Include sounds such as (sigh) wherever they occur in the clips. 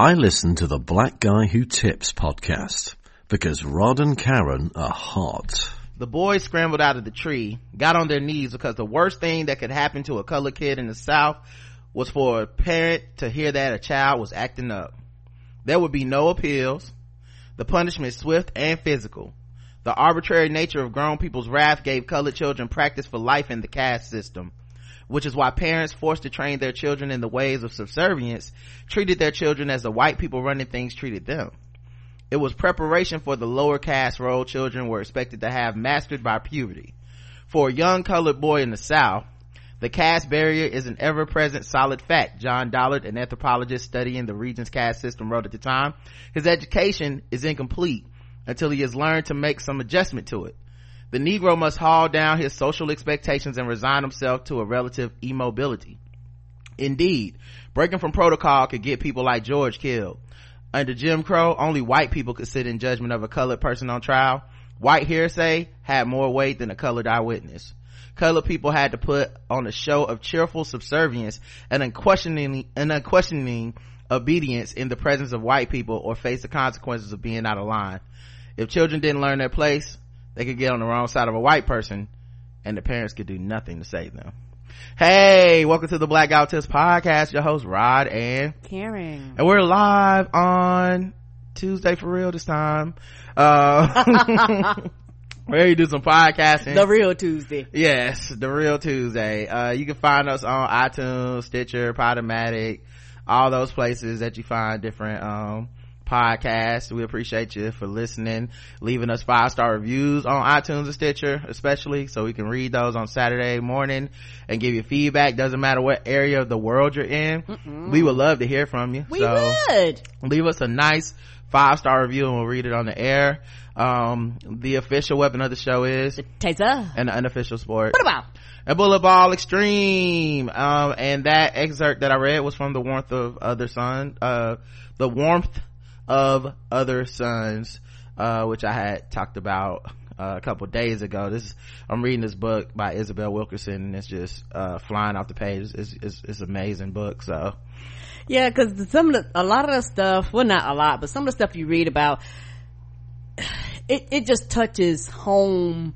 I listen to the Black Guy Who Tips podcast because Rod and Karen are hot. The boys scrambled out of the tree, got on their knees because the worst thing that could happen to a colored kid in the South was for a parent to hear that a child was acting up. There would be no appeals. The punishment swift and physical. The arbitrary nature of grown people's wrath gave colored children practice for life in the caste system which is why parents forced to train their children in the ways of subservience treated their children as the white people running things treated them. It was preparation for the lower caste role children were expected to have mastered by puberty. For a young colored boy in the South, the caste barrier is an ever-present solid fact. John Dollard, an anthropologist studying the region's caste system, wrote at the time, his education is incomplete until he has learned to make some adjustment to it. The Negro must haul down his social expectations and resign himself to a relative immobility. Indeed, breaking from protocol could get people like George killed. Under Jim Crow, only white people could sit in judgment of a colored person on trial. White hearsay had more weight than a colored eyewitness. Colored people had to put on a show of cheerful subservience and unquestioning, and unquestioning obedience in the presence of white people or face the consequences of being out of line. If children didn't learn their place, they could get on the wrong side of a white person and the parents could do nothing to save them. Hey welcome to the black tips podcast. Your host rod and karen. And we're live on tuesday for real this time. Uh (laughs) ready to do some podcasting. The real tuesday. Yes the real tuesday. Uh you can find us on itunes stitcher podomatic all those places that you find different um podcast. We appreciate you for listening, leaving us five star reviews on iTunes and Stitcher, especially so we can read those on Saturday morning and give you feedback. Doesn't matter what area of the world you're in. Mm-mm. We would love to hear from you. We so would. Leave us a nice five star review and we'll read it on the air. Um, the official weapon of the show is the taser and the unofficial sport. What about? A bullet ball extreme. Um, and that excerpt that I read was from the warmth of other sun, uh, the warmth of other suns uh, which i had talked about uh, a couple days ago. This i'm reading this book by isabel wilkerson and it's just uh, flying off the page. It's, it's, it's amazing book so. Yeah because some of the a lot of the stuff well not a lot but some of the stuff you read about it, it just touches home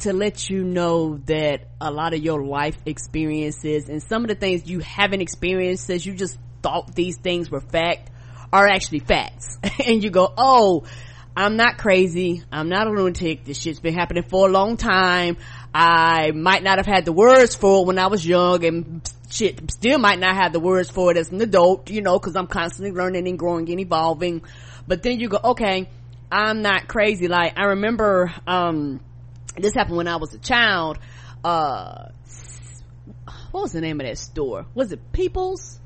to let you know that a lot of your life experiences and some of the things you haven't experienced as you just thought these things were fact are actually facts. (laughs) and you go, oh, I'm not crazy. I'm not a lunatic. This shit's been happening for a long time. I might not have had the words for it when I was young and shit still might not have the words for it as an adult, you know, cause I'm constantly learning and growing and evolving. But then you go, okay, I'm not crazy. Like I remember, um, this happened when I was a child. Uh, what was the name of that store? Was it People's?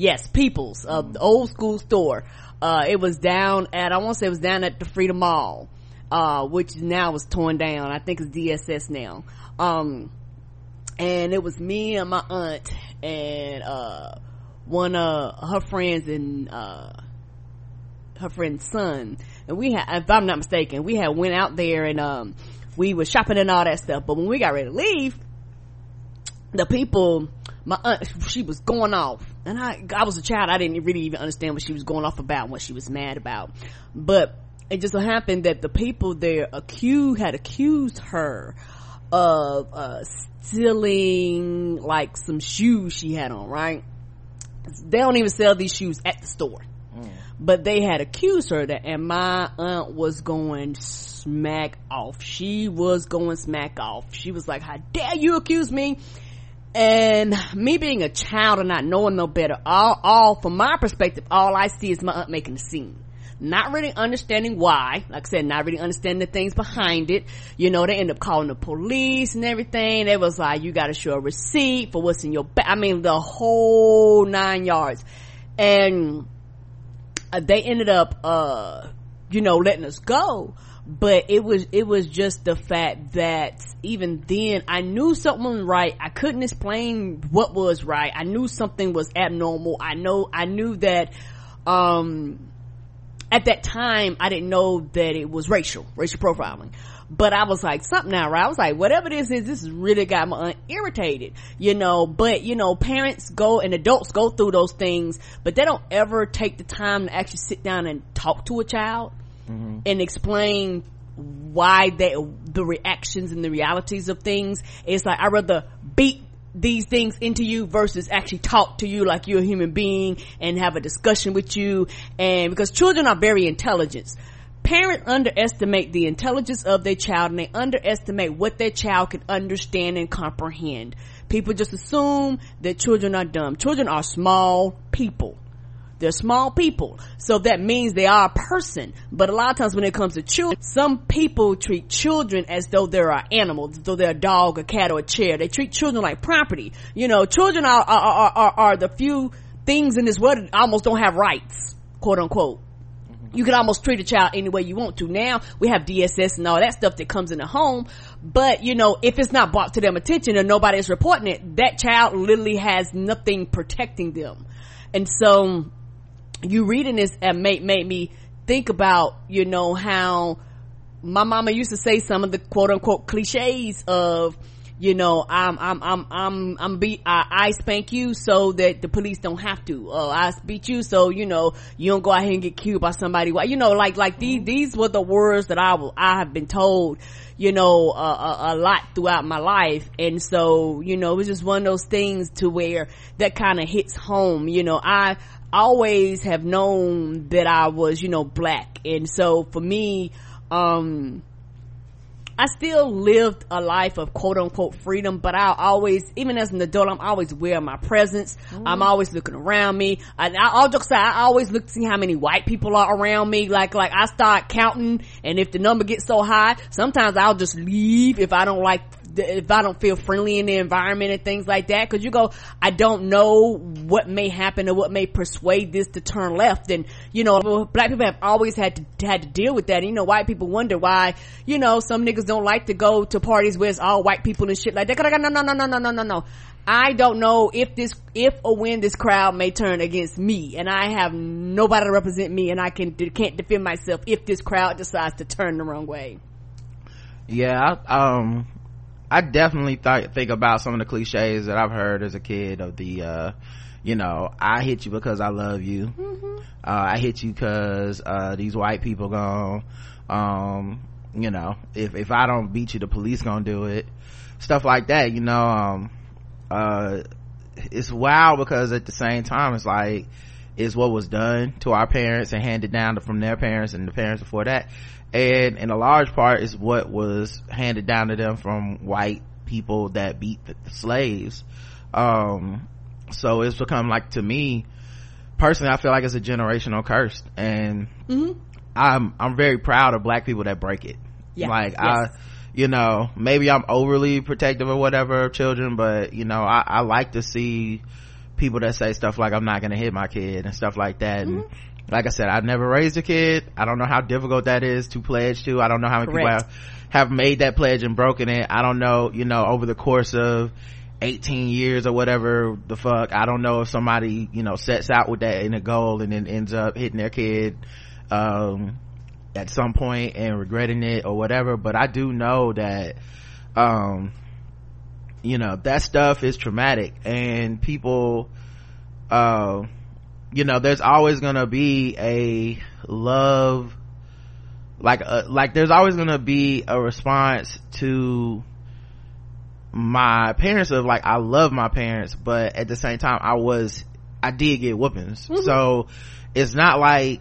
Yes people's uh, the old school store. Uh, it was down at i want to say it was down at the freedom mall uh, which now is torn down. I think it's dss now. Um, and it was me and my aunt and uh, one of her friends and uh, her friend's son. And we had if i'm not mistaken we had went out there and um, we were shopping and all that stuff. But when we got ready to leave the people my aunt she was going off and i i was a child i didn't really even understand what she was going off about and what she was mad about. But it just so happened that the people there accused had accused her of uh, stealing like some shoes she had on right? They don't even sell these shoes at the store. Mm. but they had accused her that and my aunt was going smack off. She was going smack off. She was like how dare you accuse me and me being a child and not knowing no better all all from my perspective all i see is my aunt making a scene. Not really understanding why like i said not really understanding the things behind it. You know they end up calling the police and everything. They was like you gotta show a receipt for what's in your bag i mean the whole nine yards. And uh, they ended up uh you know letting us go but it was it was just the fact that even then i knew something was right. I couldn't explain what was right. I knew something was abnormal. I know i knew that um at that time I didn't know that it was racial, racial profiling. But I was like, something now, right? I was like, whatever this is, this really got me irritated, you know, but you know, parents go and adults go through those things, but they don't ever take the time to actually sit down and talk to a child mm-hmm. and explain why they, the reactions and the realities of things. It's like, I rather beat these things into you versus actually talk to you like you're a human being and have a discussion with you. And because children are very intelligent. Parents underestimate the intelligence of their child and they underestimate what their child can understand and comprehend. People just assume that children are dumb. Children are small people. They're small people. So that means they are a person. But a lot of times when it comes to children, some people treat children as though they're an animal, as though they're a dog, a cat, or a chair. They treat children like property. You know, children are, are, are, are the few things in this world that almost don't have rights, quote unquote mm-hmm. you can almost treat a child any way you want to. Now we have DSS and all that stuff that comes in the home, but you know, if it's not brought to them attention and nobody is reporting it, that child literally has nothing protecting them. And so you reading this and made, made me think about, you know, how my mama used to say some of the quote unquote cliches of, you know, I'm, I'm, I'm, I'm, I'm be, I, I, spank you so that the police don't have to. Uh, I beat you so, you know, you don't go out here and get killed by somebody. You know, like, like these, these were the words that I will, I have been told, you know, a, a, lot throughout my life. And so, you know, it was just one of those things to where that kind of hits home. You know, I, always have known that I was, you know, black. And so for me, um, I still lived a life of quote unquote freedom, but I always, even as an adult, I'm always aware of my presence. Mm. I'm always looking around me. I, I, will just say, I always look to see how many white people are around me. Like, like I start counting and if the number gets so high, sometimes I'll just leave if I don't like if I don't feel friendly in the environment and things like that. Cause you go, I don't know what may happen or what may persuade this to turn left. And, you know, black people have always had to, had to deal with that. And, you know, white people wonder why, you know, some niggas don't like to go to parties where it's all white people and shit like that. No, no, no, no, no, no, no, no. I don't know if this, if or when this crowd may turn against me and I have nobody to represent me and I can, can't defend myself if this crowd decides to turn the wrong way. Yeah, um, I definitely th- think about some of the cliches that I've heard as a kid of the, uh, you know, I hit you because I love you. Mm-hmm. Uh, I hit you because, uh, these white people gone, um, you know, if, if I don't beat you, the police gonna do it. Stuff like that, you know, um, uh, it's wild because at the same time, it's like, it's what was done to our parents and handed down from their parents and the parents before that and in a large part is what was handed down to them from white people that beat the, the slaves um, so it's become like to me personally i feel like it's a generational curse and mm-hmm. i'm i'm very proud of black people that break it yeah. like yes. i you know maybe i'm overly protective or whatever of children but you know i, I like to see people that say stuff like i'm not gonna hit my kid and stuff like that mm-hmm. and like I said, I've never raised a kid. I don't know how difficult that is to pledge to. I don't know how many Correct. people have, have made that pledge and broken it. I don't know, you know, over the course of 18 years or whatever the fuck. I don't know if somebody, you know, sets out with that in a goal and then ends up hitting their kid, um, at some point and regretting it or whatever. But I do know that, um, you know, that stuff is traumatic and people, uh, you know there's always gonna be a love like a, uh, like there's always gonna be a response to my parents of like I love my parents but at the same time I was I did get whoopings mm-hmm. so it's not like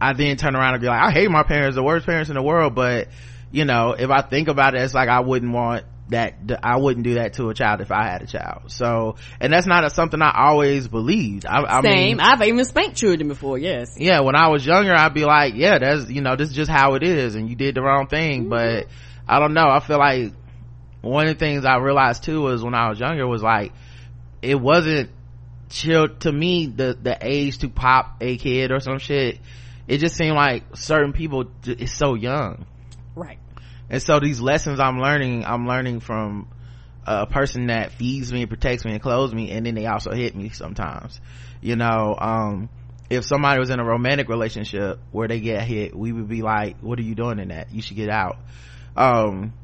I then turn around and be like I hate my parents the worst parents in the world but you know if I think about it it's like I wouldn't want that I wouldn't do that to a child if I had a child. So, and that's not a, something I always believed. I, I Same. Mean, I've even spanked children before. Yes. Yeah. When I was younger, I'd be like, yeah, that's, you know, this is just how it is. And you did the wrong thing. Mm-hmm. But I don't know. I feel like one of the things I realized too was when I was younger was like, it wasn't chill to me, the, the age to pop a kid or some shit. It just seemed like certain people is so young. And so these lessons i'm learning i'm learning from a person that feeds me and protects me and clothes me and then they also hit me sometimes. You know um if somebody was in a romantic relationship where they get hit we would be like what are you doing in that? You should get out. Um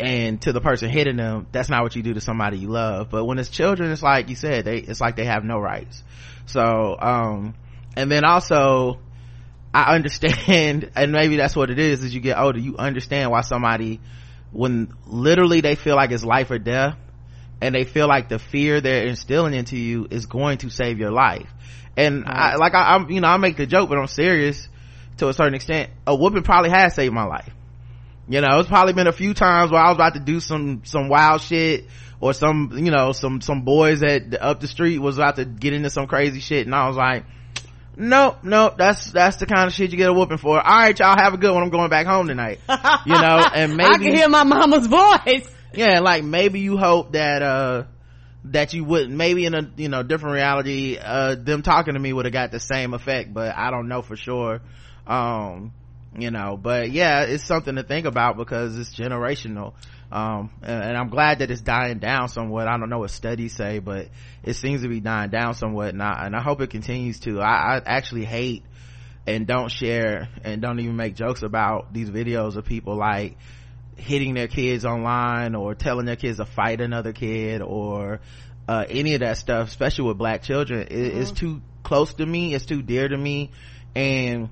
and to the person hitting them that's not what you do to somebody you love. But when it's children it's like you said they it's like they have no rights. So um and then also i understand (laughs) and maybe that's what it is as you get older you understand why somebody when literally they feel like it's life or death and they feel like the fear they're instilling into you is going to save your life. And I, like I, i'm you know i make the joke but i'm serious to a certain extent. A whooping probably has saved my life. You know, it's probably been a few times where I was about to do some, some wild shit or some, you know, some, some boys that up the street was about to get into some crazy shit and I was like, nope, nope, that's, that's the kind of shit you get a whooping for. All right, y'all have a good one. I'm going back home tonight. You know, (laughs) and maybe. I can hear my mama's voice. Yeah, like maybe you hope that, uh, that you wouldn't maybe in a you know different reality uh them talking to me would have got the same effect but i don't know for sure um you know but yeah it's something to think about because it's generational um, and, and, i'm glad that it's dying down somewhat. I don't know what studies say but it seems to be dying down somewhat and i, and I hope it continues to. I, I actually hate and don't share and don't even make jokes about these videos of people like hitting their kids online or telling their kids to fight another kid or uh, any of that stuff especially with black children. It, mm-hmm. it's too close to me. It's too dear to me. And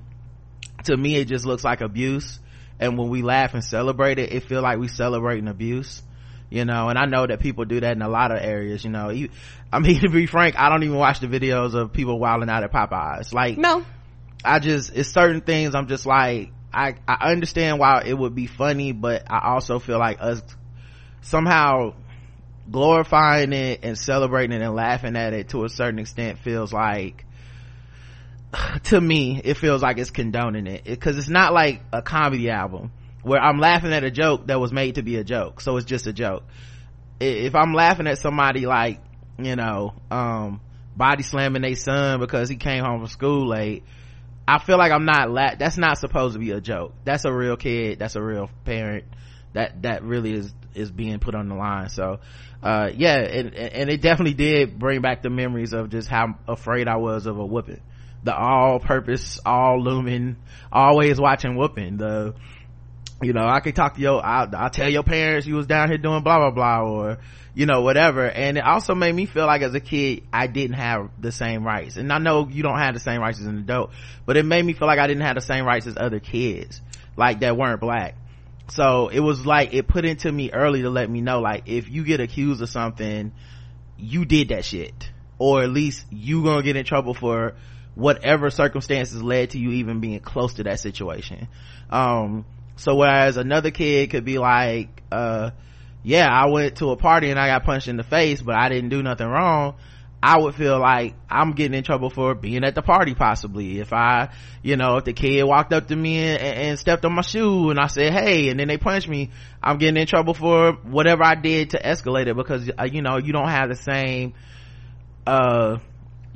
to me it just looks like abuse and when we laugh and celebrate it it feel like we celebrating abuse you know? And i know that people do that in a lot of areas you know? You, i mean (laughs) to be frank i don't even watch the videos of people wilding out at popeyes. Like no. I just it's certain things i'm just like i i understand why it would be funny but i also feel like us somehow glorifying it and celebrating it and laughing at it to a certain extent feels like (sighs) to me it feels like it's condoning it. Because it's not like a comedy album where i'm laughing at a joke that was made to be a joke. So it's just a joke. If i'm laughing at somebody like you know um, body slamming their son because he came home from school late i feel like i'm not la- that's not supposed to be a joke. That's a real kid. That's a real parent that that really is is being put on the line. So uh, yeah and, and it definitely did bring back the memories of just how afraid i was of a whooping the all purpose, all looming, always watching whooping. The, you know, I could talk to your, I'll, tell your parents you was down here doing blah, blah, blah, or, you know, whatever. And it also made me feel like as a kid, I didn't have the same rights. And I know you don't have the same rights as an adult, but it made me feel like I didn't have the same rights as other kids, like that weren't black. So it was like, it put into me early to let me know, like, if you get accused of something, you did that shit. Or at least you gonna get in trouble for whatever circumstances led to you even being close to that situation um so whereas another kid could be like uh yeah i went to a party and i got punched in the face but i didn't do nothing wrong I would feel like I'm getting in trouble for being at the party possibly. If I, you know, if the kid walked up to me and, and, stepped on my shoe and I said, hey, and then they punched me, I'm getting in trouble for whatever I did to escalate it because, uh, you know, you don't have the same, uh,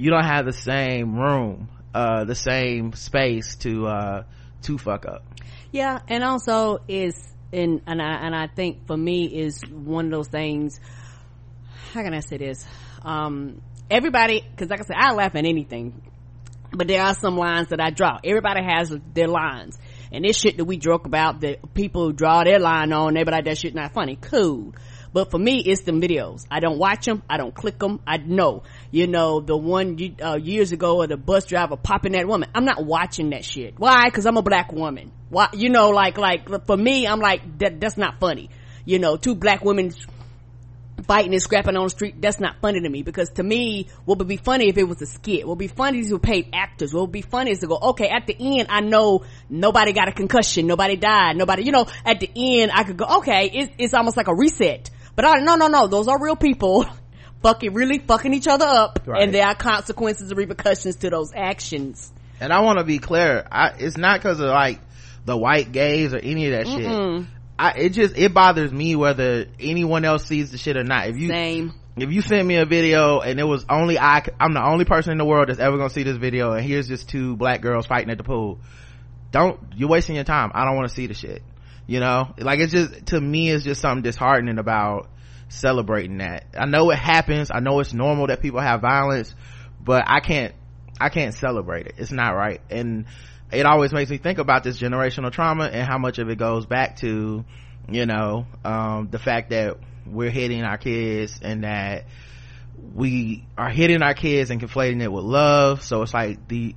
you don't have the same room uh the same space to uh to fuck up. Yeah and also is and and i and i think for me is one of those things how can i say this? Um everybody because like i said i laugh at anything but there are some lines that i draw. Everybody has their lines. And this shit that we joke about that people draw their line on be like that shit not funny. Cool. But for me, it's the videos. I don't watch them. I don't click them. I know, you know, the one uh, years ago of the bus driver popping that woman. I'm not watching that shit. Why? Cause I'm a black woman. Why? You know, like, like, for me, I'm like, that, that's not funny. You know, two black women fighting and scrapping on the street, that's not funny to me because to me, what would be funny if it was a skit? What would be funny is you paid actors. What would be funny is to go, okay, at the end, I know nobody got a concussion, nobody died, nobody, you know, at the end, I could go, okay, it's, it's almost like a reset. But I, no, no, no, those are real people (laughs) fucking, really fucking each other up. Right. And there are consequences and repercussions to those actions. And I want to be clear, I, it's not cause of like the white gays or any of that Mm-mm. shit. I, it just, it bothers me whether anyone else sees the shit or not. If you, Same. If you send me a video and it was only I, I'm the only person in the world that's ever gonna see this video and here's just two black girls fighting at the pool. Don't, you're wasting your time. I don't want to see the shit you know like it's just to me it's just something disheartening about celebrating that. I know it happens. I know it's normal that people have violence but i can't i can't celebrate it. It's not right. And it always makes me think about this generational trauma and how much of it goes back to you know um, the fact that we're hitting our kids and that we are hitting our kids and conflating it with love. So it's like the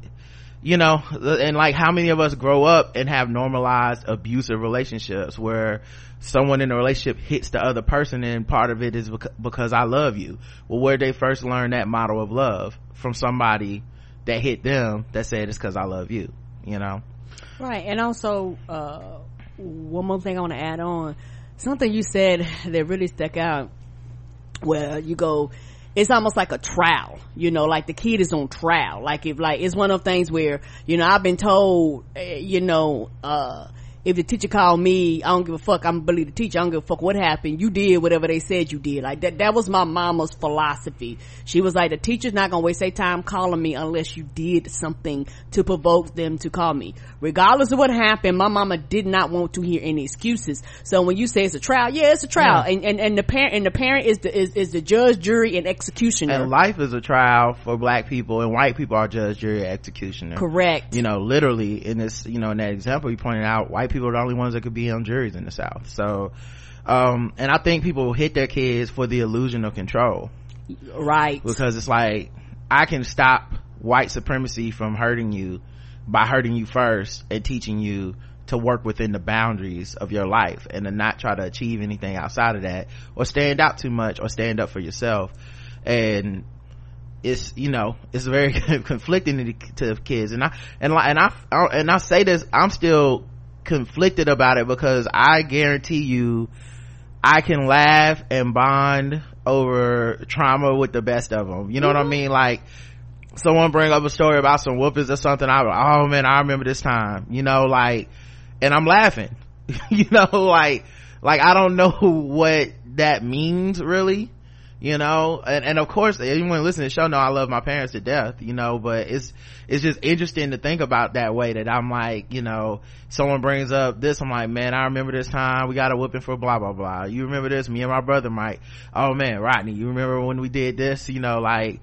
you know and like how many of us grow up and have normalized abusive relationships where someone in a relationship hits the other person and part of it is because i love you. Well where they first learned that model of love from somebody that hit them that said it's because i love you you know? Right and also uh, one more thing i want to add on. Something you said that really stuck out where you go it's almost like a trial you know like the kid is on trial. Like if like it's one of things where you know i've been told eh, you know uh if the teacher called me, I don't give a fuck. I'm believe the teacher. I don't give a fuck what happened. You did whatever they said you did. Like that, that was my mama's philosophy. She was like, the teacher's not gonna waste their time calling me unless you did something to provoke them to call me. Regardless of what happened, my mama did not want to hear any excuses. So when you say it's a trial, yeah, it's a trial. Yeah. And, and, and the parent, and the parent is the, is, is the judge, jury, and executioner. And life is a trial for black people and white people are judge, jury, executioner. Correct. You know, literally in this, you know, in that example you pointed out, white people are the only ones that could be on juries in the South. So, um, and I think people hit their kids for the illusion of control. Right. Because it's like, I can stop white supremacy from hurting you by hurting you first and teaching you to work within the boundaries of your life and to not try to achieve anything outside of that or stand out too much or stand up for yourself. And it's you know it's very (laughs) conflicting to, kids and i and and I and i say this i'm still conflicted about it because I guarantee you I can laugh and bond over trauma with the best of them. You know mm-hmm. what I mm-hmm. mean? Like someone bring up a story about some whoopers or something. I oh man, I remember this time. You know, like, and I'm laughing. (laughs) you know, like, like I don't know (laughs) what that means really you know? And, and of course anyone listening to the show know i love my parents to death you know but it's it's just interesting to think about that way that i'm like you know someone brings up this i'm like man i remember this time we got a whooping for blah blah blah. You remember this? Me and my brother mike. Oh man rodney you remember when we did this? You know like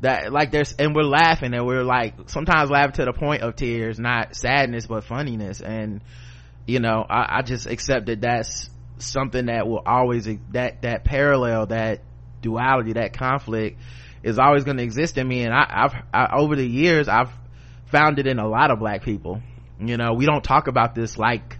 that like there's and we're laughing and we're like sometimes laughing to the point of tears not sadness but funniness. And you know i, I just accept that that's something that will always that that parallel that duality that conflict is always going to exist in me and I, have I, over the years i've found it in a lot of black people you know we don't talk about this like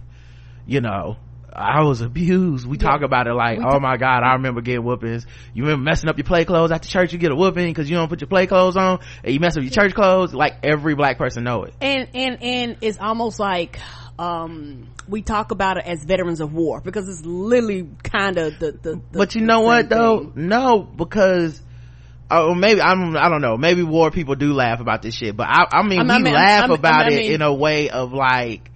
you know I was abused. We yeah. talk about it like, oh my God, I remember getting whoopings. You remember messing up your play clothes at the church, you get a whooping because you don't put your play clothes on and you mess up your church clothes. Like every black person know it. And, and, and it's almost like, um, we talk about it as veterans of war because it's literally kind of the, the, the, but you know what though? no because oh maybe i'm i don't know. Maybe war people do laugh about this shit but i, I mean I mean, we laugh I mean, about it in a way of like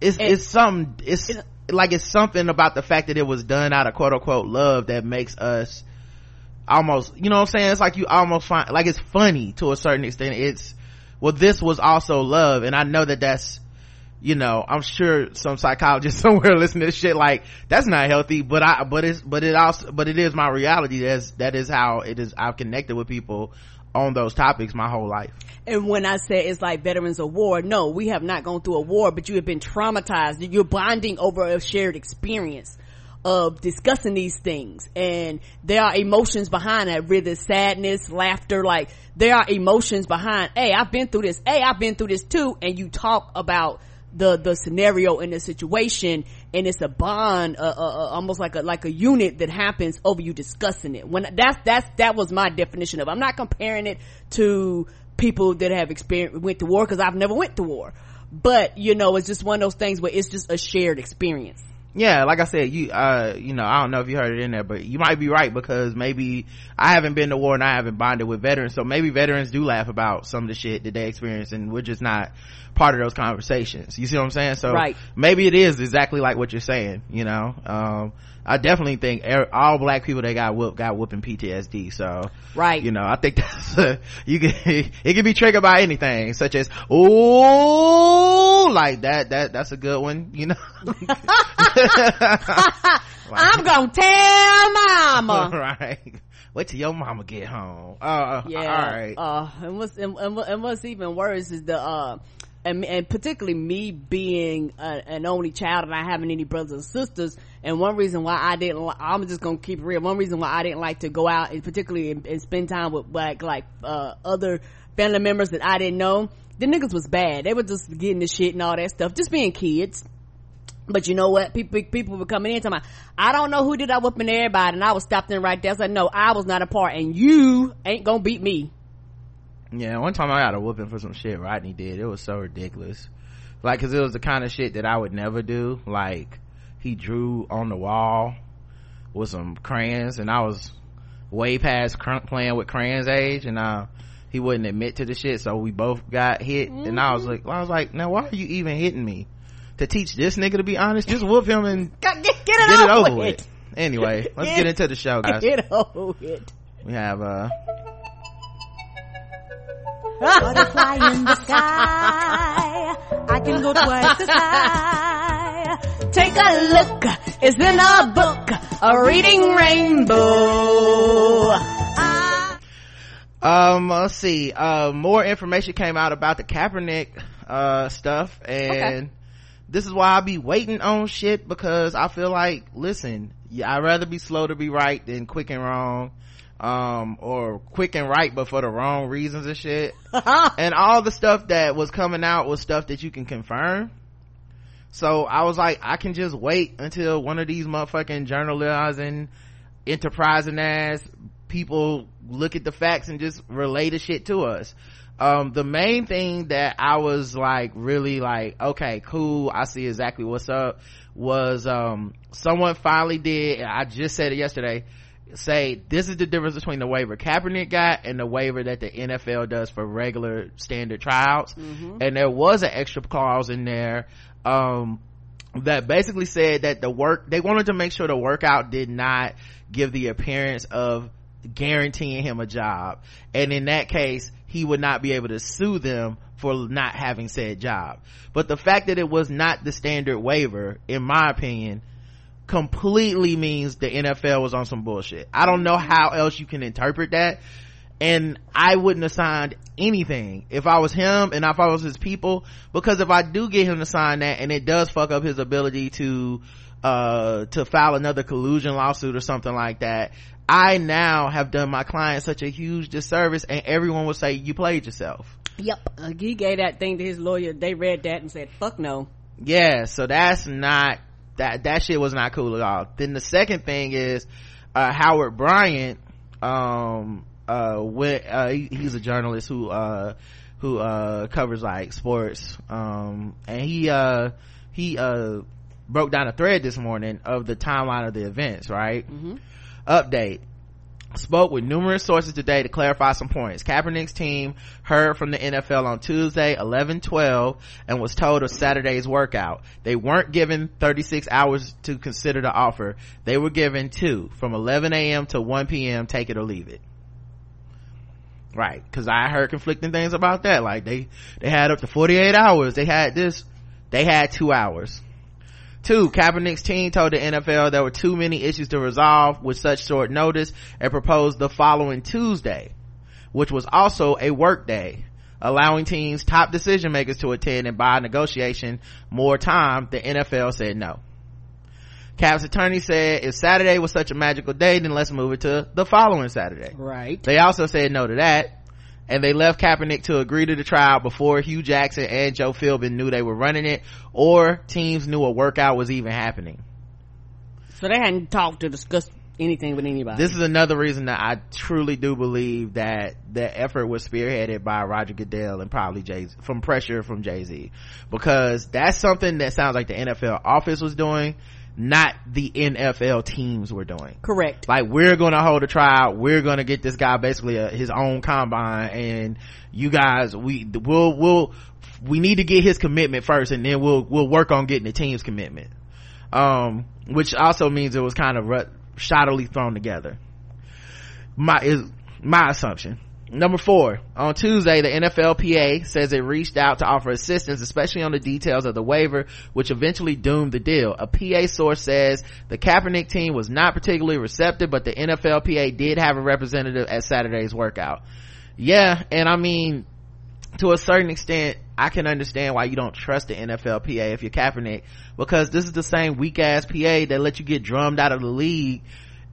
it's it, it's some it's it, like it's something about the fact that it was done out of quote unquote love that makes us almost you know what i'm saying? It's like you almost find like it's funny to a certain extent. It's well this was also love and i know that that's you know i'm sure some psychologist (laughs) somewhere listening to shit like that's not healthy but i but it's but it also but it is my reality that's that is how it is i've connected with people on those topics my whole life. And when i say it's like veterans of war no we have not gone through a war but you have been traumatized. You're bonding over a shared experience of discussing these things. And there are emotions behind that whether sadness laughter like there are emotions behind hey i've been through this. Hey i've been through this too. And you talk about the the scenario and the situation and it's a bond uh, uh, uh, almost like a like a unit that happens over you discussing it. When that's that's that was my definition of i'm not comparing it to people that have experienced went to war because i've never went to war. But you know it's just one of those things where it's just a shared experience yeah like i said you uh you know i don't know if you heard it in there but you might be right because maybe i haven't been to war and i haven't bonded with veterans. So maybe veterans do laugh about some of the shit that they experience and we're just not part of those conversations. You see what i'm saying? So right. maybe it is exactly like what you're saying you know? Um I definitely think all black people that got whooped got whooping PTSD. So, right, you know, I think (laughs) that's a, you can it can be triggered by anything, such as oh, like that. That that's a good one. You know, (laughs) (laughs) I'm gonna tell mama. right. wait till your mama get home uh yeah all right uh and what's and, and, and what's even worse is the uh and, and particularly me being a, an only child and not having any brothers and sisters and one reason why i didn't li- i'm just gonna keep real one reason why i didn't like to go out and particularly and, spend time with like like uh other family members that i didn't know the niggas was bad they were just getting the shit and all that stuff just being kids but you know what? People people were coming in talking about, I don't know who did I whooping everybody, and I was stopped in right there. I So no, I was not a part, and you ain't gonna beat me. Yeah, one time I got a whooping for some shit Rodney did. It was so ridiculous. Like, cause it was the kind of shit that I would never do. Like, he drew on the wall with some crayons and I was way past cr- playing with crayons age and, uh, he wouldn't admit to the shit. So we both got hit and I was like, I was like, now why are you even hitting me? To teach this nigga to be honest? Just whoop him and (laughs) Get, get, it, get it over, over with. with. Anyway, let's Get- (laughs) get into the show guys. Get over it We have, uh, Butterfly in the sky. I can go twice as high. Take a look. It's in a book. A reading rainbow. Um, let's see. Uh, more information came out about the Kaepernick, uh, stuff. And this is why I be waiting on shit because I feel like, listen, yeah, I'd rather be slow to be right than quick and wrong. Um, or quick and right, but for the wrong reasons and shit. (laughs) and all the stuff that was coming out was stuff that you can confirm. So I was like, I can just wait until one of these motherfucking journalizing, enterprising ass people look at the facts and just relay the shit to us. Um, the main thing that I was like really like, okay, cool, I see exactly what's up was, um, someone finally did, I just said it yesterday, say this is the difference between the waiver Kaepernick got and the waiver that the NFL does for regular standard tryouts. And there was an extra clause in there, um, that basically said that the work, they wanted to make sure the workout did not give the appearance of guaranteeing him a job. And in that case, he would not be able to sue them for not having said job. But the fact that it was not the standard waiver, in my opinion, completely means the NFL was on some bullshit. I don't know how else you can interpret that. And I wouldn't have signed anything if I was him and if I was his people, because if I do get him to sign that and it does fuck up his ability to, uh, to file another collusion lawsuit or something like that, I now have done my client such a huge disservice and everyone will say you played yourself. Yep. Uh, he gave that thing to his lawyer. They read that and said, fuck no. yeah so that's not that that shit was not cool at all. Then the second thing is uh howard bryant um uh went uh he, he's a journalist who uh who uh covers like sports. Um and he uh he uh broke down a thread this morning of the timeline of the events right? Update spoke with numerous sources today to clarify some points. Kaepernick's team heard from the NFL on Tuesday 11-12 and was told of Saturday's workout. They weren't given 36 hours to consider the offer. They were given two from 11 a.m. to 1 p.m. Take it or leave it. Right. Cause I heard conflicting things about that. Like they, they had up to 48 hours. They had this, they had two hours. Two, Kaepernick's team told the NFL there were too many issues to resolve with such short notice and proposed the following Tuesday, which was also a work day, allowing teams top decision makers to attend and buy negotiation more time. The NFL said no. Cap's attorney said if Saturday was such a magical day, then let's move it to the following Saturday. Right. They also said no to that. And they left Kaepernick to agree to the trial before Hue Jackson and Joe Philbin knew they were running it or teams knew a workout was even happening. So they hadn't talked to discuss anything with anybody. This is another reason that I truly do believe that the effort was spearheaded by Roger Goodell and probably Jay from pressure from Jay-Z because that's something that sounds like the NFL office was doing, not the NFL teams were doing. Correct. like we're gonna hold a trial we're gonna get this guy basically a, his own combine and you guys we we'll we'll we need to get his commitment first and then we'll we'll work on getting the team's commitment um which also means it was kind of shoddily thrown together my is my assumption Number four, on Tuesday, the NFLPA says it reached out to offer assistance, especially on the details of the waiver, which eventually doomed the deal. A PA source says the Kaepernick team was not particularly receptive, but the NFLPA did have a representative at Saturday's workout. Yeah, and I mean, to a certain extent, I can understand why you don't trust the NFLPA if you're Kaepernick, because this is the same weak ass PA that let you get drummed out of the league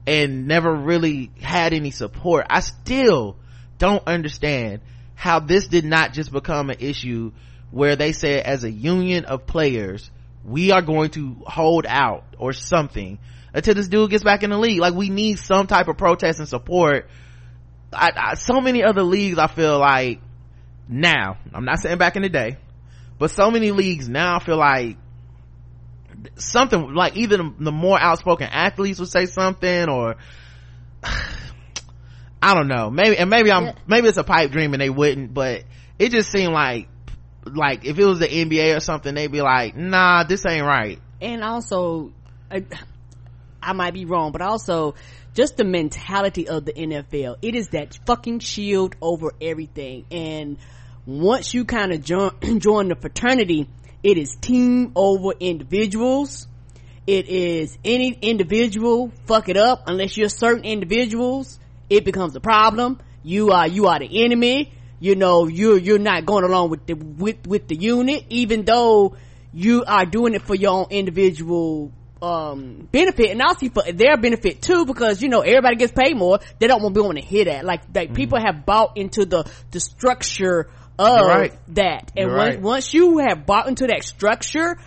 and never really had any support. I still, don't understand how this did not just become an issue where they said as a union of players we are going to hold out or something until this dude gets back in the league. Like we need some type of protest and support. I, I, so many other leagues i feel like now i'm not saying back in the day but so many leagues now I feel like something like either the, the more outspoken athletes would say something or (sighs) I don't know. Maybe, and maybe I'm, maybe it's a pipe dream and they wouldn't, but it just seemed like, like if it was the NBA or something, they'd be like, nah, this ain't right. And also, I, I might be wrong, but also just the mentality of the NFL. It is that fucking shield over everything. And once you kind of join, (clears throat) join the fraternity, it is team over individuals. It is any individual fuck it up unless you're certain individuals it becomes a problem you are you are the enemy you know you're you're not going along with the with with the unit even though you are doing it for your own individual um benefit and also for their benefit too because you know everybody gets paid more they don't want to be on to hear that like like mm-hmm. people have bought into the the structure of right. that and once, right. once you have bought into that structure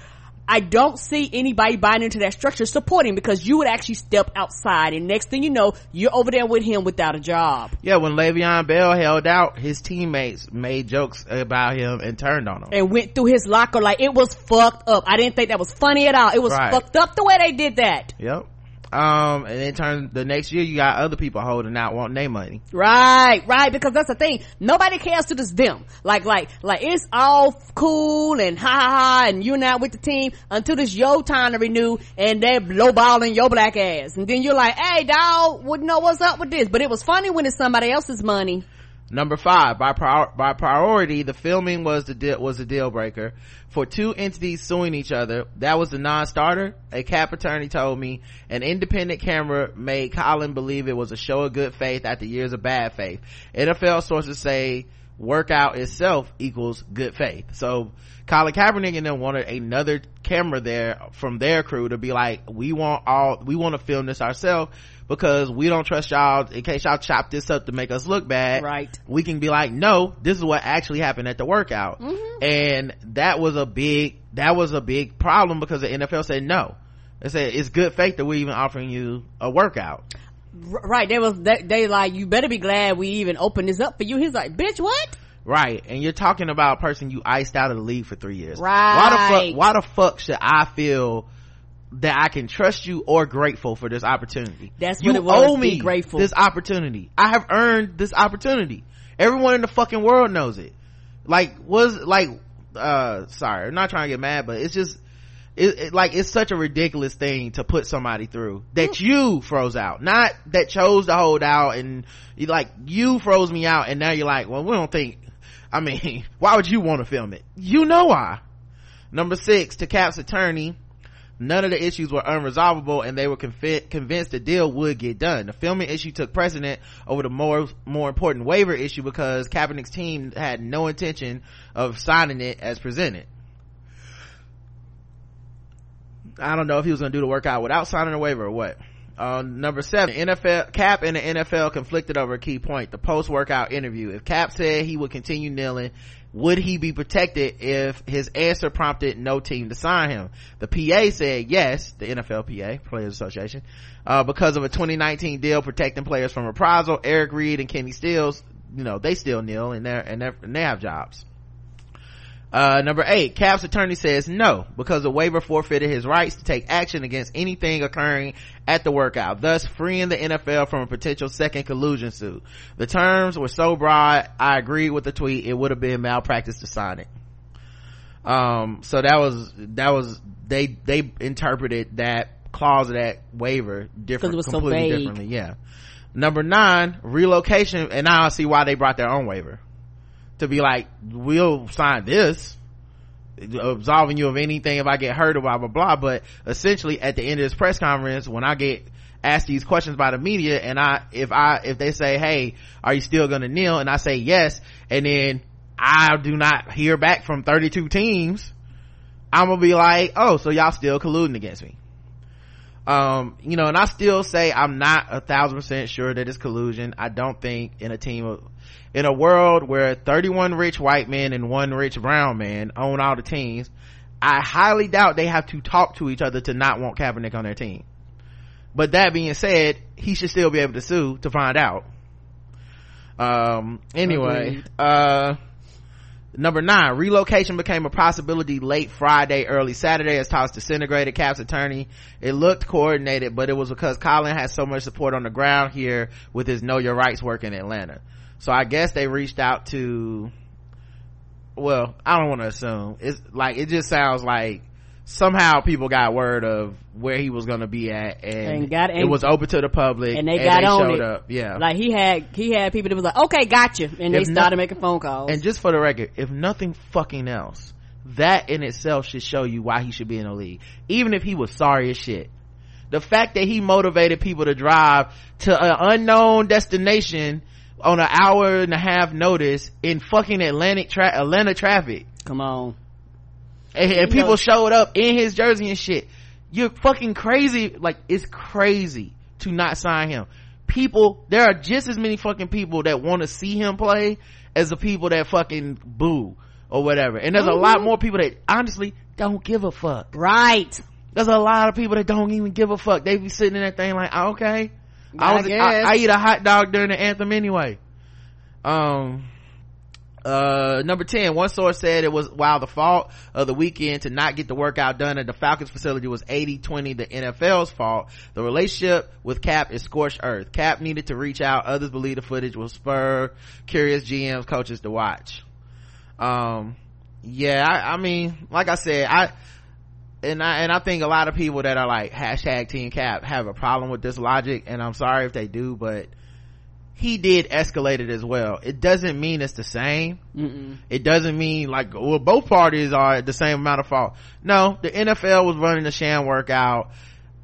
I don't see anybody buying into that structure supporting because you would actually step outside and next thing you know, you're over there with him without a job. Yeah, when Le'Veon Bell held out, his teammates made jokes about him and turned on him. And went through his locker like it was fucked up. I didn't think that was funny at all. It was right. fucked up the way they did that. Yep um and then turn the next year you got other people holding out wanting their money. Right right because that's the thing. Nobody cares to this them. Like like like it's all cool and ha ha ha and you're not with the team until it's your time to renew and they're lowballing your black ass. And then you're like hey dog wouldn't know what's up with this? But it was funny when it's somebody else's money Number five, by, prior, by priority, the filming was the deal, was a deal breaker. For two entities suing each other, that was the non-starter. A cap attorney told me an independent camera made Colin believe it was a show of good faith after years of bad faith. NFL sources say workout itself equals good faith. So Colin Kaepernick and them wanted another camera there from their crew to be like, we want all, we want to film this ourselves because we don't trust y'all in case y'all chop this up to make us look bad. Right. We can be like, no, this is what actually happened at the workout. Mm-hmm. And that was a big, that was a big problem because the NFL said no. They said it's good faith that we're even offering you a workout. Right. They was, they, they like, you better be glad we even opened this up for you. He's like, bitch, what? Right. And you're talking about a person you iced out of the league for three years. Right. Why the fuck, why the fuck should I feel that I can trust you or grateful for this opportunity. That's you what it was. Owe me grateful. this opportunity. I have earned this opportunity. Everyone in the fucking world knows it. Like was like uh sorry, I'm not trying to get mad, but it's just it, it, like it's such a ridiculous thing to put somebody through that mm. you froze out, not that chose to hold out and you like you froze me out and now you're like, well, we don't think. I mean, (laughs) why would you want to film it? You know why. Number six, to Cap's attorney, none of the issues were unresolvable and they were conv- convinced the deal would get done. The filming issue took precedent over the more, more important waiver issue because Kaepernick's team had no intention of signing it as presented. I don't know if he was going to do the workout without signing a waiver or what. Uh, number seven, NFL, Cap and the NFL conflicted over a key point, the post-workout interview. If Cap said he would continue kneeling, would he be protected if his answer prompted no team to sign him? The PA said yes, the NFLPA, Players Association, uh, because of a 2019 deal protecting players from reprisal. Eric Reid and Kenny Stills, you know, they still kneel and they're, and, they're, and they have jobs. Uh, number eight, Cap's attorney says no, because the waiver forfeited his rights to take action against anything occurring at the workout, thus freeing the NFL from a potential second collusion suit. The terms were so broad, I agreed with the tweet, it would have been malpractice to sign it. Um, so that was, that was, they, they interpreted that clause of that waiver different, completely so differently, yeah. number nine relocation and now i see why they brought their own waiver to be like we'll sign this absolving you of anything if i get hurt or blah blah blah. But essentially at the end of this press conference when i get asked these questions by the media and i if i if they say hey are you still gonna kneel? and i say yes and then i do not hear back from 32 teams i'm gonna be like oh so y'all still colluding against me? Um you know and i still say i'm not a thousand percent sure that it's collusion. I don't think in a team of in a world where 31 rich white men and one rich brown man own all the teams i highly doubt they have to talk to each other to not want kaepernick on their team but that being said he should still be able to sue to find out um anyway uh Number nine, relocation became a possibility late Friday, early Saturday as talks disintegrated. Cap's attorney, it looked coordinated, but it was because Colin has so much support on the ground here with his Know Your Rights work in Atlanta. So I guess they reached out to, well, I don't want to assume. It's like, it just sounds like somehow people got word of where he was going to be at and, And got- it was open to the public and they got on showed it. up. Yeah. Like he had, he had people that was like, okay, gotcha. And they started not- making phone calls. And just for the record, if nothing fucking else, that in itself should show you why he should be in the league. Even if he was sorry as shit. The fact that he motivated people to drive to an unknown destination on an hour and a half notice in fucking Atlantic tra- Atlanta traffic. Come on. And, and people know- showed up in his jersey and shit. You're fucking crazy. Like, it's crazy to not sign him. People, there are just as many fucking people that want to see him play as the people that fucking boo or whatever. And there's a Mm-hmm. lot more people that honestly don't give a fuck. Right. There's a lot of people that don't even give a fuck. They be sitting in that thing like, okay. I I was, I, guess. I eat a hot dog during the anthem anyway. Um, uh, number 10, one source said it was while the fault of the weekend to not get the workout done at the Falcons facility was 80-20 the NFL's fault. The relationship with Cap is scorched earth. Cap needed to reach out. Others believe the footage will spur curious GMs, coaches to watch. Um, yeah, I, I mean, like I said, I, and I, and I think a lot of people that are like hashtag team cap have a problem with this logic and I'm sorry if they do, but he did escalate it as well. It doesn't mean it's the same. Mm-mm. It doesn't mean like, well, both parties are at the same amount of fault. No, the NFL was running a sham workout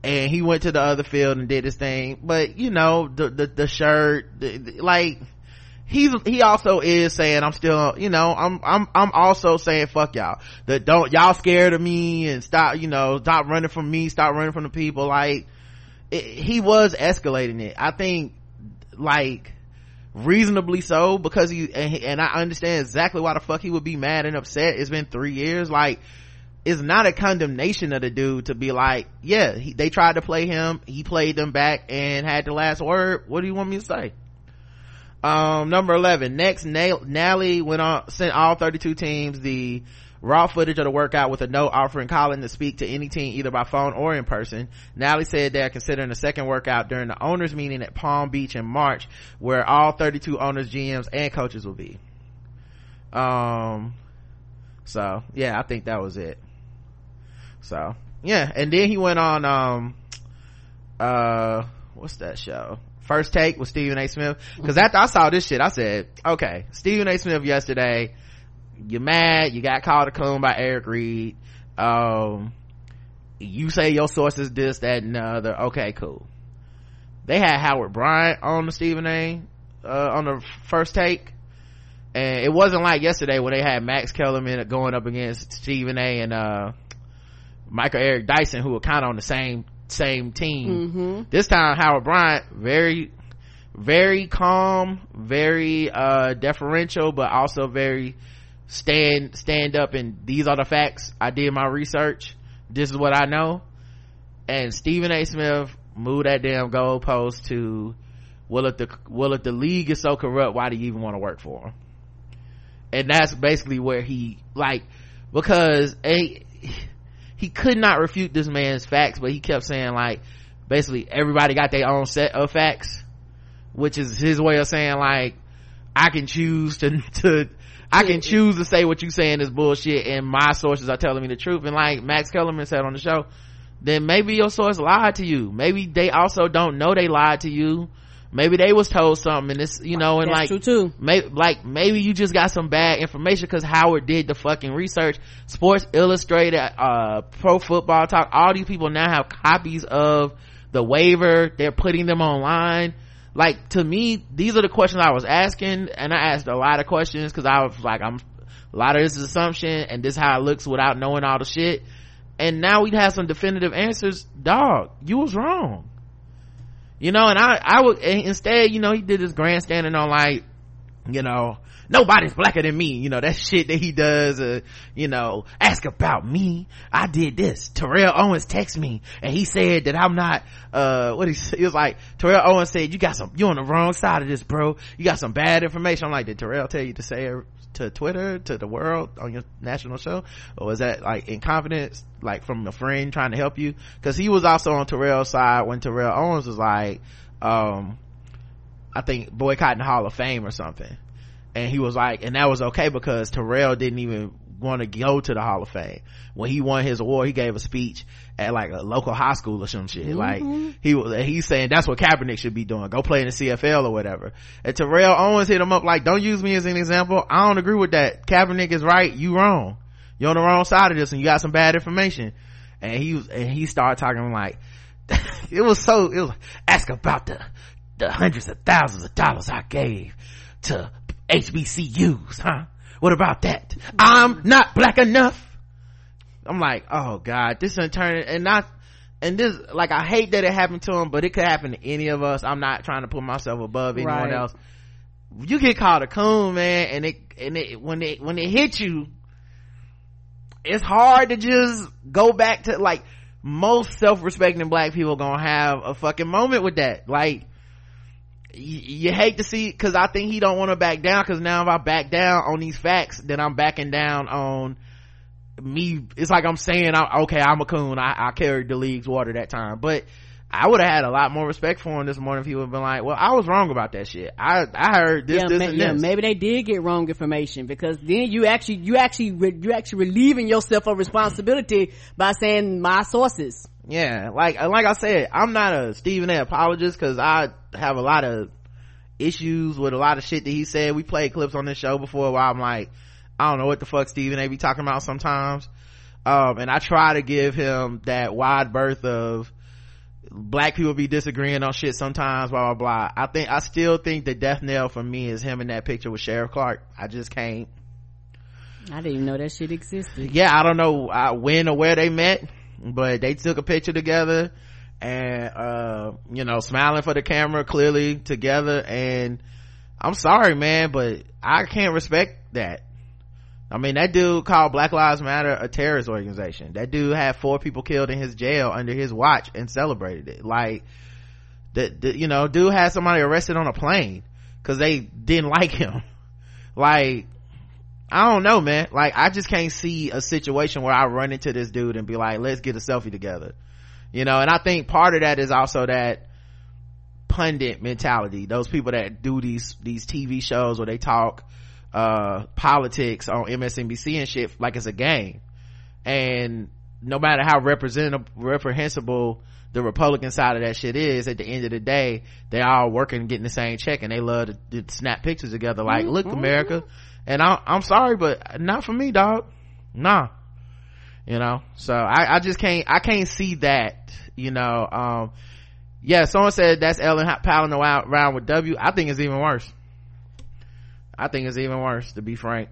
and he went to the other field and did his thing. But you know, the, the, the shirt, the, the- like, he's, he also is saying, I'm still, you know, I'm, I'm, I'm also saying, fuck y'all. That don't, y'all scared of me and stop, you know, stop running from me, stop running from the people. Like, it, he was escalating it. I think, like, reasonably so because he and, and I understand exactly why the fuck he would be mad and upset. It's been three years. Like, it's not a condemnation of the dude to be like, yeah, he, they tried to play him. He played them back and had the last word. What do you want me to say? Um, number 11. Next, Na- Nalley went on, sent all 32 teams the raw footage of the workout with a note offering Colin to speak to any team either by phone or in person. Nalley said they're considering a second workout during the owners meeting at Palm Beach in March where all 32 owners, GMs, and coaches will be. Um, so yeah, I think that was it. So yeah, and then he went on, um, uh, what's that show? First Take with Stephen A. Smith. Cause after I saw this shit, I said, okay, Stephen A. Smith yesterday, you're mad, you got called a coon by Eric Reid, um, you say your source is this, that, and the other. Okay, cool. They had Howard Bryant on the Stephen A. Uh, on the first take. And it wasn't like yesterday when they had Max Kellerman going up against Stephen A. and, uh, Michael Eric Dyson, who were kind of on the same, same team. Mm-hmm. This time, Howard Bryant, very, very calm, very, uh, deferential, but also very stand, stand up and these are the facts. I did my research. This is what I know. And Stephen A. Smith moved that damn goalpost to, well, if the, well, if the league is so corrupt, why do you even want to work for him? And that's basically where he, like, because a, he could not refute this man's facts, but he kept saying like, basically everybody got their own set of facts, which is his way of saying like, I can choose to, (laughs) to, I can choose to say what you saying is bullshit and my sources are telling me the truth. And like Max Kellerman said on the show, then maybe your source lied to you. Maybe they also don't know they lied to you. Maybe they was told something and this you know and That's like true, too. may, like maybe you just got some bad information because howard did the fucking research. Sports illustrated uh pro football talk all these people now have copies of the waiver. They're putting them online. Like to me these are the questions i was asking and i asked a lot of questions because i was like i'm a lot of this is assumption and this is how it looks without knowing all the shit. And now we have some definitive answers. Dog you was wrong you know and i i would instead you know he did this grandstanding on like you know nobody's blacker than me. You know that shit that he does uh, you know ask about me. I did this. Terrell owens text me and he said that i'm not uh what he he was like terrell owens said you got some you on the wrong side of this bro. You got some bad information. I'm like did terrell tell you to say it to twitter to the world on your national show? Or was that like in confidence like from a friend trying to help you? Because he was also on terrell's side when terrell owens was like um I think boycotting the Hall of Fame or something. And he was like, and that was okay because Terrell didn't even want to go to the Hall of Fame. When he won his award, he gave a speech at like a local high school or some shit. Like mm-hmm. he was, he's saying that's what Kaepernick should be doing. Go play in the CFL or whatever. And Terrell Owens hit him up like, don't use me as an example. I don't agree with that. Kaepernick is right. You wrong. You're on the wrong side of this and you got some bad information. And he was, and he started talking like, (laughs) it was so, it was, ask about the, the hundreds of thousands of dollars I gave to HBCUs, huh? What about that? I'm not black enough. I'm like, oh god, this is turn and not, and this, like, I hate that it happened to him, but it could happen to any of us. I'm not trying to put myself above anyone Right. else. You get called a coon, man, and it, and it, when it, when it hit you, it's hard to just go back to, like, most self-respecting black people gonna have a fucking moment with that. Like, you, hate to see because I think he don't want to back down because now if I back down on these facts, then I'm backing down on me. It's like I'm saying, I, okay, I'm a coon. I, I carried the league's water that time, but I would have had a lot more respect for him this morning if he would have been like, well, I was wrong about that shit. I I heard this, yeah, this, ma- and yeah, maybe they did get wrong information because then you actually, you actually, re- you actually relieving yourself of responsibility by saying my sources. yeah like like i said i'm not a stephen a. apologist because i have a lot of issues with a lot of shit that he said. We played clips on this show before where i'm like i don't know what the fuck stephen a. be talking about sometimes. Um and i try to give him that wide berth of black people be disagreeing on shit sometimes blah blah blah. I think i still think the death knell for me is him in that picture with sheriff clarke. I just can't. I didn't even know that shit existed. yeah i don't know uh, when or where they met but they took a picture together and uh you know smiling for the camera clearly together. And i'm sorry man but i can't respect that i mean that dude called black lives matter a terrorist organization that dude had four people killed in his jail under his watch and celebrated it like the, the you know dude had somebody arrested on a plane because they didn't (laughs) like him like I don't know, man. Like, I just can't see a situation where I run into this dude and be like, let's get a selfie together. You know, and I think part of that is also that pundit mentality. Those people that do these, these TV shows where they talk, uh, politics on MSNBC and shit like it's a game. And no matter how representative, reprehensible the Republican side of that shit is, at the end of the day, they all working getting the same check and they love to, to snap pictures together like, look, America. And I, I'm sorry, but not for me, dog. Nah. You know, so I, I just can't, I can't see that, you know, um, yeah, someone said that's Ellen around around with W. I think it's even worse. I think it's even worse, to be frank.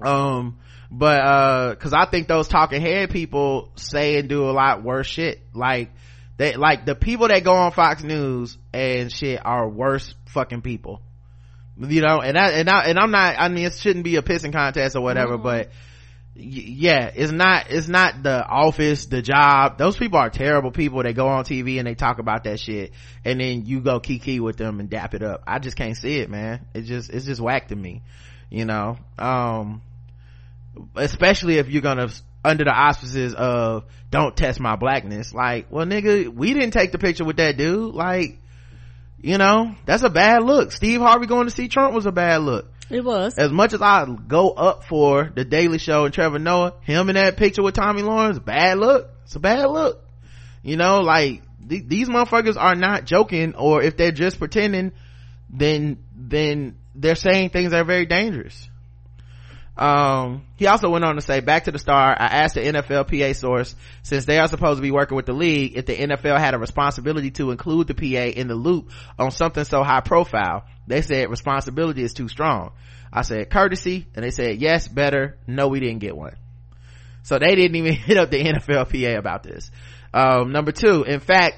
Um, but, uh, cause I think those talking head people say and do a lot worse shit. Like, they, like the people that go on Fox News and shit are worse fucking people. You know, and I, and I, and I'm not, I mean, it shouldn't be a pissing contest or whatever, but y- yeah, it's not, it's not the office, the job. Those people are terrible people. They go on TV and they talk about that shit and then you go kiki with them and dap it up. I just can't see it, man. It just, it's just whack to me, you know? Um, especially if you're gonna under the auspices of don't test my blackness like well nigga we didn't take the picture with that dude like you know that's a bad look steve harvey going to see trump was a bad look It was. as much as i go up for the daily show and trevor noah him in that picture with tomi lahren bad look it's a bad look you know like th- these motherfuckers are not joking or if they're just pretending then then they're saying things that are very dangerous um, he also went on to say, back to the star, I asked the NFL PA source, since they are supposed to be working with the league, if the NFL had a responsibility to include the PA in the loop on something so high profile. They said responsibility is too strong. I said courtesy, and they said yes, better. No, we didn't get one. So they didn't even (laughs) hit up the NFLPA about this. Um, number two, in fact,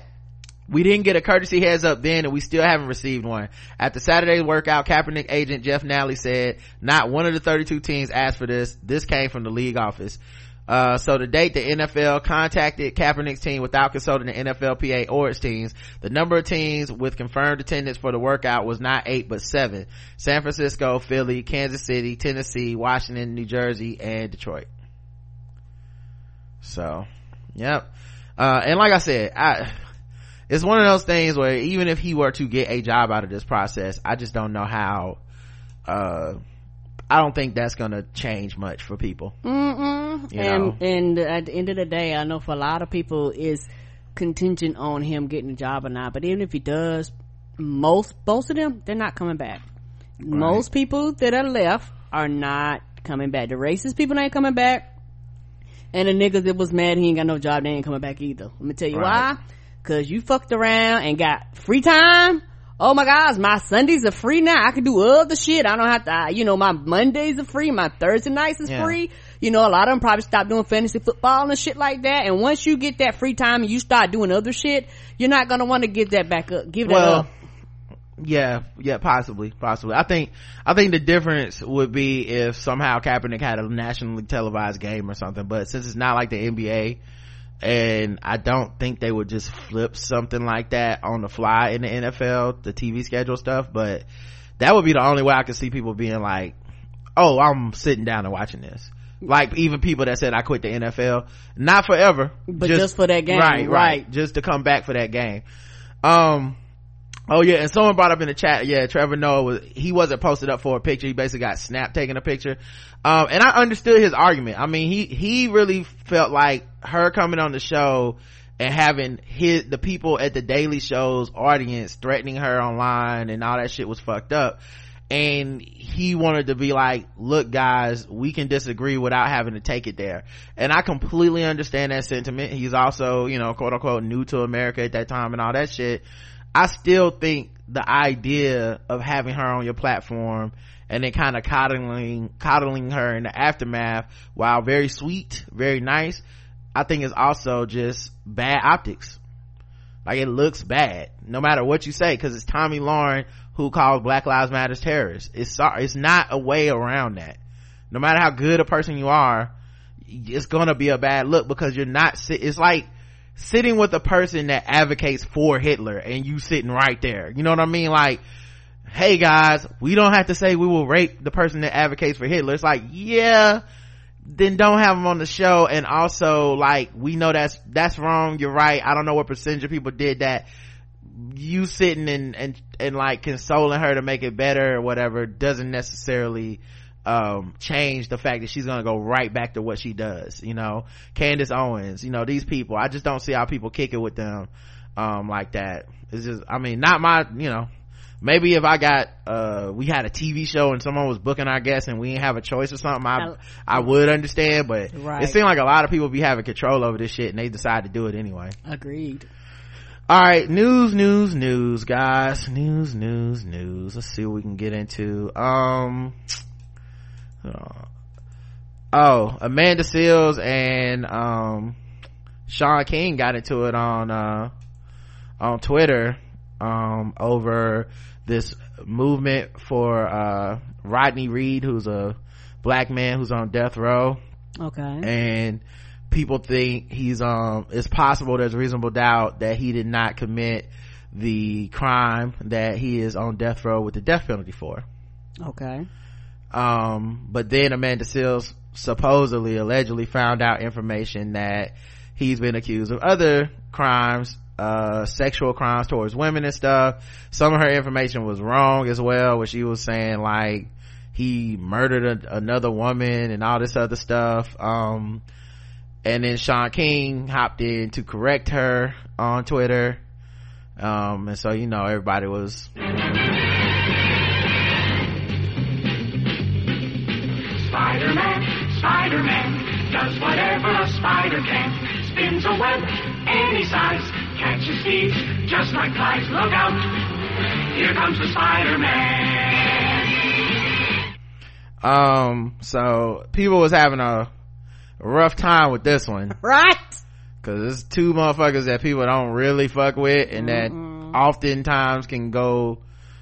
we didn't get a courtesy heads up then and we still haven't received one. At the Saturday workout, Kaepernick agent Jeff Nalley said, not one of the 32 teams asked for this. This came from the league office. Uh, so to date, the NFL contacted Kaepernick's team without consulting the NFLPA or its teams. The number of teams with confirmed attendance for the workout was not eight, but seven. San Francisco, Philly, Kansas City, Tennessee, Washington, New Jersey, and Detroit. So, yep. Uh, and like I said, I, it's one of those things where even if he were to get a job out of this process, I just don't know how, uh, I don't think that's gonna change much for people. Mm-mm. And know? and at the end of the day, I know for a lot of people is contingent on him getting a job or not. But even if he does, most most of them they're not coming back. Most people that are left are not coming back. The racist people ain't coming back. And the niggas that was mad he ain't got no job, they ain't coming back either. Let me tell you Right. why. Cause you fucked around and got free time. Oh my gosh, my Sundays are free now. I can do other shit. I don't have to, you know, my Mondays are free. My Thursday nights is Yeah. free. You know, a lot of them probably stop doing fantasy football and shit like that. And once you get that free time and you start doing other shit, you're not gonna want to give that back up. Give that well up. yeah yeah possibly possibly i think i think the difference would be if somehow kaepernick had a nationally televised game or something but since it's not like the nba and i don't think they would just flip something like that on the fly in the nfl the tv schedule stuff but that would be the only way i could see people being like oh i'm sitting down and watching this. Like even people that said i quit the nfl not forever But just for that game, right right. right. just to come back for that game. Um Oh yeah, and someone brought up in the chat, yeah, Trevor Noah was, he wasn't posted up for a picture, he basically got snapped taking a picture. Um, and I understood his argument. I mean, he, he really felt like her coming on the show and having his, the people at the Daily Show's audience threatening her online and all that shit was fucked up. And he wanted to be like, look guys, we can disagree without having to take it there. And I completely understand that sentiment. He's also, you know, quote unquote new to America at that time and all that shit. I still think the idea of having her on your platform and then kind of coddling, coddling her in the aftermath, while very sweet, very nice, I think is also just bad optics. Like it looks bad, no matter what you say, cause it's Tomi Lahren who calls Black Lives Matter terrorists. It's it's not a way around that. No matter how good a person you are, it's gonna be a bad look because you're not, it's like, sitting with a person that advocates for Hitler and you sitting right there. You know what I mean? Like, hey guys, we don't have to say we will rape the person that advocates for Hitler. It's like, yeah, then don't have them on the show. And also, like, we know that's, that's wrong. You're right. I don't know what percentage of people did that. You sitting and, and, and like consoling her to make it better or whatever doesn't necessarily, um, change the fact that she's gonna go right back to what she does, you know? Candace Owens, you know, these people, I just don't see how people kick it with them, um, like that. It's just, I mean, not my, you know, maybe if I got, uh, we had a TV show and someone was booking our guests and we didn't have a choice or something, I, I would understand, but Right. it seemed like a lot of people be having control over this shit and they decide to do it anyway. Agreed. All right, news, news, news, guys. News, news, news. Let's see what we can get into. Um, oh, Amanda Seales and um, Shaun King got into it on uh, on Twitter um, over this movement for uh, Rodney Reed, who's a black man who's on death row Okay. and people think he's um it's possible there's reasonable doubt that he did not commit the crime that he is on death row with the death penalty for okay. Um but then amanda seales supposedly allegedly found out information that he's been accused of other crimes uh sexual crimes towards women and stuff some of her information was wrong as well where she was saying like he murdered a, another woman and all this other stuff um and then Shaun King hopped in to correct her on Twitter. Um, and so, you know, everybody was. Spider-Man, Spider-Man, does whatever a spider can. Spins a web any size, catches thieves just like flies. Look out, here comes the Spider-Man. Um, so people was having a rough time with this one. (laughs) Right? Cause it's two motherfuckers that people don't really fuck with and that oftentimes can go,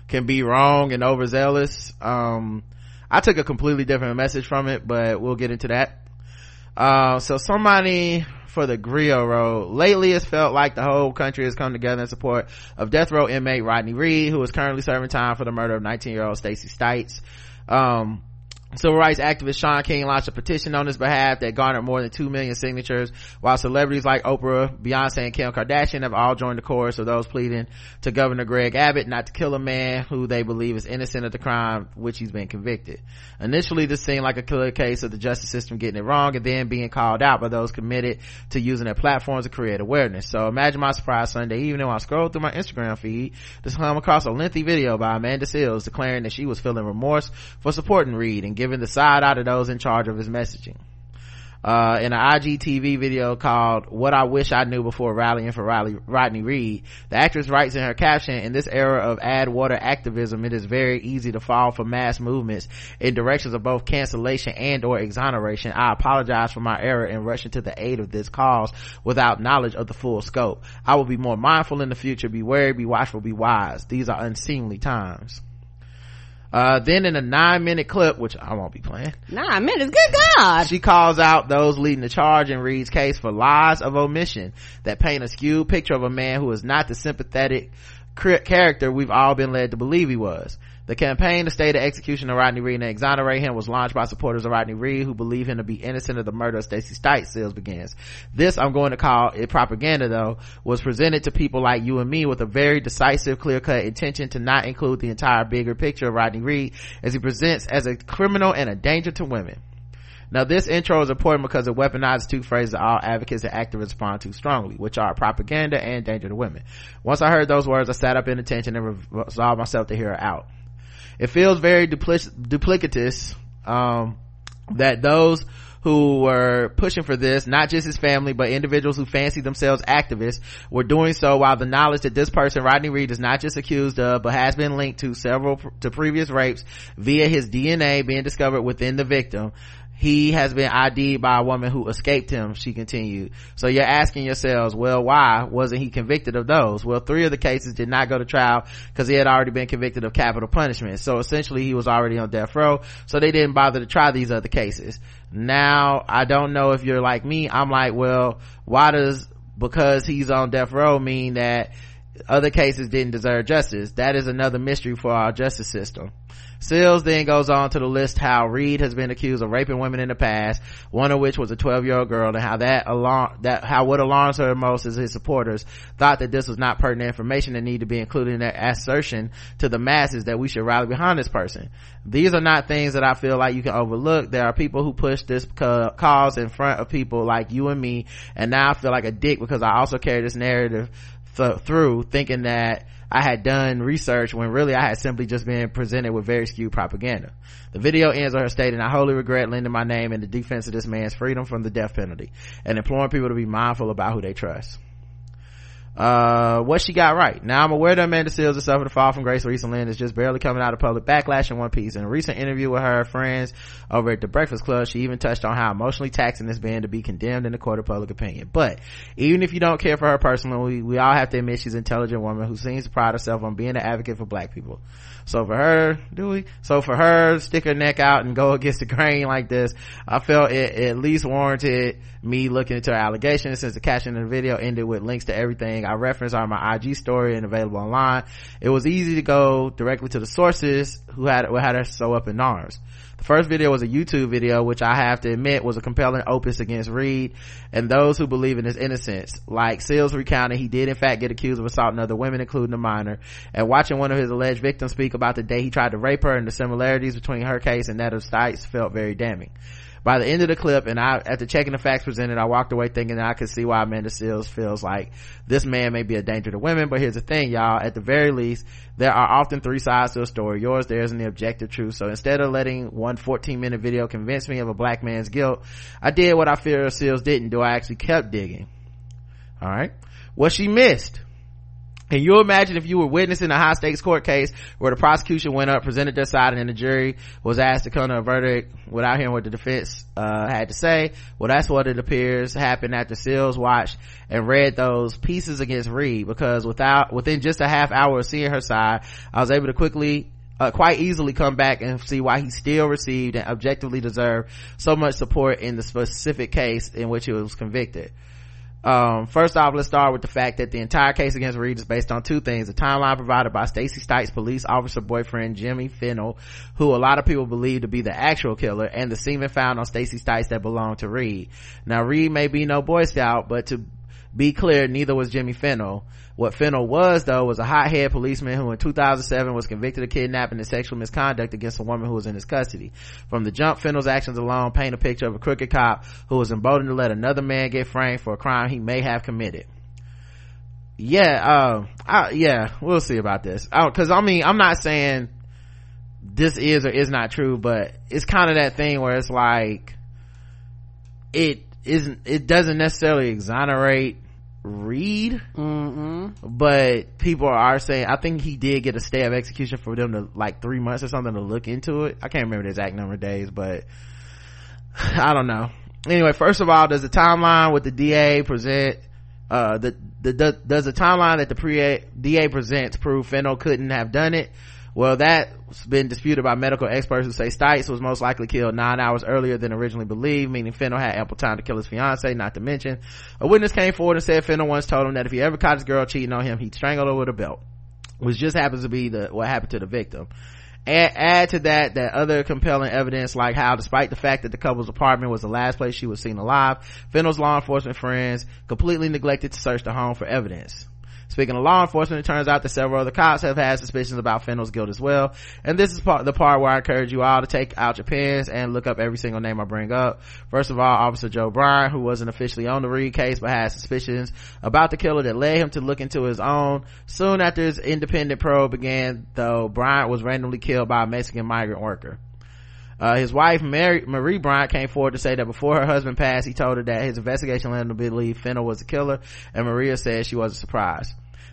can be wrong and overzealous. Um, I took a completely different message from it, but we'll get into that. Uh, so somebody for the Grio Road. Lately, it's felt like the whole country has come together in support of death row inmate Rodney Reed, who is currently serving time for the murder of 19 year old Stacey Stites. Um, Civil rights activist Shaun King launched a petition on his behalf that garnered more than 2 million signatures, while celebrities like Oprah, Beyonce, and Kim Kardashian have all joined the chorus of those pleading to Governor Greg Abbott not to kill a man who they believe is innocent of the crime which he's been convicted. Initially, this seemed like a clear case of the justice system getting it wrong and then being called out by those committed to using their platforms to create awareness. So imagine my surprise Sunday evening when I scrolled through my Instagram feed to come across a lengthy video by Amanda Seales declaring that she was feeling remorse for supporting Reed and giving the side out of those in charge of his messaging. Uh, in an IGTV video called What I Wish I Knew Before Rallying for Riley, Rodney Reed, the actress writes in her caption, in this era of add water activism, it is very easy to fall for mass movements in directions of both cancellation and or exoneration. I apologize for my error in rushing to the aid of this cause without knowledge of the full scope. I will be more mindful in the future. Be wary, be watchful, be wise. These are unseemly times. Uh, then in a nine minute clip, which I won't be playing, Nine minutes. Good God. she calls out those leading the charge in Reed's case for lies of omission that paint a skewed picture of a man who is not the sympathetic character we've all been led to believe he was. The campaign to stay the execution of Rodney Reed and exonerate him was launched by supporters of Rodney Reed who believe him to be innocent of the murder of Stacey Stites, Seales begins. This, I'm going to call it propaganda though, was presented to people like you and me with a very decisive, clear-cut intention to not include the entire bigger picture of Rodney Reed as he presents as a criminal and a danger to women. Now this intro is important because it weaponizes two phrases that all advocates and activists respond to strongly, which are propaganda and danger to women. Once I heard those words, I sat up in attention and resolved myself to hear it out. It feels very duplic- duplicitous, um, that those who were pushing for this, not just his family, but individuals who fancy themselves activists, were doing so while the knowledge that this person, Rodney Reed, is not just accused of, but has been linked to several, to previous rapes via his DNA being discovered within the victim, he has been ID'd by a woman who escaped him, she continued. So you're asking yourselves, well, why wasn't he convicted of those? Well, three of the cases did not go to trial because he had already been convicted of capital punishment. So essentially he was already on death row. So they didn't bother to try these other cases. Now, I don't know if you're like me. I'm like, well, why does, because he's on death row mean that other cases didn't deserve justice? That is another mystery for our justice system. Seales then goes on to the list how Reed has been accused of raping women in the past, one of which was a 12 year old girl, and how that alarm, that, how what alarms her most is his supporters thought that this was not pertinent information that needed to be included in their assertion to the masses that we should rally behind this person. These are not things that I feel like you can overlook. There are people who push this cause in front of people like you and me, and now I feel like a dick because I also carry this narrative th- through thinking that I had done research when really I had simply just been presented with very skewed propaganda. The video ends with her stating, I wholly regret lending my name in the defense of this man's freedom from the death penalty and imploring people to be mindful about who they trust. Uh, what she got right. Now I'm aware that Amanda Seales has suffered a fall from grace recently and is just barely coming out of public backlash in one piece. In a recent interview with her friends over at the Breakfast Club, she even touched on how emotionally taxing it's been to be condemned in the court of public opinion. But even if you don't care for her personally, we, we all have to admit she's an intelligent woman who seems to pride herself on being an advocate for black people. So for her, do we? So for her, stick her neck out and go against the grain like this, I felt it, at least warranted me looking into her allegations since the caption of the video ended with links to everything I referenced on my IG story and available online. It was easy to go directly to the sources who had, who had her so up in arms. The first video was a YouTube video, which I have to admit was a compelling opus against Reed and those who believe in his innocence. Like Seales recounted, he did in fact get accused of assaulting other women, including a minor. And watching one of his alleged victims speak about the day he tried to rape her and the similarities between her case and that of Stites felt very damning. By the end of the clip, and I, after checking the facts presented, I walked away thinking I could see why Amanda Seales feels like this man may be a danger to women. But here's the thing, y'all. At the very least, there are often three sides to a story. Yours, theirs, and the objective truth. So instead of letting one 14 minute video convince me of a black man's guilt, I did what I fear Seales didn't do. I actually kept digging. All right. What she missed. Can you imagine if you were witnessing a high stakes court case where the prosecution went up, presented their side, and then the jury was asked to come to a verdict without hearing what the defense uh, had to say? Well, that's what it appears happened after Seales watched and read those pieces against Reed because without within just a half hour of seeing her side, I was able to quickly uh, quite easily come back and see why he still received and objectively deserved so much support in the specific case in which he was convicted. Um, first off, let's start with the fact that the entire case against Reed is based on two things. The timeline provided by Stacey Stites police officer boyfriend Jimmy Fennell, who a lot of people believe to be the actual killer, and the semen found on Stacey Stites that belonged to Reed. Now, Reed may be no Boy Scout, but to be clear, neither was Jimmy Fennell. What Fennell was, though, was a hothead policeman who in 2007 was convicted of kidnapping and sexual misconduct against a woman who was in his custody. From the jump, Fennell's actions alone paint a picture of a crooked cop who was emboldened to let another man get framed for a crime he may have committed. Yeah, uh, I, yeah, we'll see about this. I, Cause I mean, I'm not saying this is or is not true, but it's kind of that thing where it's like, it isn't, it doesn't necessarily exonerate Reed, Mm-mm. but people are saying I think he did get a stay of execution for them to like three months or something to look into it. I can't remember the exact number of days, but (sighs) I don't know. Anyway, first of all, does the timeline with the DA present uh the, the, the does the timeline that the pre DA presents prove Fennell couldn't have done it? Well, that's been disputed by medical experts who say Stites was most likely killed nine hours earlier than originally believed, meaning Fennell had ample time to kill his fiance, not to mention. A witness came forward and said Fennell once told him that if he ever caught his girl cheating on him, he'd strangle her with a belt, which just happens to be the, what happened to the victim. Add, add to that that other compelling evidence like how despite the fact that the couple's apartment was the last place she was seen alive, Fennell's law enforcement friends completely neglected to search the home for evidence. Speaking of law enforcement, it turns out that several other cops have had suspicions about Fennell's guilt as well. And this is part, the part where I encourage you all to take out your pens and look up every single name I bring up. First of all, Officer Joe Bryant, who wasn't officially on the Reed case, but had suspicions about the killer that led him to look into his own. Soon after his independent probe began, though, Bryant was randomly killed by a Mexican migrant worker. Uh, his wife Mary, Marie Bryant came forward to say that before her husband passed, he told her that his investigation led him to believe Fennell was the killer, and Maria said she wasn't surprised.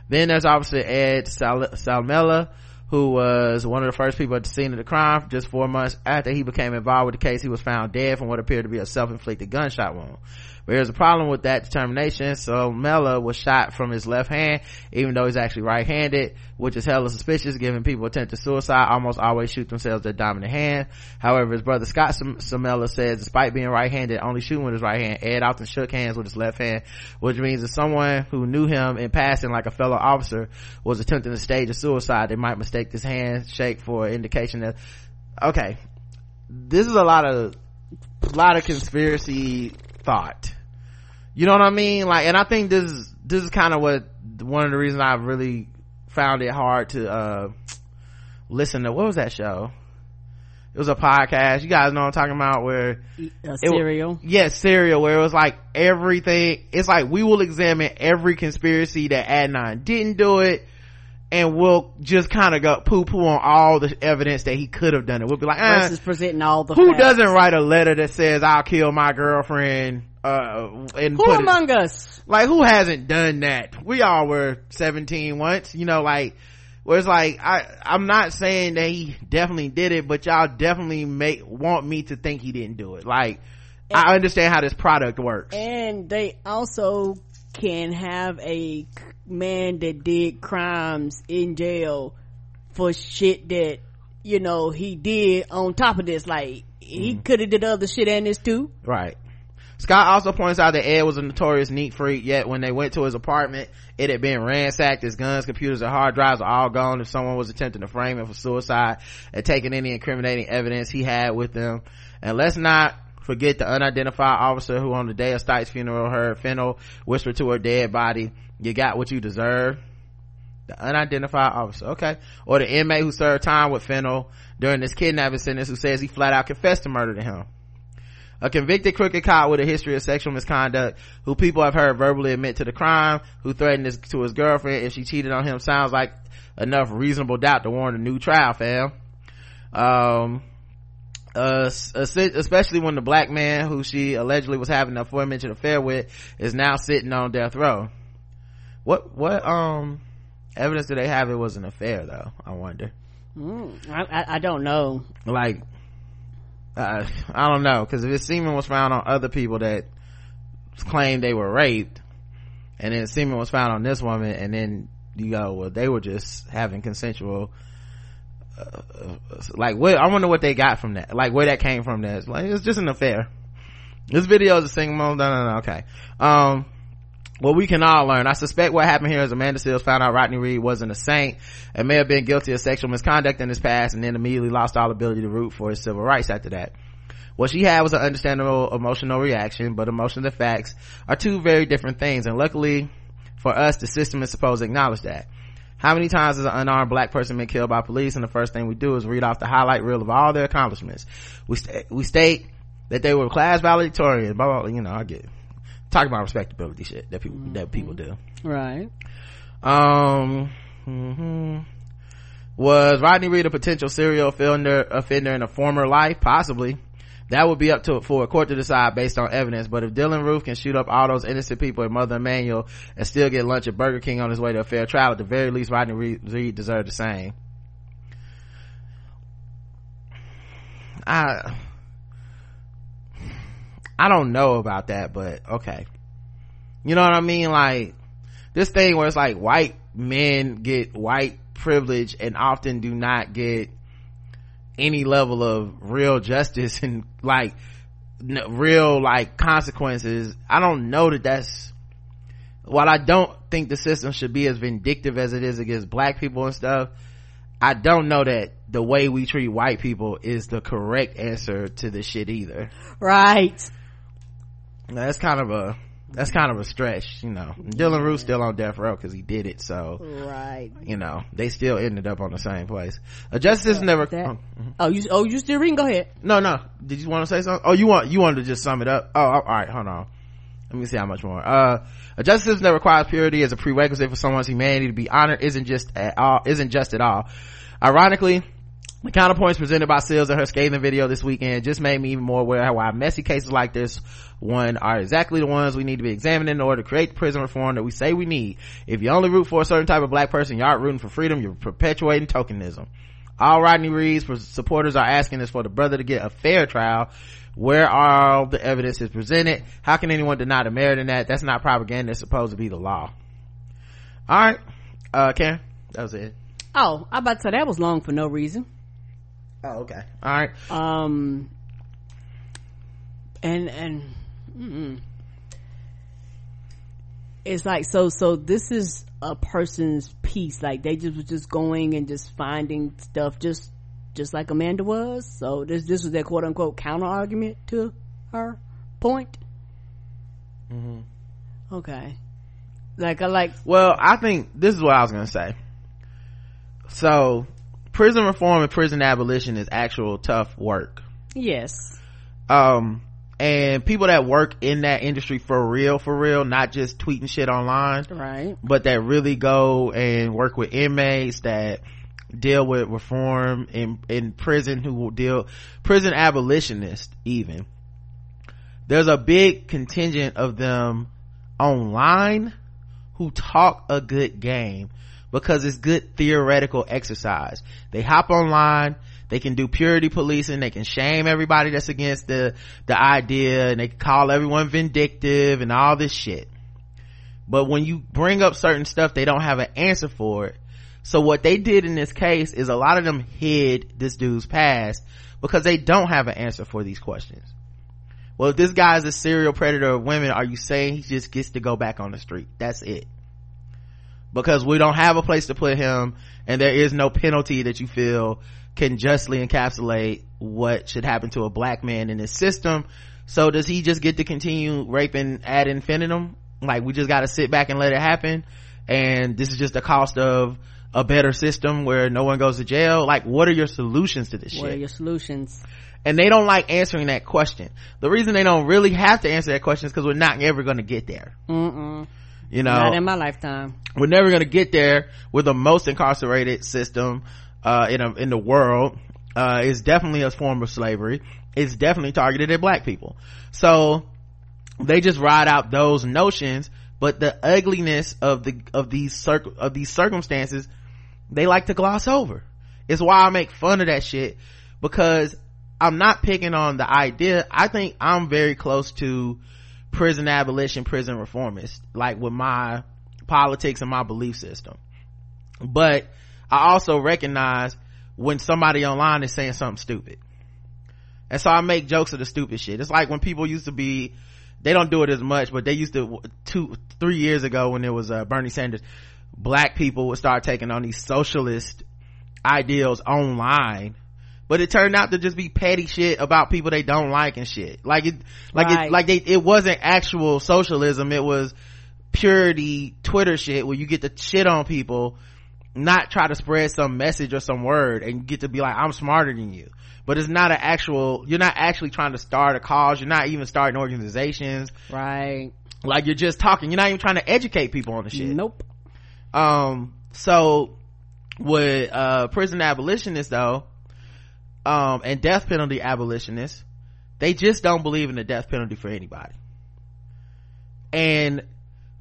Then there's Officer Ed Sal- Salmela, who was one of the first people at the scene of the crime. Just four months after he became involved with the case, he was found dead from what appeared to be a self-inflicted gunshot wound. There's a problem with that determination. Salmela was shot from his left hand, even though he's actually right-handed, which is hella suspicious given people attempted suicide almost always shoot themselves their dominant hand. However, his brother Scott Salmela says despite being right-handed, only shooting with his right hand, Ed often shook hands with his left hand, which means that someone who knew him in passing like a fellow officer was attempting to stage a suicide, they might mistake this handshake for an indication that, okay, this is a lot of, a lot of conspiracy thought. You know what i mean? Like and i think this is this is kind of what one of the reasons i really found it hard to uh listen to what was that show? It was a podcast. You guys know what i'm talking about where Serial. yes yeah, serial where it was like everything it's like we will examine every conspiracy that adnan didn't do it and we'll just kind of go poo poo on all the evidence that he could have done it. We'll be like, eh, versus presenting all the who facts. doesn't write a letter that says I'll kill my girlfriend? Uh, and Who put it- among us? like who hasn't done that? We all were 17 once, you know, like, where it's like, I, I'm not saying that he definitely did it, but y'all definitely make, want me to think he didn't do it. Like, I understand how this product works. And they also can have a man that did crimes in jail for shit that, you know, he did on top of this. Like, he Mm. could have did other shit in this too. Right. Scott also points out that Ed was a notorious neat freak, yet when they went to his apartment, it had been ransacked. His guns, computers, and hard drives are all gone. If someone was attempting to frame him for suicide and taking any incriminating evidence he had with them. And let's not forget the unidentified officer who on the day of Stites' funeral heard Fennell whisper to her dead body, you got what you deserve. The unidentified officer, okay. Or the inmate who served time with Fennell during this kidnapping sentence who says he flat out confessed to murder to him. A convicted crooked cop with a history of sexual misconduct, who people have heard verbally admit to the crime, who threatened his, to his girlfriend if she cheated on him, sounds like enough reasonable doubt to warrant a new trial, fam. Um, uh, especially when the black man who she allegedly was having the aforementioned affair with is now sitting on death row. What, what, um, evidence do they have it was an affair though? I wonder. Mm, I, I, don't know. Like, uh, I don't know because if his semen was found on other people that claimed they were raped, and then semen was found on this woman, and then you go, well, they were just having consensual. Uh, like what? I wonder what they got from that. Like where that came from. That's like it's just an affair. This video is a single mom. No, no, no. Okay. Um, well, we can all learn. I suspect what happened here is Amanda Seales found out Rodney Reed wasn't a saint and may have been guilty of sexual misconduct in his past and then immediately lost all ability to root for his civil rights after that. What she had was an understandable emotional reaction, but emotions and facts are two very different things. And luckily for us, the system is supposed to acknowledge that. How many times has an unarmed black person been killed by police? And the first thing we do is read off the highlight reel of all their accomplishments. We, st- we state that they were class valedictorians, blah, blah, blah, you know, I get talking about respectability shit that people mm-hmm. that people do right um mm-hmm. was rodney reed a potential serial offender offender in a former life possibly that would be up to for a court to decide based on evidence but if Dylann Roof can shoot up all those innocent people at mother emanuel and still get lunch at burger king on his way to a fair trial at the very least rodney reed deserved the same i I don't know about that, but okay. You know what I mean? Like, this thing where it's like white men get white privilege and often do not get any level of real justice (laughs) and like real like consequences. I don't know that that's, while I don't think the system should be as vindictive as it is against black people and stuff, I don't know that the way we treat white people is the correct answer to this shit either. Right that's kind of a that's kind of a stretch, you know. Dylann Roof still on death row because he did it, so right. You know, they still ended up on the same place. A justice never. That, oh, mm-hmm. oh, you oh you still reading? Go ahead. No, no. Did you want to say something? Oh, you want you wanted to just sum it up? Oh, all right. Hold on. Let me see how much more. Uh, a justice system that requires purity as a prerequisite for someone's humanity to be honored isn't just at all isn't just at all. Ironically, the counterpoints presented by Seales in her scathing video this weekend just made me even more aware why messy cases like this one are exactly the ones we need to be examining in order to create the prison reform that we say we need. If you only root for a certain type of black person, you aren't rooting for freedom, you're perpetuating tokenism. All Rodney Reed's supporters are asking us for the brother to get a fair trial. Where all the evidence is presented? How can anyone deny the merit in that? That's not propaganda. It's supposed to be the law. All right. Uh, Karen, that was it. Oh, I about to say that was long for no reason. Oh, okay. All right. Um, and and mm, it's like so. So this is a person's piece. Like they just was just going and just finding stuff, just just like Amanda was. So this this was their quote unquote counter argument to her point. Mm-hmm. Okay. Like I like. Well, I think this is what I was gonna say. So prison reform and prison abolition is actual tough work. Yes. Um, and people that work in that industry for real, for real, not just tweeting shit online. Right. But that really go and work with inmates that deal with reform in, in prison who will deal, prison abolitionists even. There's a big contingent of them online who talk a good game because it's good theoretical exercise. They hop online, they can do purity policing, they can shame everybody that's against the, the idea, and they can call everyone vindictive and all this shit. But when you bring up certain stuff, they don't have an answer for it. So what they did in this case is a lot of them hid this dude's past because they don't have an answer for these questions. Well, if this guy is a serial predator of women, are you saying he just gets to go back on the street? That's it because we don't have a place to put him and there is no penalty that you feel can justly encapsulate what should happen to a black man in this system. So does he just get to continue raping ad infinitum? Like we just got to sit back and let it happen. And this is just the cost of a better system where no one goes to jail. Like what are your solutions to this what shit? are your solutions? And they don't like answering that question. The reason they don't really have to answer that question is because we're not ever going to get there. Mm-mm. You know Not in my lifetime. we're never going to get there with the most incarcerated system uh, in a, in the world. Uh, it's definitely a form of slavery. It's definitely targeted at black people. So they just ride out those notions but the ugliness of the of these circ- of these circumstances they like to gloss over. It's why i make fun of that shit because i'm not picking on the idea. I think i'm very close to prison abolition prison reformist like with my politics and my belief system. But i also recognize when somebody online is saying something stupid. And so i make jokes of the stupid shit. It's like when people used to be they don't do it as much but they used to two three years ago when there was uh, bernie sanders black people would start taking on these socialist ideals online but it turned out to just be petty shit about people they don't like and shit. Like it like Right. it like they it wasn't actual socialism. It was purity twitter shit where you get to shit on people not try to spread some message or some word and get to be like i'm smarter than you. But it's not an actual you're not actually trying to start a cause. You're not even starting organizations. Right. like you're just talking. You're not even trying to educate people on the shit. Nope. um so with uh prison abolitionists though um and death penalty abolitionists they just don't believe in the death penalty for anybody. And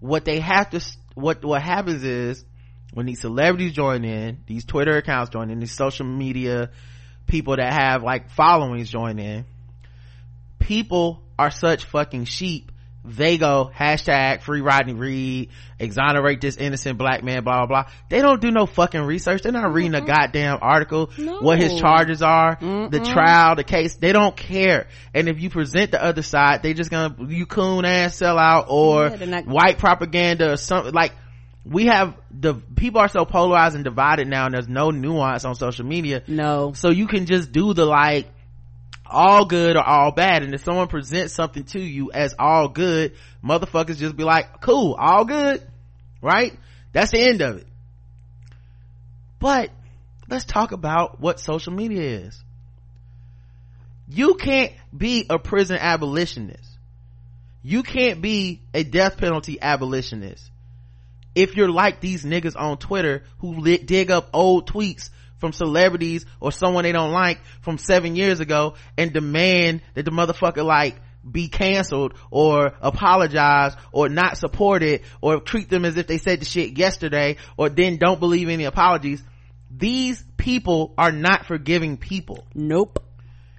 what they have to what what happens is when these celebrities join in these twitter accounts join in these social media people that have like followings join in people are such fucking sheep they go hashtag free Rodney Reed, exonerate this innocent black man, blah, blah, blah. They don't do no fucking research. They're not reading a goddamn article, No. what his charges are, the trial, the case. They don't care. And if you present the other side, they just gonna, you coon ass sellout or Yeah, not- white propaganda or something like, we have the, people are so polarized and divided now and there's no nuance on social media. No. So you can just do the like, all good or all bad. And if someone presents something to you as all good, motherfuckers just be like, cool, all good, right? That's the end of it. But let's talk about what social media is. You can't be a prison abolitionist. You can't be a death penalty abolitionist if you're like these niggas on Twitter who dig up old tweets from celebrities or someone they don't like from seven years ago and demand that the motherfucker like be canceled or apologize or not support it or treat them as if they said the shit yesterday or then don't believe any apologies. These people are not forgiving people Nope.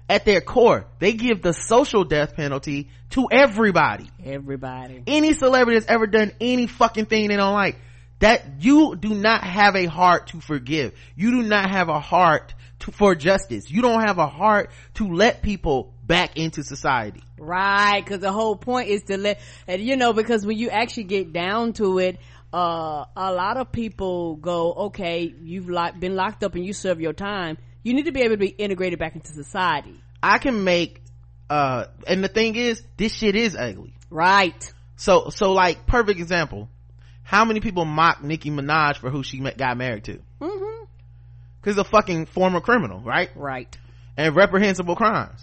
at their core. They give the social death penalty to everybody Everybody. any celebrity that's ever done any fucking thing they don't like that you do not have a heart to forgive you do not have a heart to, for justice you don't have a heart to let people back into society Right, because the whole point is to let, and you know, because when you actually get down to it, uh, a lot of people go, okay, you've lock, been locked up and you serve your time. You need to be able to be integrated back into society. i can make uh and the thing is this shit is ugly Right. so so like perfect example how many people mock nicki minaj for who she got married to Mm-hmm. because a fucking former criminal right Right. and reprehensible crimes.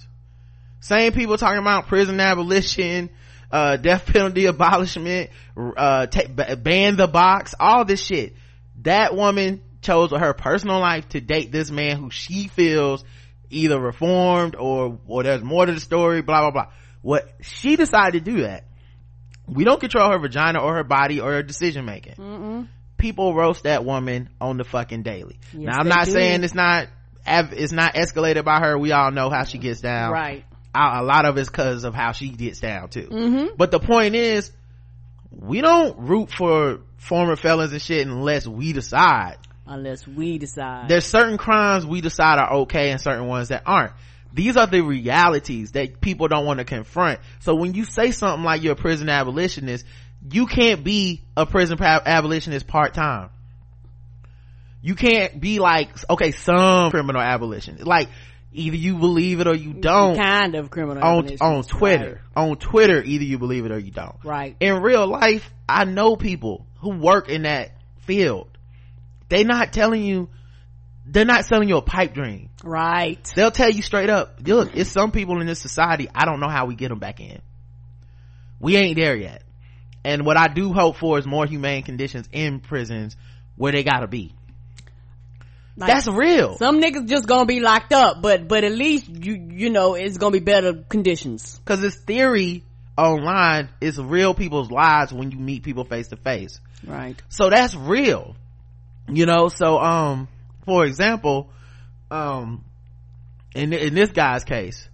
Same people talking about prison abolition, uh, death penalty abolishment, uh, ta- ban the box, all this shit. That woman chose with her personal life to date this man who she feels either reformed or, or there's more to the story, blah, blah, blah. What she decided to do that. We don't control her vagina or her body or her decision making. People roast that woman on the fucking daily. Yes, now I'm not do. saying it's not it's not escalated by her. We all know how she gets down. Right. A, a lot of it's because of how she gets down too. Mm-hmm. But the point is, we don't root for former felons and shit unless we decide. Unless we decide. There's certain crimes we decide are okay and certain ones that aren't. These are the realities that people don't want to confront. So when you say something like you're a prison abolitionist, you can't be a prison abolitionist part-time. You can't be like, okay, some criminal abolition. Like, either you believe it or you don't kind of criminal on abolition. on Twitter. On Twitter, either you believe it or you don't. Right. In real life, I know people who work in that field. They not telling you they're not selling you a pipe dream. Right. They'll tell you straight up look it's some people in this society i don't know how we get them back in. We ain't there yet. And what i do hope for is more humane conditions in prisons where they gotta be. Like, that's real. some niggas just gonna be locked up but but at least you you know it's gonna be better conditions. Because this theory online is real people's lives when you meet people face to face. Right. So that's real. You know so um for example um in in this guy's case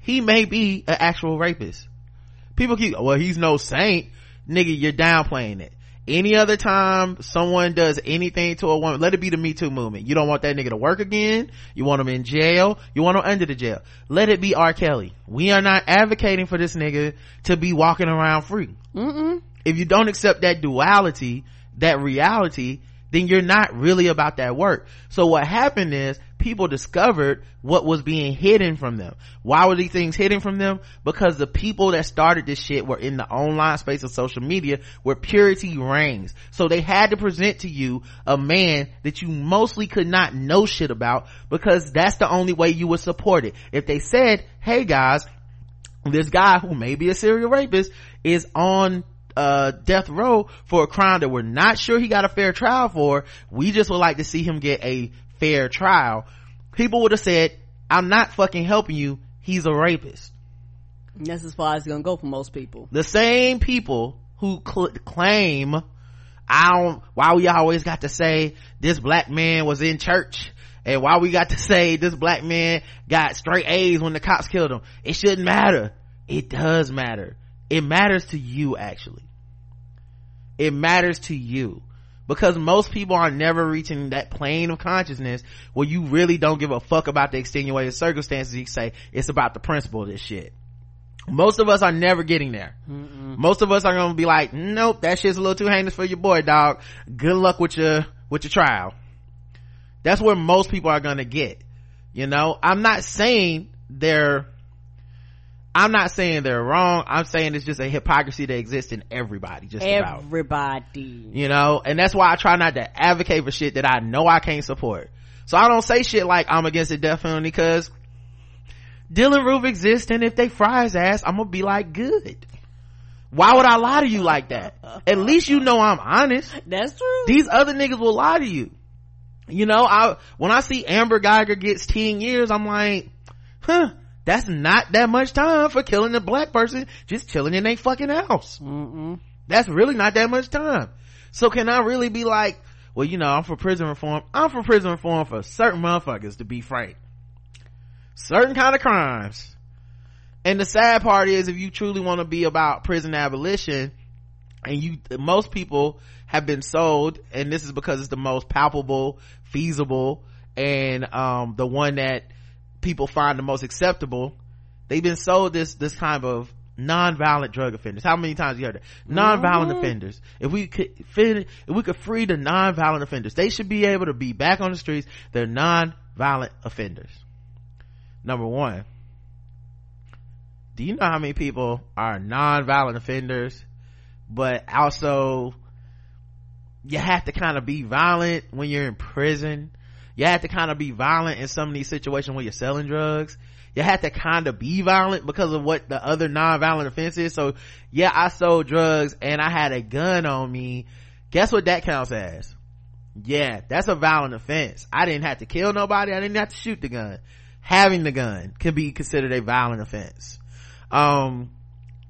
he may be an actual rapist. People keep well he's no saint. Nigga you're downplaying it. Any other time someone does anything to a woman let it be the me too movement. You don't want that nigga to work again. You want him in jail. You want him under the jail. Let it be r. Kelly. We are not advocating for this nigga to be walking around free. Mm-mm. if you don't accept that duality that reality then you're not really about that work. So what happened is people discovered what was being hidden from them. Why were these things hidden from them? Because the people that started this shit were in the online space of social media where purity reigns. So they had to present to you a man that you mostly could not know shit about because that's the only way you would support it. If they said hey guys this guy who may be a serial rapist is on uh death row for a crime that we're not sure he got a fair trial for we just would like to see him get a fair trial. People would have said i'm not fucking helping you. He's a rapist. That's as far as it's gonna go for most people. The same people who cl- claim i don't why we always got to say this black man was in church and why we got to say this black man got straight a's when the cops killed him. It shouldn't matter. It does matter it matters to you actually. It matters to you. Because most people are never reaching that plane of consciousness where you really don't give a fuck about the extenuating circumstances. You say it's about the principle of this shit. Most of us are never getting there. Most of us are gonna be like nope that shit's a little too heinous for your boy dog. Good luck with your with your trial. That's where most people are gonna get you know? I'm not saying they're i'm not saying they're wrong. I'm saying it's just a hypocrisy that exists in everybody just about. Everybody. You know? And that's why i try not to advocate for shit that i know i can't support. So i don't say shit like i'm against the death penalty because dylann roof exists and if they fry his ass i'm gonna be like good. Why would i lie to you like that? At least you know i'm honest. That's true. These other niggas will lie to you. You know i when i see amber geiger gets 10 years i'm like huh that's not that much time for killing a black person just chilling in a fucking house. Mm-mm. that's really not that much time. So can i really be like well you know i'm for prison reform. I'm for prison reform for certain motherfuckers to be frank. Certain kind of crimes. And the sad part is if you truly want to be about prison abolition and you most people have been sold and this is because it's the most palpable feasible and um the one that people find the most acceptable they've been sold this this kind of non-violent drug offenders. How many times you heard that? Non-violent mm-hmm. offenders. If we could if we could free the non-violent offenders they should be able to be back on the streets. They're non-violent offenders. Number one do you know how many people are non-violent offenders? But also you have to kind of be violent when you're in prison you have to kind of be violent in some of these situations when you're selling drugs. You have to kind of be violent because of what the other non-violent offense is so yeah i sold drugs and i had a gun on me. Guess what that counts as? Yeah that's a violent offense. I didn't have to kill nobody. I didn't have to shoot the gun. Having the gun can be considered a violent offense. Um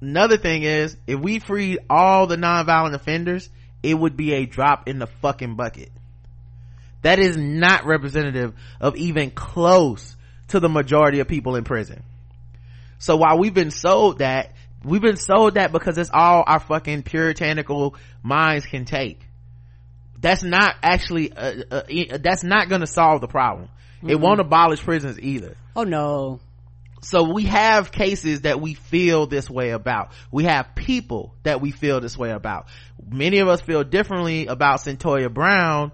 another thing is if we freed all the non-violent offenders it would be a drop in the fucking bucket that is not representative of even close to the majority of people in prison. So while we've been sold that we've been sold that because it's all our fucking puritanical minds can take. That's not actually uh, uh, uh, that's not gonna solve the problem. It won't abolish prisons either. Oh no. So we have cases that we feel this way about. We have people that we feel this way about. Many of us feel differently about cyntoia brown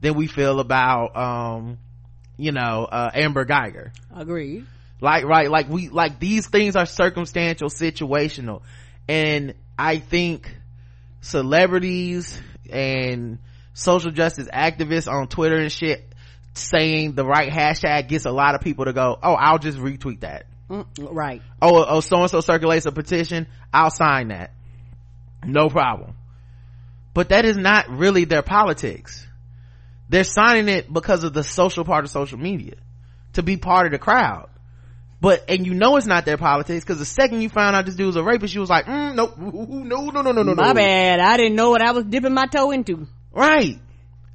than we feel about um you know uh, amber geiger. Agreed. Like right like we like these things are circumstantial situational. And i think celebrities and social justice activists on twitter and shit saying the right hashtag gets a lot of people to go oh i'll just retweet that. Mm, right. Oh oh so and so circulates a petition i'll sign that. No problem. But that is not really their politics they're signing it because of the social part of social media to be part of the crowd but and you know it's not their politics because the second you found out this dude was a rapist you was like mm, nope no no no no no no. my no bad i didn't know what i was dipping my toe into Right.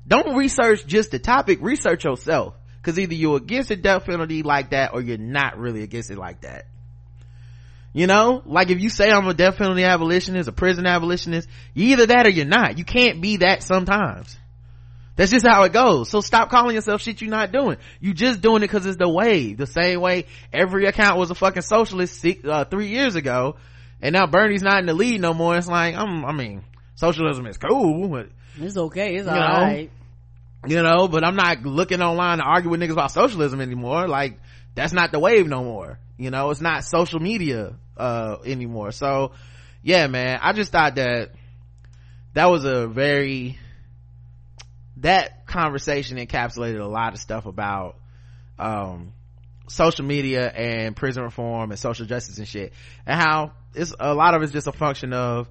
Don't research just the topic, research yourself. Cause either you're against the death penalty like that or you're not really against it like that. You know, like if you say I'm a death penalty abolitionist, a prison abolitionist, either that or you're not. You can't be that sometimes. That's just how it goes. So stop calling yourself shit you're not doing. You just doing it cause it's the wave. The same way every account was a fucking socialist six, uh, three years ago. And now Bernie's not in the lead no more. It's like, I'm, I mean, socialism is cool, but it's okay it's You all know? right you know but i'm not looking online to argue with niggas about socialism anymore like that's not the wave no more you know it's not social media uh anymore so yeah man i just thought that that was a very that conversation encapsulated a lot of stuff about um social media and prison reform and social justice and shit. And how it's a lot of it's just a function of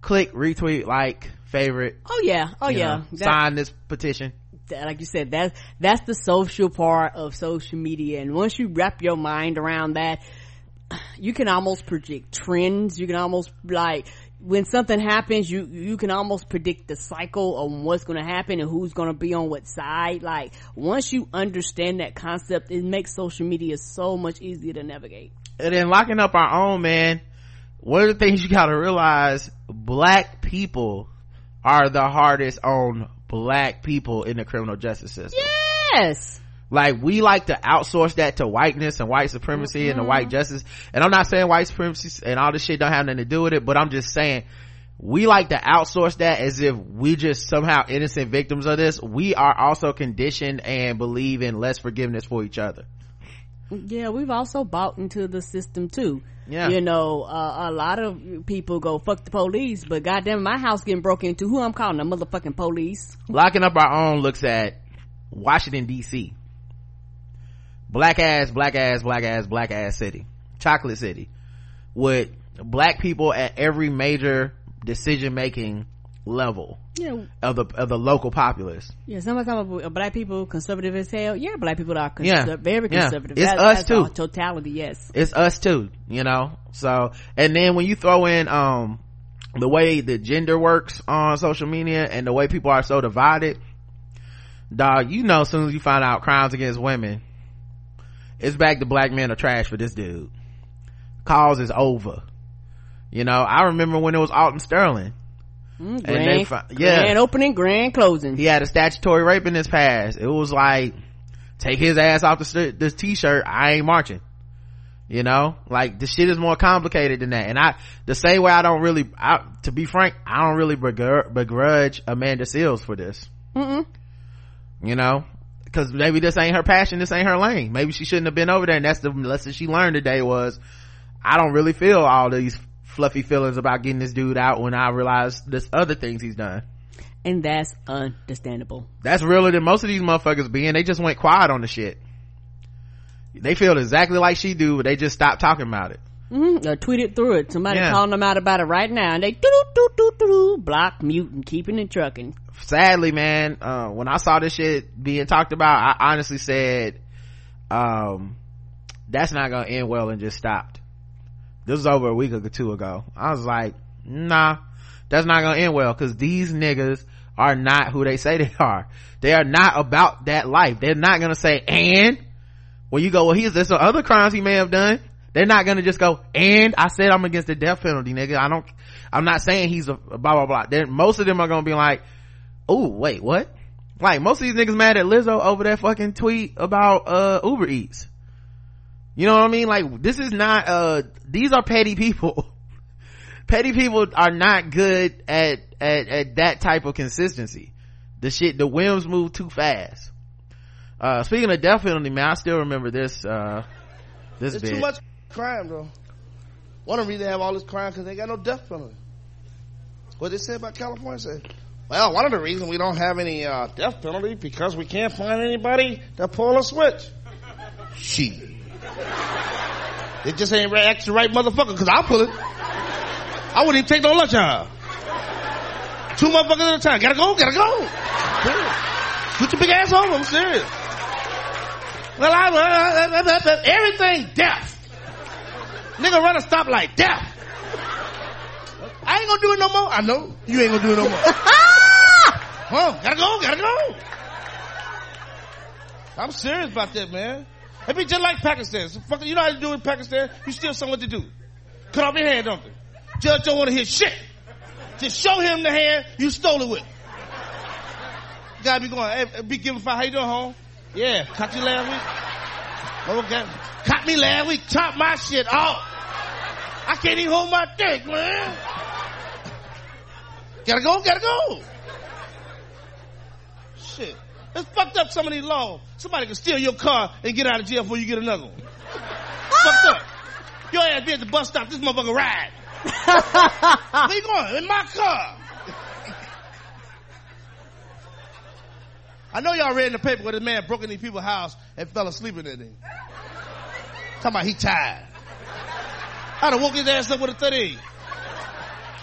click retweet like favorite. Oh yeah. Oh yeah. know, That- sign this petition. that- like you said that's that's the social part of social media. And once you wrap your mind around that you can almost predict trends. You can almost like when something happens you you can almost predict the cycle of what's going to happen and who's going to be on what side. Like once you understand that concept it makes social media so much easier to navigate. And then locking up our own man one of the things you gotta realize black people are the hardest on black people in the criminal justice system. Yes like we like to outsource that to whiteness and white supremacy and the white justice and i'm not saying white supremacy and all this shit don't have nothing to do with it but i'm just saying we like to outsource that as if we just somehow innocent victims of this we are also conditioned and believe in less forgiveness for each other Yeah, we've also bought into the system too. Yeah. You know, uh, a lot of people go, fuck the police, but goddamn, my house getting broken into. Who I'm calling? The motherfucking police. locking up our own looks at washington dc black ass black ass black ass black ass city chocolate city with black people at every major decision making level Yeah. of the of the local populace Yeah, somebody talking about black people conservative as hell. Yeah, black people are conser- Yeah. very Yeah. conservative. It's That- us too. Totality, yes. it's us too you know so and then when you throw in um the way the gender works on social media and the way people are so divided dog you know as soon as you find out crimes against women it's back to black men are trash for this dude. Cause is over. You know i remember when it was alton sterling. Mm, they grand, fi- yeah. grand opening, grand closing. he had a statutory rape in his past. It was like take his ass off the st- this t-shirt. I ain't marching. You know? Like the shit is more complicated than that. And i the same way i don't really I, to be frank i don't really begr- begrudge amanda seales for this. Mm-mm. you know because maybe this ain't her passion this ain't her lane. Maybe she shouldn't have been over there and that's the lesson she learned today was i don't really feel all these fluffy feelings about getting this dude out when i realize this other things he's done. And that's understandable. that's realer than most of these motherfuckers being. They just went quiet on the shit. They feel exactly like she do but they just stopped talking about it Mm-hmm. Or tweeted through it. Somebody Yeah. calling them out about it right now, and they doo doo doo doo block, mute, and keeping it trucking. sadly man uh, when i saw this shit being talked about i honestly said um that's not gonna end well and just stopped this was over a week or two ago i was like nah that's not gonna end well because these niggas are not who they say they are they are not about that life they're not gonna say and when you go well he's there's some other crimes he may have done they're not gonna just go and i said i'm against the death penalty nigga. I don't i'm not saying he's a blah blah blah. They're, most of them are gonna be like oh wait what? Like most of these niggas mad at lizzo over that fucking tweet about uh uber eats. You know what i mean? Like this is not uh these are petty people. (laughs) Petty people are not good at at at that type of consistency. The shit the whims move too fast. Uh speaking of death penalty man i still remember this uh this It's too much crime, though. One of the reasons they have all this crime because they got no death penalty. What they say about California? Say Well, one of the reasons we don't have any uh, death penalty because we can't find anybody to pull a switch. She. It just ain't right, act the right motherfucker because I'll pull it. I wouldn't even take no lunch hour. Two motherfuckers at a time. Gotta go, gotta go. Put your big ass home. I'm serious. Well, I, I, I, I everything death. Nigga run a stoplight, death. I ain't gonna do it no more. I know you ain't gonna do it no more. (laughs) huh? Gotta go, gotta go. I'm serious about that, man. It be just like Pakistan. So fuck, you know how to do it in Pakistan? You still something to do. Cut off your hand, don't they? Judge don't want to hear shit. Just show him the hand you stole it with. Gotta be going, hey, be giving five. How you doing, home? Yeah, caught you last week. Okay, caught me last week. Chop my shit off. I can't even hold my dick, man. Gotta go, gotta go. Shit. It's fucked up some of these laws. Somebody can steal your car and get out of jail before you get another one. fucked up. Your ass be at the bus stop, this motherfucker ride. Where you going? In my car. (laughs) I know y'all read in the paper where this man broke in these people's house and fell asleep in there. Talking about he tired. I'd have woke his ass up with a 38.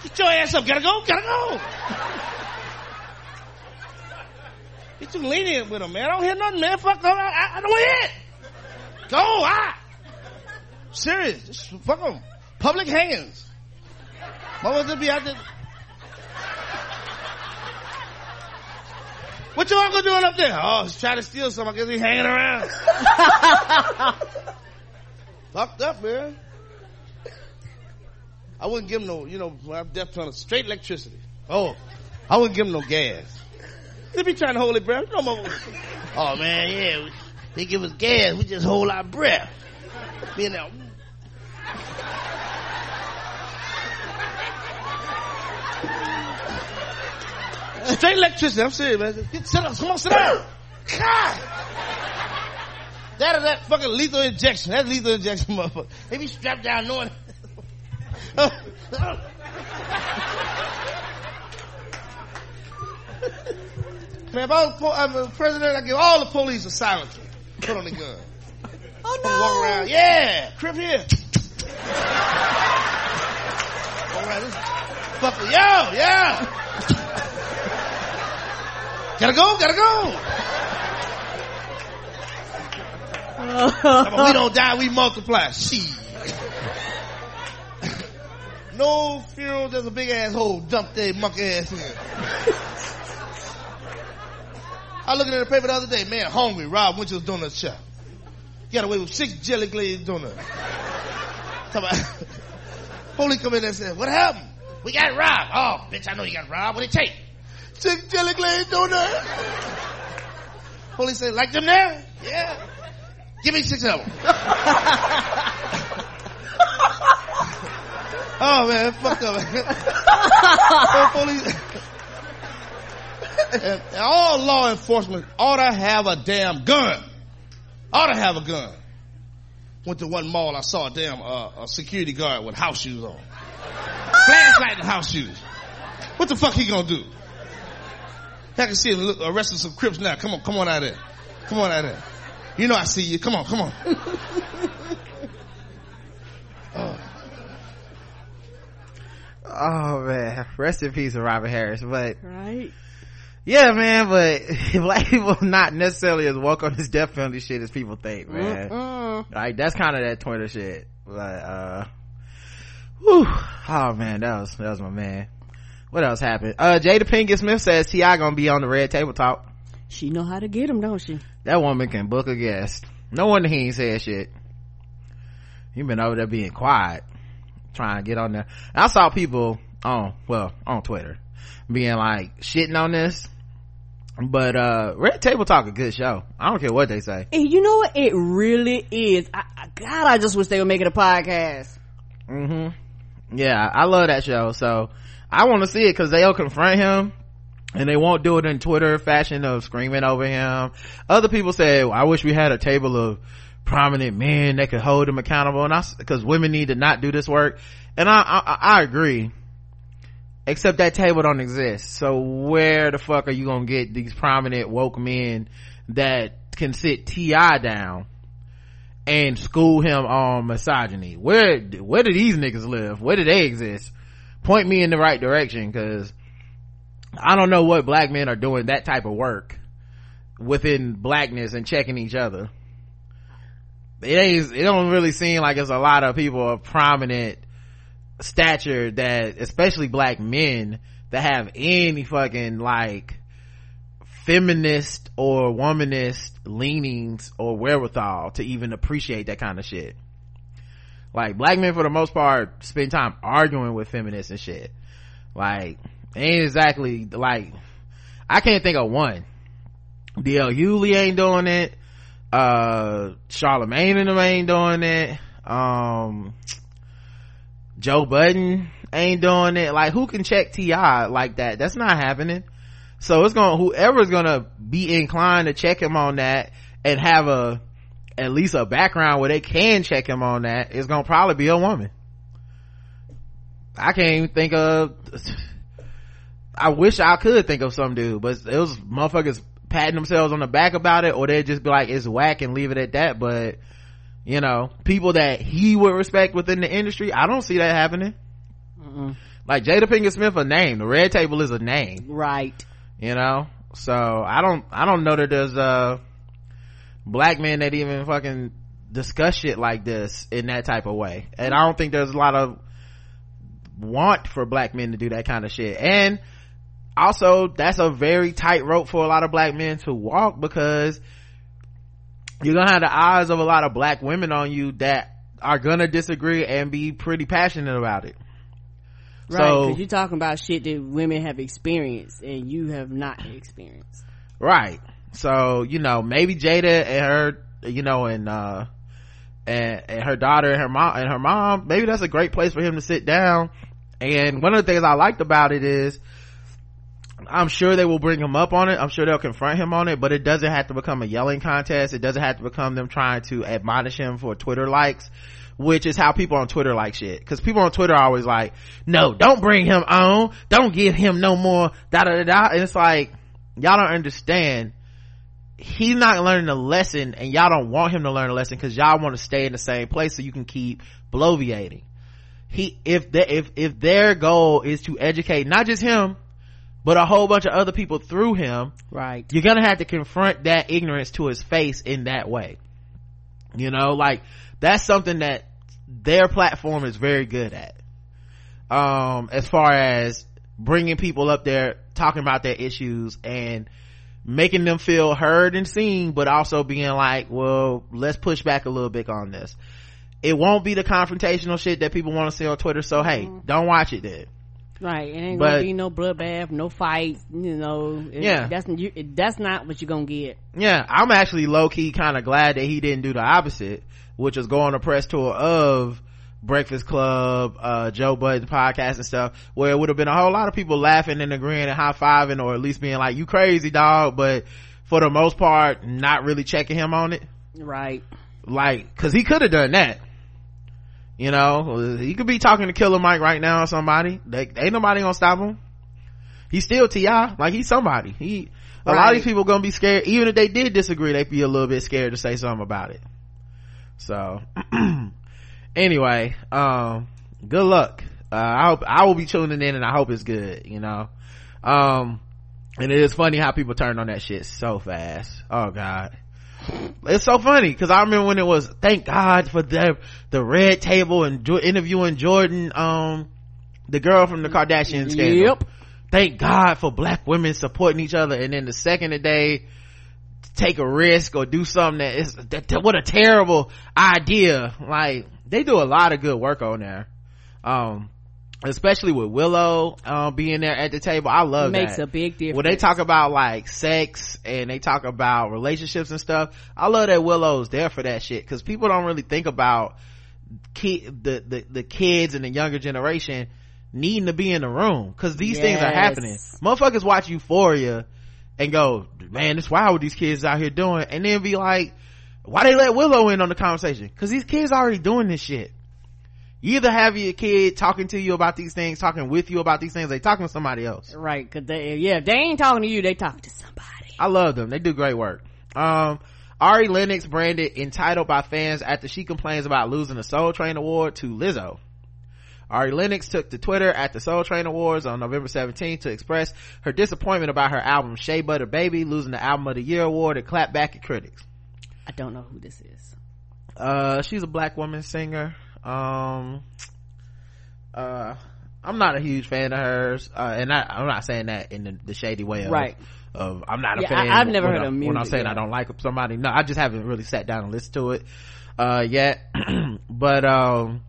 Get your ass up. Gotta go. Gotta go. Get too lenient with him, man. I don't hear nothing, man. Fuck. I, I, I don't hear it. Go. Ah. Serious. Just fuck them. Public hangings. What was it be out there? What your uncle doing up there? Oh, he's trying to steal something. I guess he's hanging around. (laughs) Fucked up, man. I wouldn't give him no, you know, I'm deaf tunnel, straight electricity. Oh, I wouldn't give him no gas. They be trying to hold their breath. No more. Oh man, yeah, they give us gas. We just hold our breath. Being there. Straight electricity. I'm serious, man. Get, sit down. Come on, sit down. God. That is that fucking lethal injection. That lethal injection, motherfucker. They be strapped down knowing. Man, if I was po- I'm a president, I give all the police a silencer. Put on the gun. Oh no. Walk around. Yeah, crib here. All right, this fucker. Yo, yo. Gotta go, gotta go. We don't die, we multiply. She. no funeral, there's a big ass hole dumped their monkey ass in. I looking at the paper the other day, man, hungry, Rob Winchell's donut shop. Got away with six jelly glazed donuts. Holy (laughs) come in and said, what happened? We got robbed. Oh, bitch, I know you got robbed. What it take? Six jelly glazed donuts. Holy said, like them there? Yeah. Give me six of them. (laughs) oh man, fuck up. (laughs) Police. and (laughs) all law enforcement ought to have a damn gun. Ought to have a gun. Went to one mall, I saw a damn uh, a security guard with house shoes on. Flashlight and house shoes. What the fuck he gonna do? I can see him look, arresting some crips now. Come on, come on out of there. Come on out of there. You know I see you. Come on, come on. (laughs) oh. Oh man, rest in peace, Robin Harris. But Right. yeah, man. But (laughs) black people not necessarily as woke on this death penalty shit as people think, man. Mm-mm. Like that's kind of that Twitter shit. But uh, whew. oh man, that was that was my man. What else happened? Uh, Jada Pinkett Smith says Ti gonna be on the Red Table Talk. She know how to get him, don't she? That woman can book a guest. No wonder he ain't said shit. He been over there being quiet, trying to get on there. I saw people on, well, on Twitter, being like shitting on this. But, uh, Red Table Talk a good show. I don't care what they say. And you know what? It really is. I, I, God, I just wish they would make it a podcast. Mm-hmm. Yeah, I love that show. So I want to see it cause they'll confront him and they won't do it in Twitter fashion of screaming over him. Other people say, well, I wish we had a table of prominent men that could hold him accountable. And I, cause women need to not do this work. And I, I, I agree. except that table don't exist so where the fuck are you gonna get these prominent woke men that can sit ti down and school him on misogyny where where do these niggas live where do they exist point me in the right direction because i don't know what black men are doing that type of work within blackness and checking each other. It ain't it don't really seem like it's a lot of people of prominent stature that especially black men that have any fucking like feminist or womanist leanings or wherewithal to even appreciate that kind of shit like black men for the most part spend time arguing with feminists and shit. Like ain't exactly like i can't think of one. Dl hughley ain't doing it. Uh charlemagne and them ain't doing it. Um joe budden ain't doing it. Like who can check ti like that? That's not happening. So it's gonna whoever's gonna be inclined to check him on that and have a at least a background where they can check him on that is gonna probably be a woman. I can't even think of i wish i could think of some dude but it was motherfuckers patting themselves on the back about it or they'd just be like it's whack and leave it at that but you know people that he would respect within the industry i don't see that happening. Like jada pinkett smith a name the red table is a name. Right. You know? So i don't i don't know that there's uh black men that even fucking discuss shit like this in that type of way. And i don't think there's a lot of want for black men to do that kind of shit. And also that's a very tight rope for a lot of black men to walk because you're gonna have the eyes of a lot of black women on you that are gonna disagree and be pretty passionate about it. Right So- because you're talking about shit that women have experienced and you have not experienced. Right so you know maybe jada and her you know and uh and, and her daughter and her mom and her mom maybe that's a great place for him to sit down. And one of the things i liked about it is i'm sure they will bring him up on it. I'm sure they'll confront him on it but it doesn't have to become a yelling contest. It doesn't have to become them trying to admonish him for twitter likes which is how people on twitter like shit. Because people on twitter are always like no don't bring him on. Don't give him no more. Da da da da. And it's like y'all don't understand he's not learning a lesson and y'all don't want him to learn a lesson because y'all want to stay in the same place so you can keep bloviating. He if the, if if their goal is to educate not just him but a whole bunch of other people through him right. you're gonna have to confront that ignorance to his face in that way. You know like that's something that their platform is very good at. Um as far as bringing people up there talking about their issues and making them feel heard and seen but also being like well let's push back a little bit on this. It won't be the confrontational shit that people want to see on twitter so hey mm-hmm. don't watch it then. Right it ain't But- gonna be no bloodbath no fight you know It- Yeah. that's you, that's not what you're gonna get. Yeah i'm actually low-key kind of glad that he didn't do the opposite which was go on a press tour of breakfast club uh joe budden podcast and stuff where it would have been a whole lot of people laughing and agreeing and high-fiving or at least being like you crazy dog but for the most part not really checking him on it. Right. Like because he could have done that. You know he could be talking to killer mike right now or somebody. They, ain't nobody gonna stop him. He's still ti like he's somebody. He a lot of these people gonna be scared. Even if they did disagree they'd be a little bit scared to say something about it. So (clears throat) anyway um good luck uh i hope i will be tuning in and i hope it's good you know um and it is funny how people turn on that shit so fast oh god it's so funny because I remember when it was thank God for the the red table and jo- interviewing Jordan, um, the girl from the Kardashian scandal. Yep. Thank God for black women supporting each other, and then the second they take a risk or do something that is that, that- what a terrible idea. Like they do a lot of good work on there, um, especially with Willow um, being there at the table. I love makes that. a big difference. When they talk about like sex and they talk about relationships and stuff i love that willow's there for that shit. Because people don't really think about kid the, the the kids and the younger generation needing to be in the room. Because these things are happening. Motherfuckers watch euphoria and go man it's wild what these kids out here doing? And then be like why they let willow in on the conversation? Because these kids already doing this shit. You either have your kid talking to you about these things talking with you about these things they talking to somebody else. Right because they yeah if they ain't talking to you they talking to somebody. I love them. They do great work. Um ari lennox branded entitled by fans after she complains about losing the soul train award to lizzo. Ari Lennox took to Twitter at the Soul Train Awards on November 17th to express her disappointment about her album Shea Butter Baby losing the Album of the Year award and clap back at critics. I don't know who this is. Uh, she's a black woman singer. Um, uh, I'm not a huge fan of hers, uh, and I, am not saying that in the, the shady way of, right. of I'm not a fan. yeah, fan. I, have never heard I, of music. When I'm saying yeah. I don't like somebody, no, I just haven't really sat down and listened to it, uh, yet. (clears throat) but, um,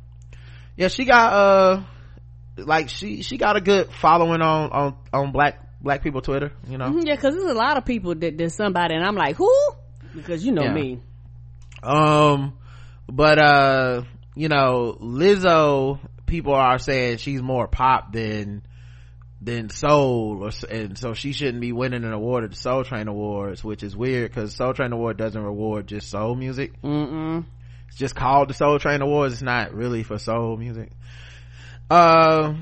yeah, she got, uh, like she, she got a good following on, on, on black, black people Twitter, you know? Mm-hmm, yeah, cause there's a lot of people that there's somebody and I'm like, who? Because you know Yeah. me. Um, but, uh, you know, Lizzo, people are saying she's more pop than, than soul or, and so she shouldn't be winning an award at the Soul Train Awards, which is weird because Soul Train Award doesn't reward just soul music. Mm-mm. It's just called the Soul Train Awards. It's not really for soul music. Uh,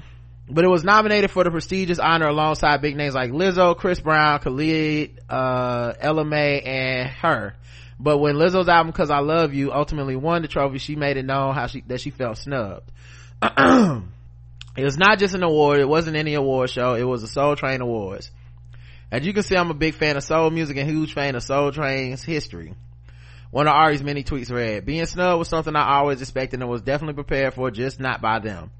but it was nominated for the prestigious honor alongside big names like Lizzo, Chris Brown, Khalid, uh, Ella Mai, and her. But when Lizzo's album "Cuz I Love You" ultimately won the trophy, she made it known how she that she felt snubbed. (clears throat) it was not just an award; it wasn't any award show. It was the Soul Train Awards. As you can see, I'm a big fan of soul music and huge fan of Soul Train's history. One of Ari's many tweets read, being snubbed was something I always expected and was definitely prepared for, just not by them.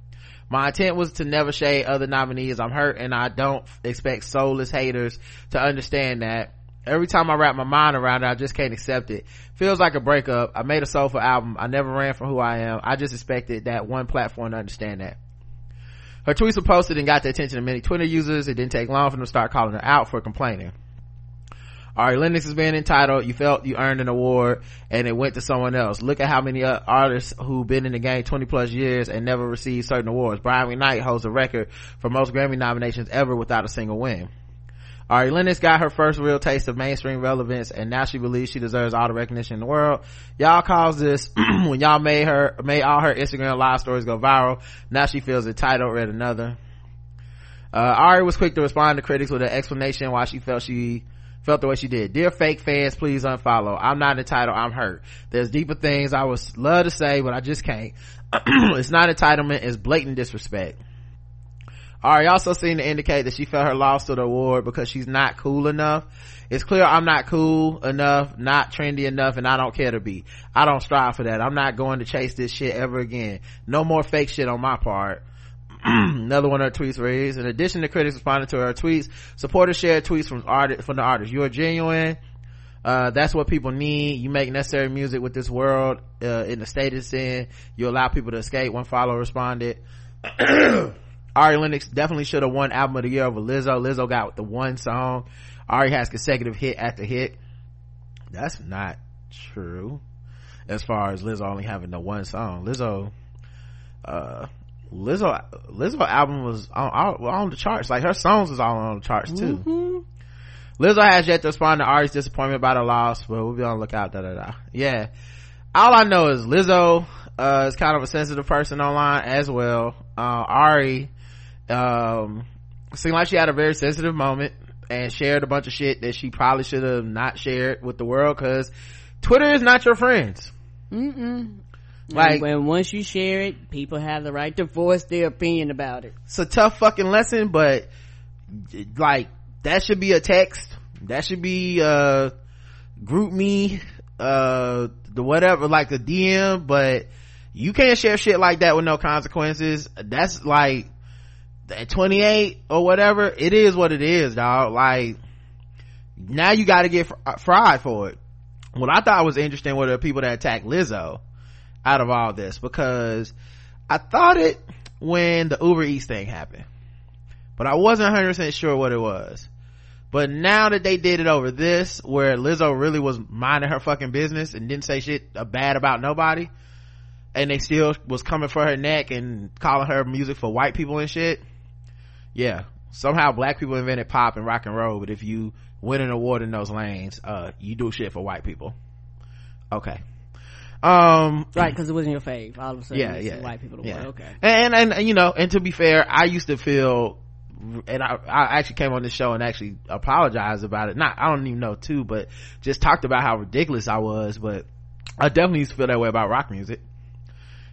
My intent was to never shade other nominees. I'm hurt and I don't expect soulless haters to understand that. Every time I wrap my mind around it, I just can't accept it. Feels like a breakup. I made a soulful album. I never ran from who I am. I just expected that one platform to understand that. Her tweets were posted and got the attention of many Twitter users. It didn't take long for them to start calling her out for complaining. Ari Lennox is being entitled, you felt you earned an award and it went to someone else. Look at how many uh, artists who've been in the game 20 plus years and never received certain awards. Brian McKnight holds a record for most Grammy nominations ever without a single win. Ari Lennox got her first real taste of mainstream relevance and now she believes she deserves all the recognition in the world. Y'all caused this (clears throat) when y'all made her, made all her Instagram live stories go viral. Now she feels entitled, read another. Uh, Ari was quick to respond to critics with an explanation why she felt she felt the way she did. Dear fake fans, please unfollow. I'm not entitled. I'm hurt. There's deeper things I would love to say, but I just can't. (clears throat) it's not entitlement. It's blatant disrespect. Ari also seemed to indicate that she felt her loss to the award because she's not cool enough. It's clear I'm not cool enough, not trendy enough, and I don't care to be. I don't strive for that. I'm not going to chase this shit ever again. No more fake shit on my part. (clears throat) Another one of her tweets reads, in addition to critics responding to her tweets, supporters shared tweets from from the artist. You are genuine. Uh, that's what people need. You make necessary music with this world, uh, in the state it's in. You allow people to escape. One follower responded. (clears throat) Ari Lennox definitely should have won album of the year over Lizzo. Lizzo got the one song. Ari has consecutive hit after hit. That's not true. As far as Lizzo only having the one song. Lizzo, uh, Lizzo, Lizzo album was on, on, on the charts. Like her songs was all on the charts too. Lizzo has yet to respond to Ari's disappointment about her loss, but we'll be on the lookout, da da da. Yeah. All I know is Lizzo, uh, is kind of a sensitive person online as well. Uh, Ari, um, seemed like she had a very sensitive moment and shared a bunch of shit that she probably should have not shared with the world because Twitter is not your friends. Mm-mm. Like- and, and once you share it, people have the right to voice their opinion about it. It's a tough fucking lesson, but like that should be a text. That should be uh GroupMe uh the whatever like a DM, but you can't share shit like that with no consequences. That's like at 28 or whatever. It is what it is, dog. Like now you got to get fr- fried for it. What I thought was interesting were the people that attacked Lizzo out of all this because I thought it when the Uber Eats thing happened, but I wasn't 100% sure what it was. But now that they did it over this, where Lizzo really was minding her fucking business and didn't say shit bad about nobody, and they still was coming for her neck and calling her music for white people and shit. Yeah. Somehow black people invented pop and rock and roll, but if you win an award in those lanes, uh, you do shit for white people. Okay. Um, Right, because it wasn't your fave. All of a sudden, yeah, yeah, white people. yeah. Okay. And, and and you know, and to be fair, I used to feel, and I I actually came on this show and actually apologized about it. Not I don't even know too, but just talked about how ridiculous I was. But I definitely used to feel that way about rock music.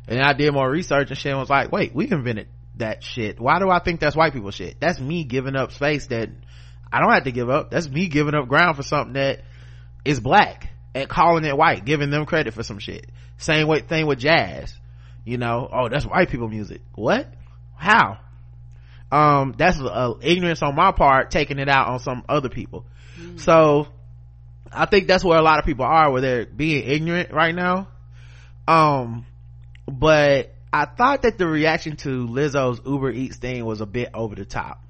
And I did more research and shit. And was like, wait, we invented that shit. Why do I think that's white people shit? That's me giving up space that I don't have to give up. That's me giving up ground for something that is black and calling it white, giving them credit for some shit. Same way thing with jazz. You know, oh, that's white people music. What? How? Um, that's uh, ignorance on my part, taking it out on some other people. So, I think that's where a lot of people are, where they're being ignorant right now. Um, but I thought that the reaction to Lizzo's Uber Eats thing was a bit over the top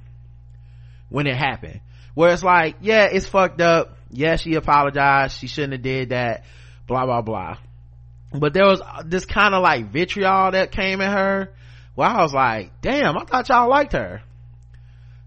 when it happened. Where it's like, yeah, it's fucked up. Yeah, she apologized. She shouldn't have did that. Blah, blah, blah. But there was this kind of like vitriol that came at her where I was like, damn, I thought y'all liked her.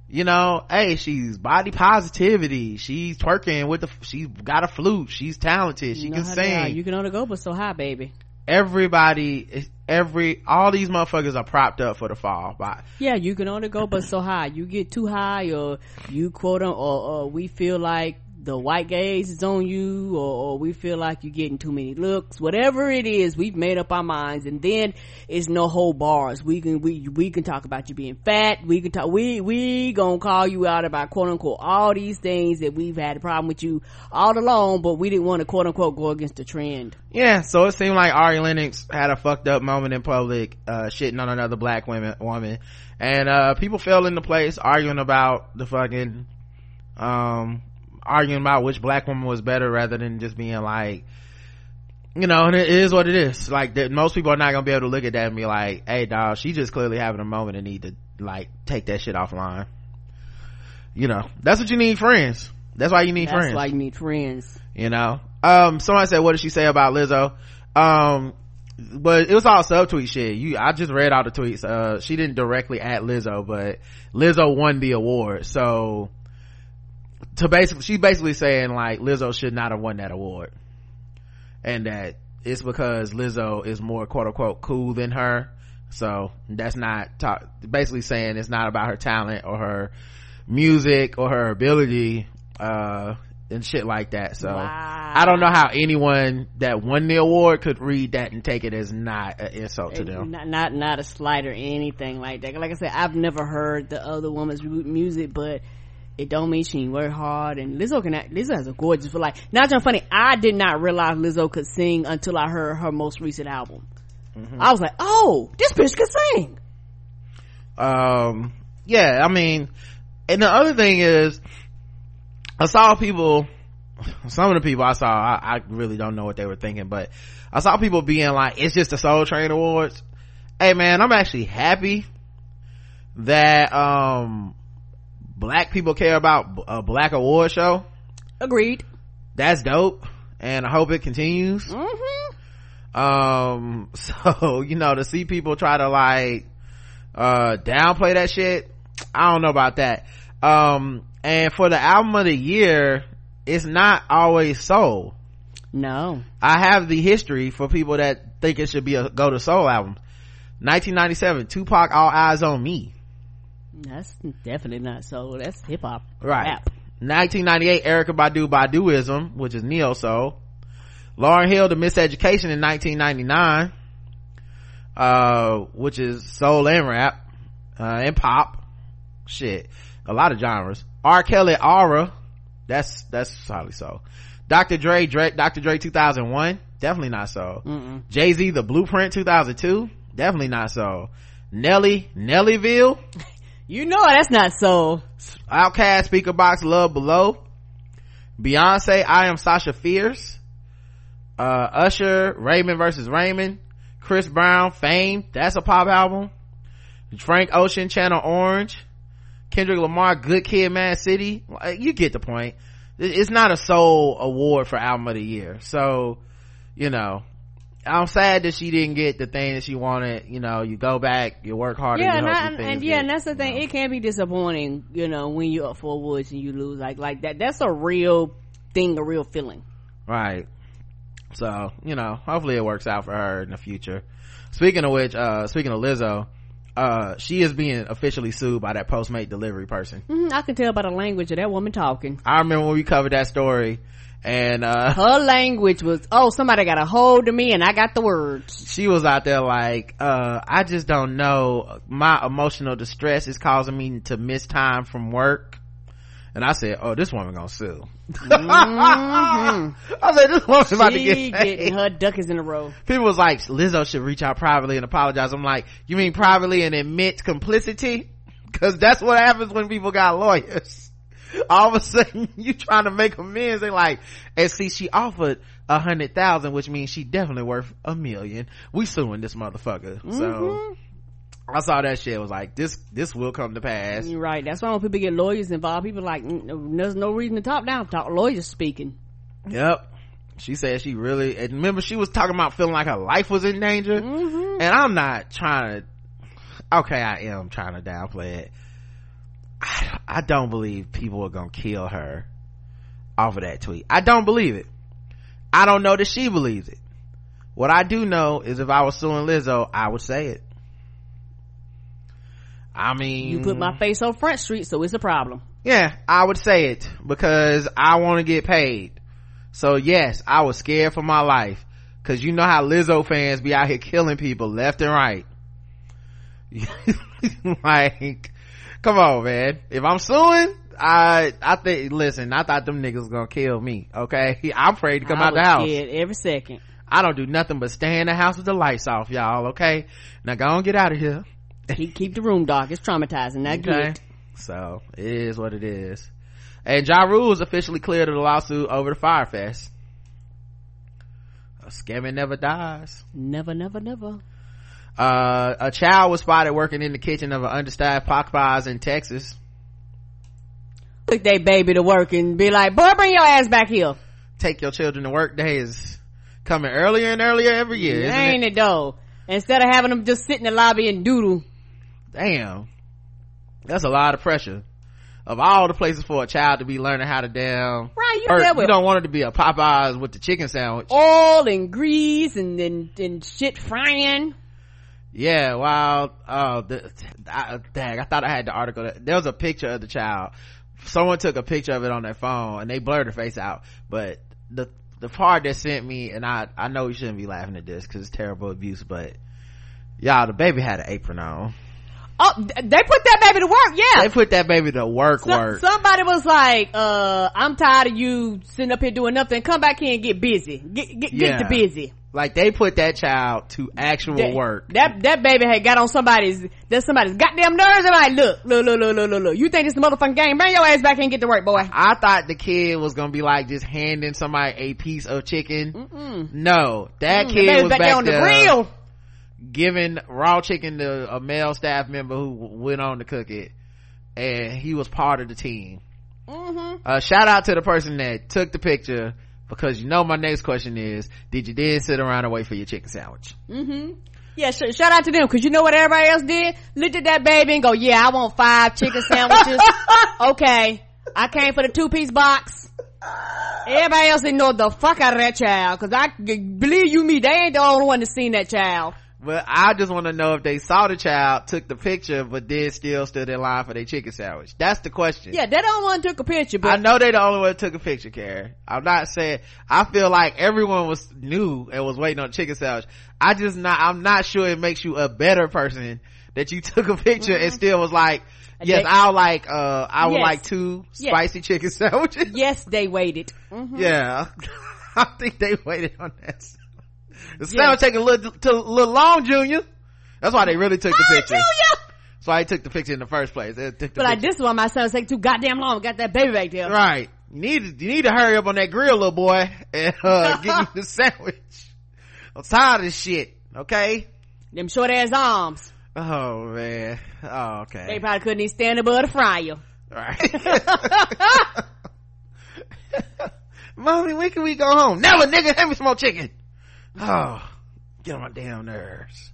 You know, hey, she's body positivity. She's twerking with the, she's got a flute. She's talented. She You know can how they are. sing You can only go but so high, baby. everybody every all these motherfuckers are propped up for the fall by Yeah, you can only go but so high. You get too high, or you quote on, or, or we feel like the white gaze is on you, or, or we feel like you're getting too many looks. Whatever it is, we've made up our minds, and then it's no whole bars. We can we we can talk about you being fat. We can talk. We we gonna call you out about quote unquote all these things that we've had a problem with you all along, but we didn't want to quote unquote go against the trend. yeah so it seemed like ari lennox had a fucked up moment in public uh shitting on another black women woman and uh people fell into place arguing about the fucking um arguing about which black woman was better rather than just being like you know, and it is what it is. Like that, most people are not gonna be able to look at that and be like, "Hey, dog, she just clearly having a moment and need to like take that shit offline." You know, that's what you need friends. That's why you need That's friends. why you need friends. you know, um, somebody said, "What did she say about Lizzo?" Um, but it was all subtweet shit. You, I just read all the tweets. Uh, she didn't directly at Lizzo, but Lizzo won the award. So, to basically, she's basically saying like Lizzo should not have won that award, and that it's because Lizzo is more quote unquote cool than her. So that's not talk, basically saying it's not about her talent or her music or her ability, uh, and shit like that. So Wow. I don't know how anyone that won the award could read that and take it as not an insult to them. Not, not not a slight or anything like that. Like I said, I've never heard the other woman's music, but it don't mean she ain't work hard. And Lizzo can act, Lizzo has a gorgeous for like. Not just funny. I did not realize Lizzo could sing until I heard her most recent album. Mm-hmm. I was like, oh, this bitch can sing. um yeah i mean and the other thing is i saw people some of the people i saw I, I really don't know what they were thinking but i saw people being like it's just the soul train awards hey man i'm actually happy that um black people care about a black award show Agreed. that's dope and i hope it continues Mm-hmm. um (laughs) so you know to see people try to like uh downplay that shit i don't know about that um and for the album of the year it's not always soul No. i have the history for people that think it should be a go to soul album 1997 tupac all eyes on me That's definitely not soul. That's hip hop. right. Rap. 1998 erykah badu baduizm which is neo soul lauryn hill the miseducation in 1999 uh which is soul and rap uh and pop. Shit. A lot of genres. R. Kelly aura. That's that's solidly so dr dre, dre dr dre 2001 definitely not so Mm-mm. jay-z the blueprint 2002 definitely not so nelly nellyville You know that's not soul. OutKast, Speaker Box, Love Below. Beyonce, I Am Sasha Fierce. Uh, Usher, Raymond versus Raymond. Chris Brown, Fame, that's a pop album. Frank Ocean, Channel Orange. Kendrick Lamar, Good Kid, Mad City. You get the point. It's not a soul award for album of the year. So, you know, I'm sad that she didn't get the thing that she wanted. You know, you go back, you work harder. yeah, and, I, and yeah, get- and that's the thing. you know. It can be disappointing, you know, when you're up for awards and you lose like like that. That's a real thing, a real feeling. Right. So, you know, hopefully it works out for her in the future. Speaking of which, uh, speaking of Lizzo, uh, she is being officially sued by that Postmate delivery person. Mhm, I can tell by the language of that woman talking. I remember when we covered that story and, uh, (laughs) Her language was, oh, somebody got a hold of me and I got the words. she was out there like, uh, I just don't know. My emotional distress is causing me to miss time from work. And I said, oh, this woman gonna sue. (laughs) I said, this woman's about to Mm-hmm. Get paid. getting her duckies in a row. People was like, Lizzo should reach out privately and apologize. I'm like, you mean privately and admit complicity? Cause that's what happens when people got lawyers. (laughs) All of a sudden, you trying to make amends. They like, and see, she offered a hundred thousand, which means she definitely worth a million. We suing this motherfucker. So, I saw that shit. was like, this, this will come to pass. You're right. That's why when people get lawyers involved, people like, "Mm, there's no reason to talk down. Talk lawyers speaking. Yep. She said she really, and remember she was talking about feeling like her life was in danger. And I'm not trying to, okay, I am trying to downplay it. I, I don't believe people are gonna kill her off of that tweet. I don't believe it. I don't know that she believes it. What I do know is if I was suing Lizzo, I would say it. I mean, You put my face on Front Street, so it's a problem. yeah, I would say it because I want to get paid. So yes, I was scared for my life cause you know how Lizzo fans be out here killing people left and right. (laughs) like, come on, man. If I'm suing, I, I think, listen, I thought them niggas gonna kill me, okay? (laughs) I'm afraid to come I out the house. every second. I don't do nothing but stay in the house with the lights off, y'all, okay? Now go on get out of here. Keep, keep the room dark. It's traumatizing. Not good. So it is what it is. And Ja Rule is officially cleared of the lawsuit over the Fyre Fest. A scamming never dies. Never, never, never. Uh, a child was spotted working in the kitchen of an understaffed Popeyes in Texas. Took they baby to work and be like, boy, bring your ass back here. Take your children to work day is coming earlier and earlier every year, isn't Ain't it? it though? Instead of having them just sit in the lobby and doodle. Damn. That's a lot of pressure. Of all the places for a child to be learning how to damn, Right, you you don't want it to be a Popeyes with the chicken sandwich. oil and grease and and, and shit frying. Yeah, wow. Uh, the, I, dang, I thought I had the article. that, There was a picture of the child. Someone took a picture of it on their phone and they blurred her face out. But the, the part that sent me, and I, I know you shouldn't be laughing at this cause it's terrible abuse, but y'all, the baby had an apron on. Oh, they put that baby to work. Yeah. They put that baby to work, So- work. somebody was like, uh, I'm tired of you sitting up here doing nothing. Come back here and get busy. Get, get, Yeah. get to busy. Like they put that child to actual that, work. That that baby had got on somebody's that somebody's goddamn nerves. They're like, look, look, look, look, look, look, look. You think this is a motherfucking game? Bring your ass back and get to work, boy. I thought the kid was gonna be like just handing somebody a piece of chicken. No, that Mm, kid baby's was back back there on the grill. giving raw chicken to a male staff member who went on to cook it, and he was part of the team. Mm-hmm. Uh, shout out to the person that took the picture because you know my next question is, did you then sit around and wait for your chicken sandwich? mm-hmm Yeah, sh- shout out to them because you know what everybody else did? Looked at that baby and go, yeah, I want five chicken sandwiches. (laughs) okay, I came for the two piece box. Everybody else ignored the fuck out of that child because I believe you me, they ain't the only one that seen that child. But I just want to know if they saw the child, took the picture, but then still stood in line for their chicken sandwich. That's the question. Yeah, they don't want to took a picture, but I know they the only one that took a picture, Karen. I'm not saying, I feel like everyone was new and was waiting on chicken sandwich. I just not, I'm not sure it makes you a better person that you (laughs) took a picture and still was like, yes, I'll like, uh, I would Yes. like two Yes. spicy chicken (laughs) sandwiches. yes, they waited. Mhm. Yeah. (laughs) I think they waited on that. (laughs) The sandwich taking a little, to, a little long, Junior. That's why they really took the Oh, picture. Junior! That's why they took the picture in the first place. They took the But like picture. this one, my son taking too goddamn long. Got that baby back there. Right. You need to, you need to hurry up on that grill, little boy, and, uh, (laughs) get me the sandwich. I'm tired of this shit. Okay? Them short ass arms. Oh, man. Oh, okay. They probably couldn't even stand above the fryer. Right. (laughs) Mommy, when can we go home? Never, nigga. Have me some more chicken. Oh, get on my damn nerves.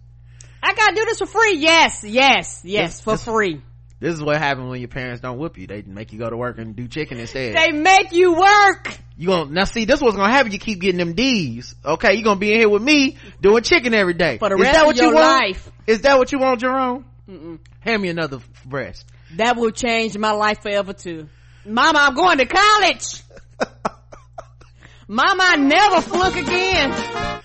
I gotta do this for free. Yes, yes, yes, This- for this- free. This is what happens when your parents don't whoop you. They make you go to work and do chicken instead. They make you work. You gonna, now see, this what's gonna happen. You keep getting them D's. Okay. you gonna be in here with me doing chicken every day. For the Is rest that of what your you want? life. Is that what you want, Jerome? Hand me another breast. That will change my life forever too. Mama, I'm going to college. (laughs) Mama, I never flunk again.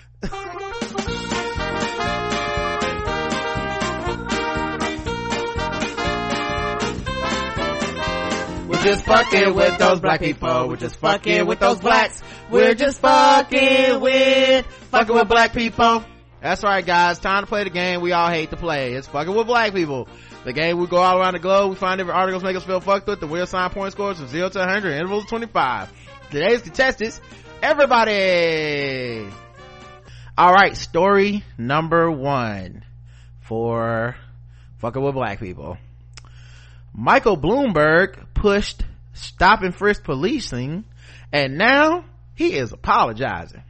We're just fucking with those black people. We're just fucking with those blacks. We're just fucking with, fucking with black people. That's right, guys. Time to play the game we all hate to play. It's fucking with black people. The game we go all around the globe. We find different articles make us feel fucked with. The wheel sign point scores from 0 to 100. Intervals of 25. Today's contestants, everybody. All right. Story number one for fucking with black people. Michael Bloomberg pushed stop and frisk policing and now he is apologizing.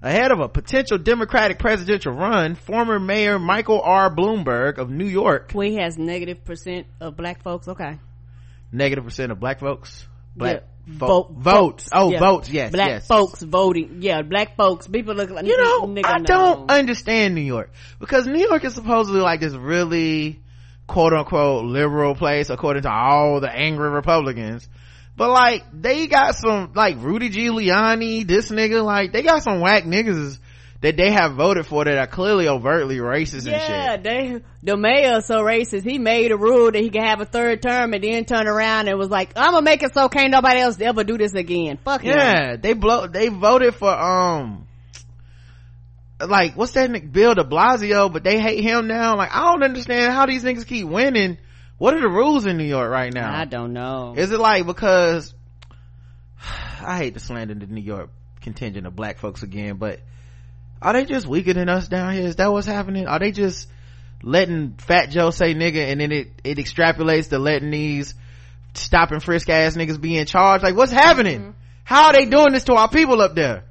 Ahead of a potential Democratic presidential run, former Mayor Michael R. Bloomberg of New York, We has negative percent of black folks. Okay. negative percent of black folks, black Yeah, vo- vote- votes. Oh, Yeah. votes. Yes, Black yes. folks voting. Yeah, black folks. People look like You know, nigga I know. don't understand New York because New York is supposedly like this really quote unquote liberal place according to all the angry Republicans. But like, they got some, like Rudy Giuliani, this nigga, like, they got some whack niggas that they have voted for that are clearly overtly racist Yeah, and shit. Yeah, they the mayor so racist. He made a rule that he could have a third term and then turn around and was like, "I'm gonna make it so can't nobody else ever do this again." Fuck him. Yeah, they blow, they voted for, um, like, what's that Bill de Blasio, but they hate him now. Like, I don't understand how these niggas keep winning. What are the rules in New York right now? I don't know. Is it like because (sighs) I hate to slander the New York contingent of black folks again, but are they just weaker than us down here? Is that what's happening? Are they just letting Fat Joe say nigga and then it, it extrapolates to letting these stop and frisk ass niggas be in charge? Like what's happening? Mm-hmm. How are they doing this to our people up there?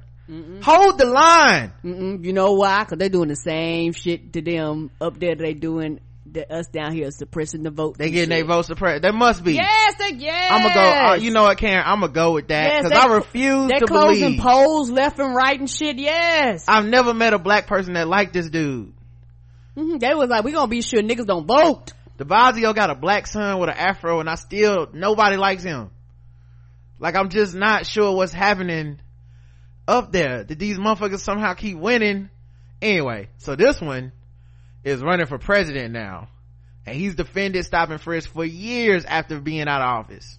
Hold the line. Mm-mm. You know why? Cause they're doing the same shit to them up there. They doing to us down here suppressing the vote. They getting their votes suppressed. They must be. Yes, they, yes. I'm gonna go. Uh, you know what, Karen? I'm gonna go with that because they- I refuse They're to closing believe. polls left and right and shit. Yes. I've never met a black person that liked this dude. Mhm. They was like, we gonna be sure niggas don't vote. DeBlasio got a black son with an afro and I still, nobody likes him. Like I'm just not sure what's happening up there. Did these motherfuckers somehow keep winning? Anyway, so this one is running for president now. And he's defended stop and frisk for years after being out of office.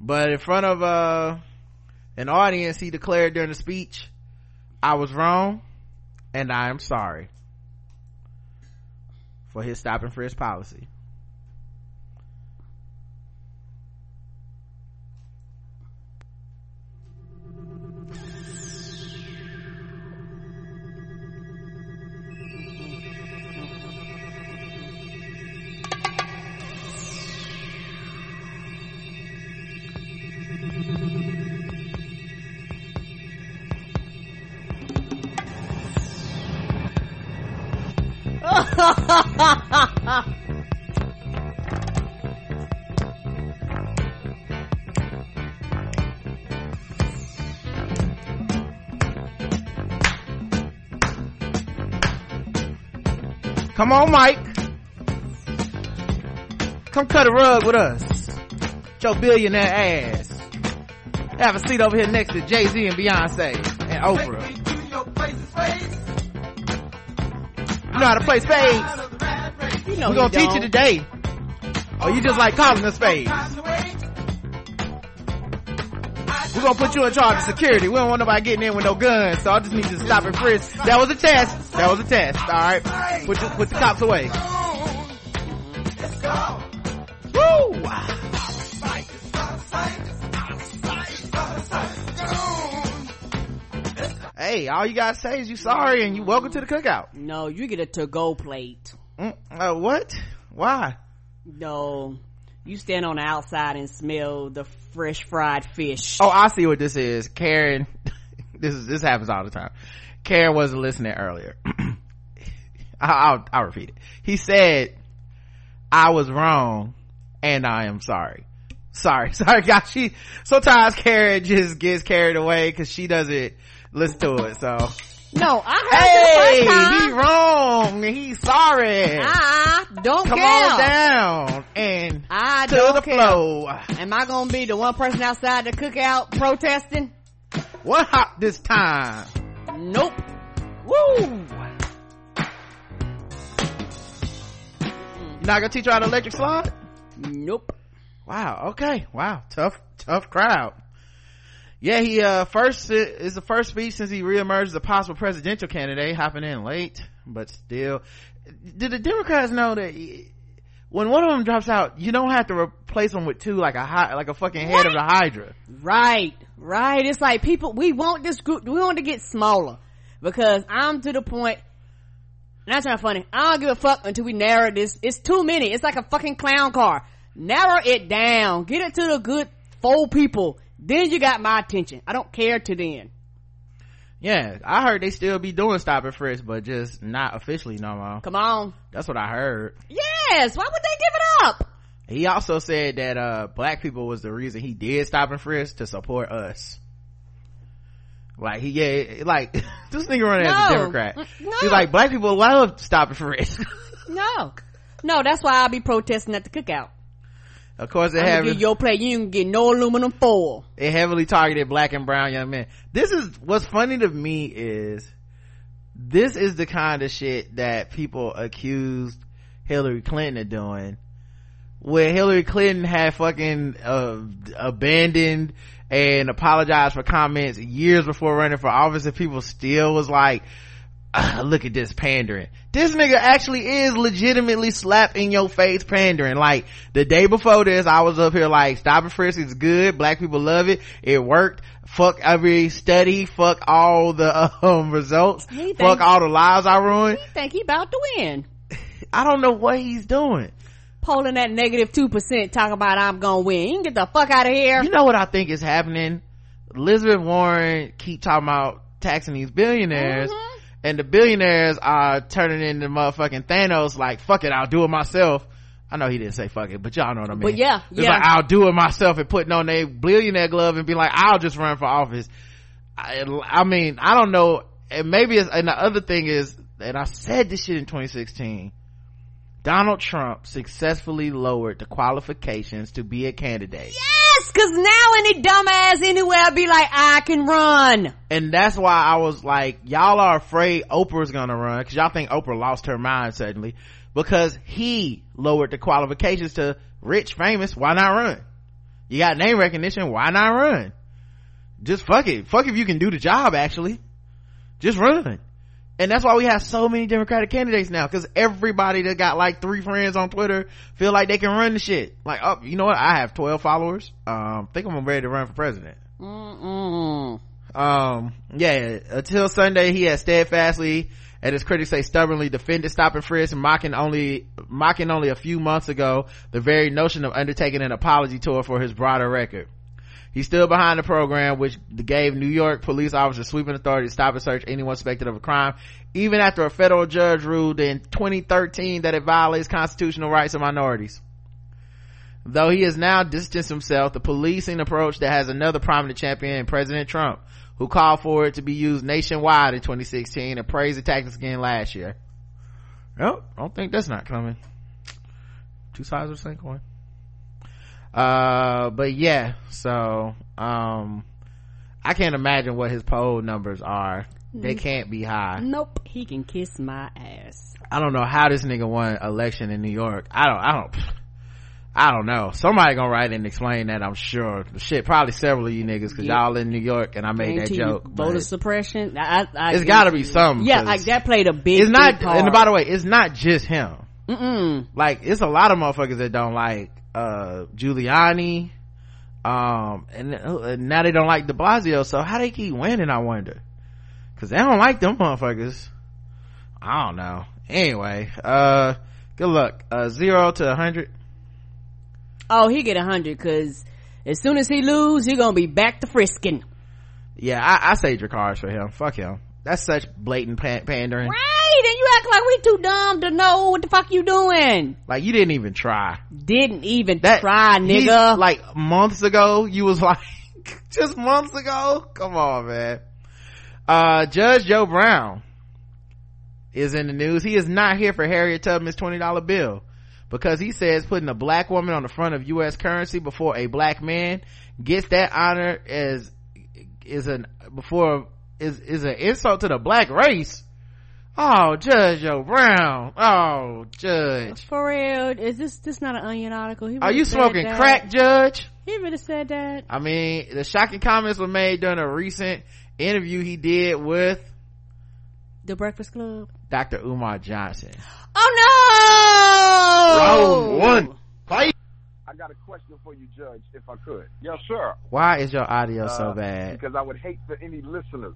But in front of, uh, an audience, he declared during the speech, I was wrong and I am sorry for his stop and frisk policy. (laughs) Come on, Mike. Come cut a rug with us. Your billionaire ass. Have a seat over here next to Jay-Z and Beyonce and Oprah. You know how to play spades? You know We're gonna teach don't. you today. Or you just like calling us spades? We're gonna put you in charge of security. We don't want nobody getting in with no guns, so I just need you to stop and frisk. That was a test. That was a test. Alright. Put the, put the cops away. Woo! Hey, all you gotta say is you sorry and you welcome to the cookout. No, you get a to-go plate. Mm, uh, what? Why? No, you stand on the outside and smell the fresh fried fish. Oh, I see what this is. Karen, (laughs) this is, this happens all the time. Karen wasn't listening earlier. (clears throat) I- I'll, I'll repeat it. He said, I was wrong and I am sorry. sorry (laughs) sorry guys she sometimes karen just gets carried away because she doesn't listen to it so No, I heard hey the first time. he wrong he's sorry Ah, don't come care. on down and I to don't the care. flow Am I gonna be the one person outside the cookout protesting? what hot this time Nope. woo you not gonna teach her how to electric slide Nope. Wow. Okay. Wow. Tough, tough crowd. Yeah, he, uh, first, is the first speech since he reemerged as a possible presidential candidate, hopping in late, but still. Did the Democrats know that when one of them drops out, you don't have to replace them with two like a high, like a fucking head of the Hydra? Right, right. It's like people, we want this group, we want to get smaller because I'm to the point, that's not funny. I don't give a fuck until we narrow this. It's too many. It's like a fucking clown car. Narrow it down. Get it to the good four people. Then you got my attention. I don't care to then. Yeah, I heard they still be doing stop and frisk, but just not officially no more. Come on. That's what I heard. Yes. Why would they give it up? He also said that, uh, black people was the reason he did stop and frisk to support us. Like he, yeah, like (laughs) this nigga running as a Democrat. No. He's like, black people love stop and frisk. (laughs) No. No, that's why I'll be protesting at the cookout. Of course, it heavily, your plate. You can get no aluminum foil. it heavily targeted black and brown young men. This is what's funny to me is this is the kind of shit that people accused Hillary Clinton of doing. Where Hillary Clinton had fucking uh, abandoned and apologized for comments years before running for office, and people still was like, "Ah, "Look at this pandering." This nigga actually is legitimately slap in your face pandering. Like the day before this, I was up here like, "Stop and frisk is good. Black people love it. It worked. Fuck every study. Fuck all the (laughs) um, results. He Fuck all the lives I ruined." He think he about to win. (laughs) I don't know what he's doing. Polling that negative 2% talking about I'm gonna win. You can get the fuck out of here. You know what I think is happening? Elizabeth Warren keep talking about taxing these billionaires, Mhm. And the billionaires are turning into motherfucking Thanos. Like, fuck it, I'll do it myself. I know he didn't say fuck it, but y'all know what I mean. But yeah, it's yeah. like I'll do it myself and putting on a billionaire glove and be like, I'll just run for office. I, I mean, I don't know. And maybe it's, and the other thing is, and I said this shit in 2016. Donald Trump successfully lowered the qualifications to be a candidate. Yes, cause now any dumbass anywhere be like, I can run. and that's why I was like, y'all are afraid Oprah's gonna run because y'all think Oprah lost her mind suddenly because he lowered the qualifications to rich, famous. Why not run? You got name recognition. Why not run? Just fuck it. Fuck if you can do the job. Actually, just run. And that's why we have so many Democratic candidates now because everybody that got like three friends on Twitter feel like they can run the shit. Like, oh, you know what? I have 12 followers. Um, think I'm ready to run for president Mm-mm. um yeah until sunday he has steadfastly and his critics say stubbornly defended stop and frisk mocking only mocking only a few months ago the very notion of undertaking an apology tour for his broader record he stood behind the program which gave new york police officers sweeping authority to stop and search anyone suspected of a crime even after a federal judge ruled in 2013 that it violates constitutional rights of minorities Though he has now distanced himself, the policing approach that has another prominent champion President Trump, who called for it to be used nationwide in 2016 and praised the tactics again last year. Nope, I don't think that's not coming. Two sides of the same coin. Uh, but yeah, so, um, I can't imagine what his poll numbers are. They can't be high. Nope. He can kiss my ass. I don't know how this nigga won election in New York. I don't, I don't, I don't know. Somebody gonna write and explain that, I'm sure. Shit, probably several of you niggas, cause Yeah. y'all in New York and I made that Guarantee joke. Voter suppression. I, I, It's gotta be something. Yeah, like that played a big. It's not, big and by the way, it's not just him. Mm-mm. Like, it's a lot of motherfuckers that don't like, uh, Giuliani, um, and, uh, and now they don't like de Blasio, so how they keep winning, I wonder. Cause they don't like them motherfuckers. I don't know. Anyway, uh, good luck. Uh, zero to a hundred. Oh, he get a hundred because as soon as he lose, he gonna be back to frisking. Yeah, I, I saved your cards for him. Fuck him. That's such blatant pan- pandering. Right, and you act like we too dumb to know what the fuck you doing. Like you didn't even try. Didn't even That try, nigga. Like months ago, you was (laughs) like, just months ago. Come on, man. Uh, Judge Joe Brown is in the news. He is not here for Harriet Tubman's twenty dollar bill because he says putting a black woman on the front of U.S. currency before a black man gets that honor as is an before is is an insult to the black race. Oh, Judge Joe Brown. Oh, Judge. For real, is this this not an onion article? He Are you smoking that. crack, Judge? He really said that. I mean, the shocking comments were made during a recent interview he did with The Breakfast Club. Dr. Umar Johnson. Oh no! Round one. Fight. I got a question for you, Judge, if I could. Yes, sir. Why is your audio so Uh, bad? Because I would hate for any listeners,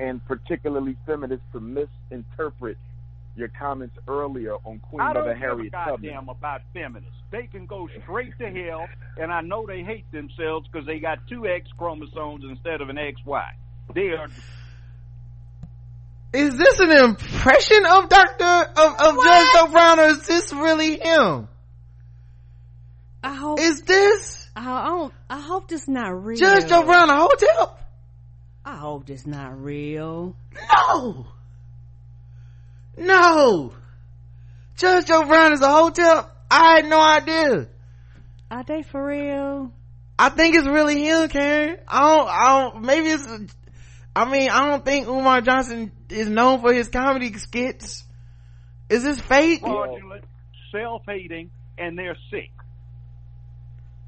and particularly feminists, to misinterpret your comments earlier on Queen I Mother don't give a Harriet Tubman. goddamn about feminists. They can go straight to hell, and I know they hate themselves because they got two X chromosomes instead of an XY. They are Is this an impression of Dr. of, of Judge Joe Brown or is this really him? I hope. Is this I, I don't. I hope this not real. Judge Joe Brown a hotep? I hope this not real. No. No. Judge Joe Brown is a hotep? I had no idea. Are they for real? I think it's really him, Karen. I don't, I don't, maybe it's, I mean, I don't think Umar Johnson is known for his comedy skits. Is this fake? fraudulent, self-hating, and they're sick.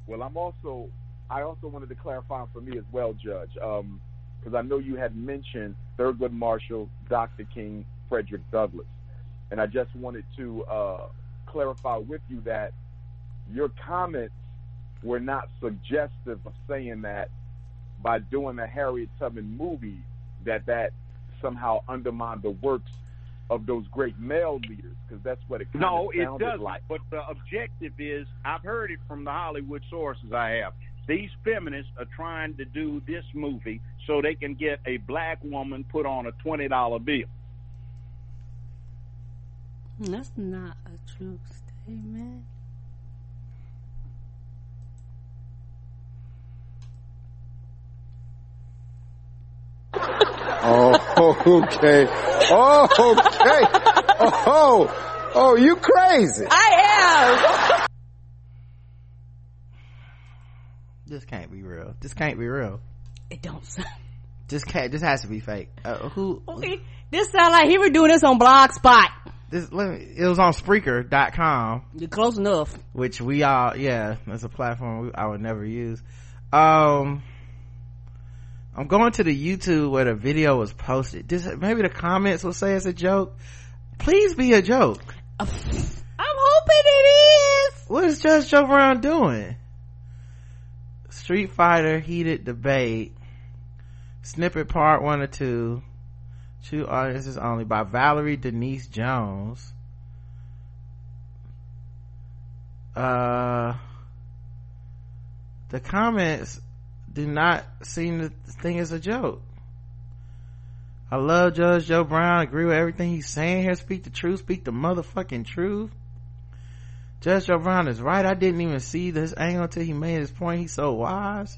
Well, I'm also, I also wanted to clarify for me as well, Judge, um, because I know you had mentioned Thurgood Marshall, Dr. King, Frederick Douglass, and I just wanted to uh, clarify with you that your comments were not suggestive of saying that by doing a Harriet Tubman movie that that somehow undermined the works of those great male leaders, because that's what it No, it doesn't. like. But the objective is, I've heard it from the Hollywood sources I have. These feminists are trying to do this movie so they can get a black woman put on a twenty dollar bill. Hmm, that's not a true statement. (laughs) Oh, okay. Oh, okay. Oh, oh, you crazy. I am. This can't be real. This can't be real. It don't sound. This can't, this has to be fake. Uh, who, Okay, this sound like he was doing this on Blogspot. this, let me, it was on Spreaker.com. You're close enough. which we all yeah that's a platform we, i would never use um i'm going to the youtube where the video was posted this maybe the comments will say it's a joke please be a joke I'm hoping it is. what is judge joe brown doing street fighter heated debate snippet part one or two. Two audiences only by valerie denise jones. Uh the comments do not seem to think it's a joke. I love judge joe brown. Agree with everything he's saying here. Speak the truth. Speak the motherfucking truth. Judge joe brown is right. I didn't even see this angle until he made his point. He's so wise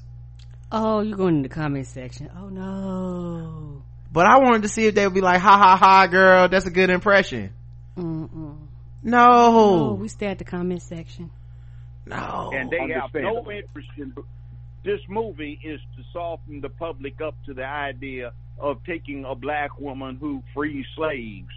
Oh, you're going in the comment section. Oh no. but i wanted to see if they would be like ha ha ha girl that's a good impression Mm-mm. no Oh, we stay at the comment section. no and they have no interest in this movie is to soften the public up to the idea of taking a black woman who frees slaves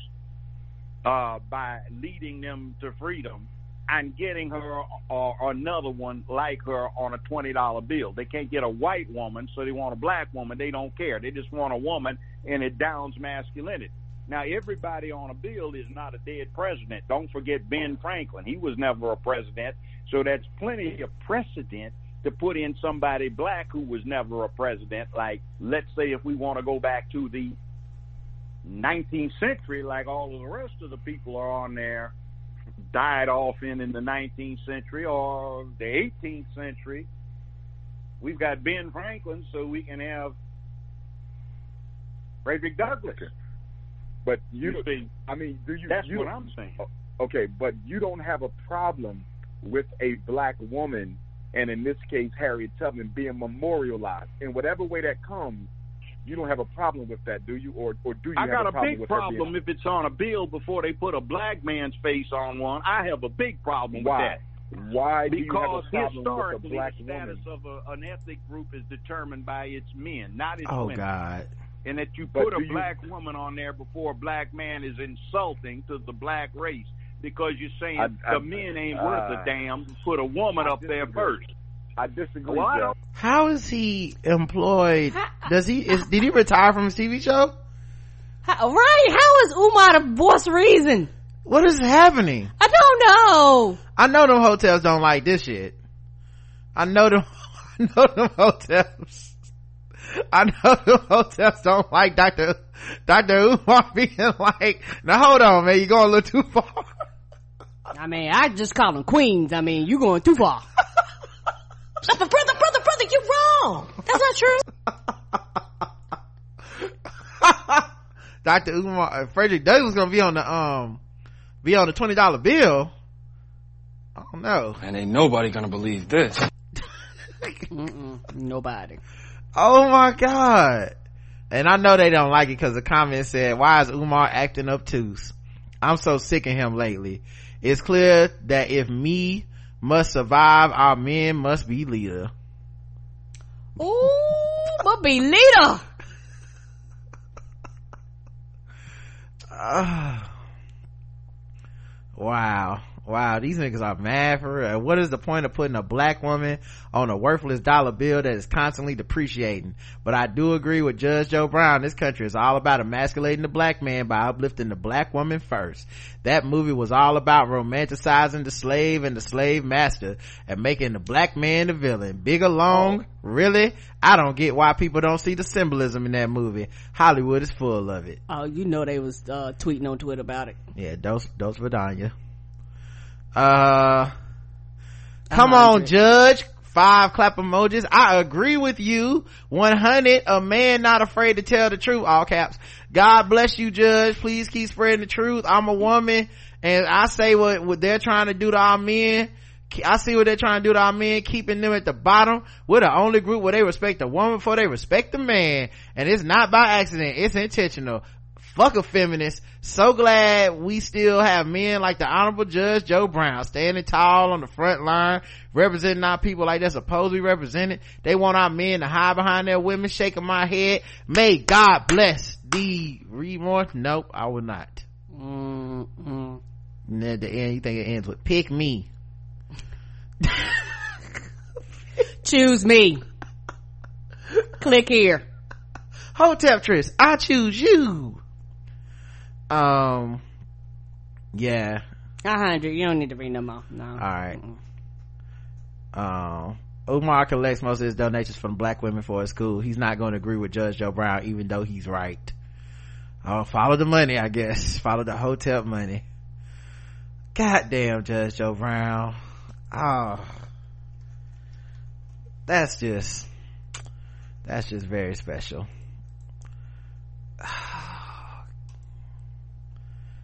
uh, by leading them to freedom and getting her or another one like her on a twenty dollar bill. They can't get a white woman, so they want a black woman. They don't care. They just want a woman, and it downs masculinity. Now, everybody on a bill is not a dead president. Don't forget Ben Franklin. He was never a president. So that's plenty of precedent to put in somebody black who was never a president. Like, let's say if we want to go back to the 19th century, like all of the rest of the people are on there, died off in in the 19th century or the 18th century. We've got Ben Franklin, so we can have Frederick Douglass. But you, You see, I mean, do you? that's you, what I'm saying. Okay, but you don't have a problem with a black woman, and in this case, Harriet Tubman, being memorialized in whatever way that comes. You don't have a problem with that, do you? Or, or do you I have got a a problem big with her problem if it's on a bill before they put a black man's face on one. I have a big problem Why? with that. Why do you have Because a problem with historically, a black the status woman? of a, an ethnic group is determined by its men, not its Oh women. God. And that you But put a do you- black woman on there before a black man is insulting to the black race because you're saying I- I- the men ain't worth uh, a damn. Put a woman I up there first. I disagree, Well, I don't- How is he employed? Does he is did he retire from his TV show? How, right? How is Umar the voice reason? What is happening? I don't know. I know them hoteps don't like this shit. I know them (laughs) I know them hoteps. I know them hoteps don't like Dr. Dr. Umar (laughs) being like, now hold on man, you going a little too far. I mean, I just call them queens. I mean, you going too far. (laughs) Brother, brother, brother, brother, you're wrong. That's not true. (laughs) Dr. Umar, uh, Frederick Douglass is gonna be on the, um, be on the $20 bill. I don't know. And ain't nobody gonna believe this. Mm-mm, nobody. Oh my god. And I know they don't like it because the comment said, why is Umar acting obtuse? I'm so sick of him lately. It's clear that if me must survive, our men must be leader. Ooh, but be leader. Ah. wow. Wow, these niggas are mad for real. What is the point of putting a black woman on a worthless dollar bill that is constantly depreciating? But I do agree with Judge Joe Brown. This country is all about emasculating the black man by uplifting the black woman first. That movie was all about romanticizing the slave and the slave master and making the black man the villain. Big along, really? I don't get why people don't see the symbolism in that movie. Hollywood is full of it. Oh, you know they was uh, tweeting on Twitter about it. Yeah, dose, dose Vidania. Uh, come on, judge. Five clap emojis. I agree with you. 100. A man not afraid to tell the truth. All caps. God bless you, judge. Please keep spreading the truth. I'm a woman and I say what, what they're trying to do to our men. I see what they're trying to do to our men, keeping them at the bottom. We're the only group where they respect the woman before they respect the man. And it's not by accident. It's intentional. Fuck a feminist. So glad we still have men like the Honorable Judge Joe Brown standing tall on the front line, representing our people like they're supposed to be represented. They want our men to hide behind their women, shaking my head. May God bless the read more? Nope, I will not. Mm-mm. And at the end, you think it ends with pick me. (laughs) Choose me. Click here. Hotep Tris, I choose you. Um, yeah. A hundred. You don't need to read no more. No. All right. Um, Umar collects most of his donations from black women for his school. He's not going to agree with Judge Joe Brown, even though he's right. Oh, follow the money, I guess. (laughs) Follow the hotep money. Goddamn, Judge Joe Brown. Oh, that's just, that's just very special. (sighs)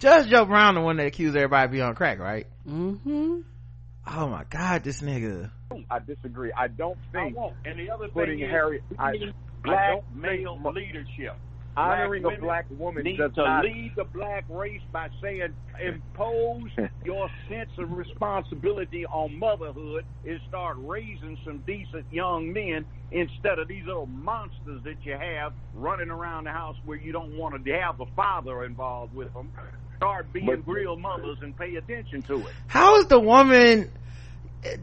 Judge Joe Brown, the one that accused everybody of being on crack, right? Mm-hmm. Oh my God, this nigga. I disagree. I don't I think won't. And the other putting thing is, Harry, I, we need I black male think leadership. honoring black a black woman need does to not. lead the black race by saying impose (laughs) your sense of responsibility on motherhood and start raising some decent young men instead of these little monsters that you have running around the house where you don't want to have a father involved with them. Start being But- real mothers and pay attention to it. How is the woman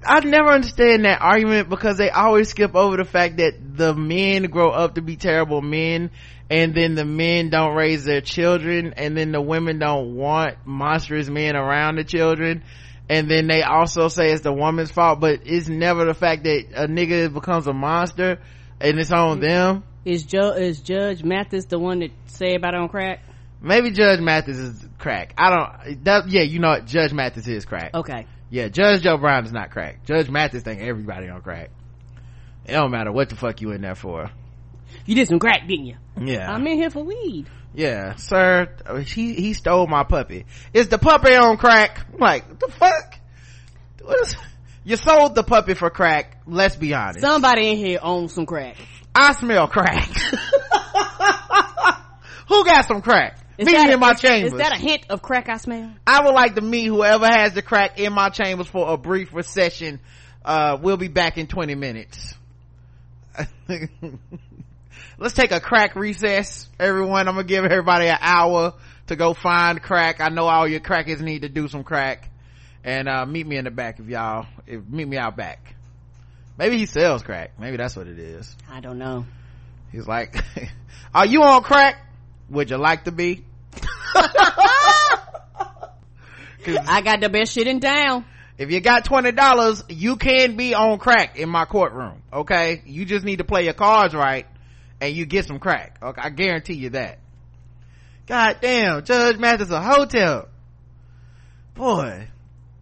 I never understand that argument because they always skip over the fact that the men grow up to be terrible men and then the men don't raise their children and then the women don't want monstrous men around the children and then they also say it's the woman's fault but it's never the fact that a nigga becomes a monster and it's on them Is Joe is Judge Mathis the one that say about it on crack? Maybe judge mathis is crack. I don't that yeah you know what? Judge mathis is crack. Okay. yeah judge joe brown is not crack. Judge mathis think everybody on crack. It don't matter what the fuck you in there for. You did some crack, didn't you? yeah. I'm in here for weed. yeah sir. He he stole my puppy. Is the puppy on crack? I'm like what the fuck? What is you sold the puppy for crack. Let's be honest. Somebody in here owns some crack. i smell crack. (laughs) Who got some crack Is me a- in my is- chambers Is that a hint of crack I smell? I would like to meet whoever has the crack in my chambers for a brief recession. Uh, we'll be back in 20 minutes. (laughs) Let's take a crack recess, everyone. I'm gonna give everybody an hour to go find crack. I know all your crackers need to do some crack. And, uh, meet me in the back if y'all, if, meet me out back. Maybe he sells crack. Maybe that's what it is. I don't know. He's like, (laughs) are you on crack? Would you like to be? (laughs) I got the best shit in town. If you got twenty dollars, you can be on crack in my courtroom. Okay, you just need to play your cards right, and you get some crack. Okay, I guarantee you that. God damn, Judge Mathis a hotep. Boy,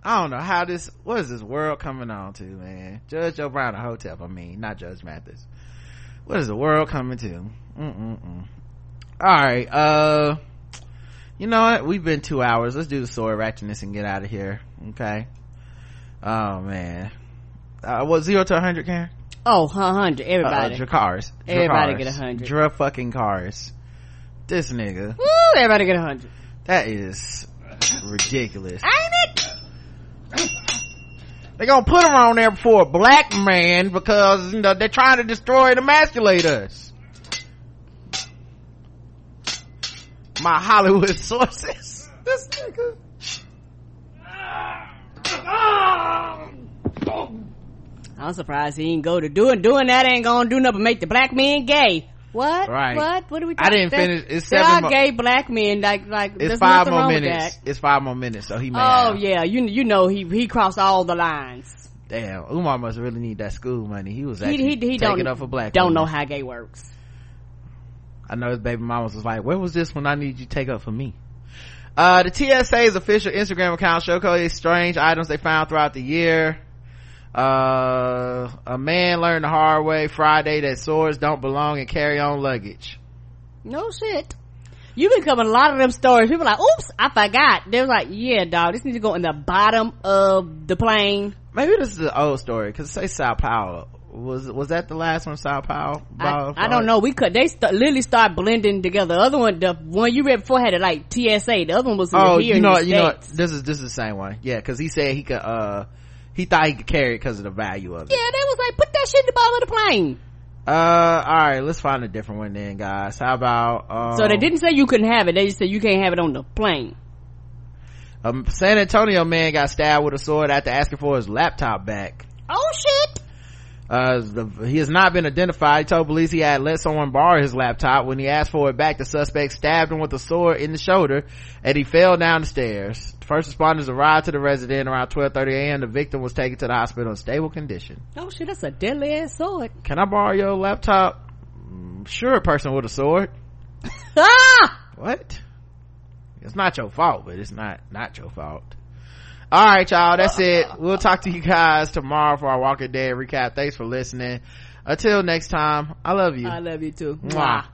I don't know how this. What is this world coming on to, man? Judge O'Brien a hotep. I mean, not Judge Mathis. What is the world coming to? Mm-mm-mm. All right, uh, you know what? We've been two hours. Let's do the sword ratchetness and get out of here. Okay. Oh man. Uh, what zero to a hundred, Karen? Oh, a hundred. Everybody. Uh, Drakars. Everybody Drakars. get a hundred. Dra fucking cars. This nigga. Woo, everybody get a hundred. That is ridiculous. Ain't it? They're gonna put him on there before a black man because you know they're trying to destroy and emasculate us. My Hollywood sources. This nigga. I'm surprised he didn't go to doing doing that ain't gonna do nothing but make the black men gay. What? Right. What? What are we Talking I didn't finish. It's seven mo- gay black men like like It's five more minutes. It's five more minutes, so he may. Oh have. yeah, you you know he he crossed all the lines. Damn, Umar must really need that school money. He was He actually he, he taking don't up for black. don't women. know how gay works. I know his baby mama was like, where was this when I need you to take up for me? Uh, the TSA's official Instagram account showcased strange items they found throughout the year. Uh, a man learned the hard way Friday that swords don't belong in carry-on luggage. No shit. You've been covering a lot of them stories. People like, oops, I forgot. They're like, yeah, dog, this needs to go in the bottom of the plane. Maybe this is an old story, cause it say Sao Paulo. Was, was that the last one, Sao Paulo? I, I don't know. We could. They st- literally start blending together. The other one, the one you read before had it like TSA. The other one was Oh, here you know, you know, this is, this is the same one. Yeah, cause he said he could, uh, he thought he could carry it cause of the value of it. Yeah, they was like, put that shit in the bottom of the plane. Uh, alright, let's find a different one then, guys. How about, um, so they didn't say you couldn't have it. They just said you can't have it on the plane. A San Antonio man got stabbed with a sword after asking for his laptop back. Oh shit! Uh, the, he has not been identified. He told police he had let someone borrow his laptop. When he asked for it back, the suspect stabbed him with a sword in the shoulder and he fell down the stairs. First responders arrived to the resident around 12.30 a.m. The victim was taken to the hospital in stable condition. Oh shit, that's a deadly ass sword. Can I borrow your laptop? Sure, a person with a sword. (laughs) Ah! What? It's not your fault, but it's not, not your fault. All right, y'all. That's it. We'll talk to you guys tomorrow for our Walking Dead recap. Thanks for listening. Until next time, I love you. I love you too. Mwah.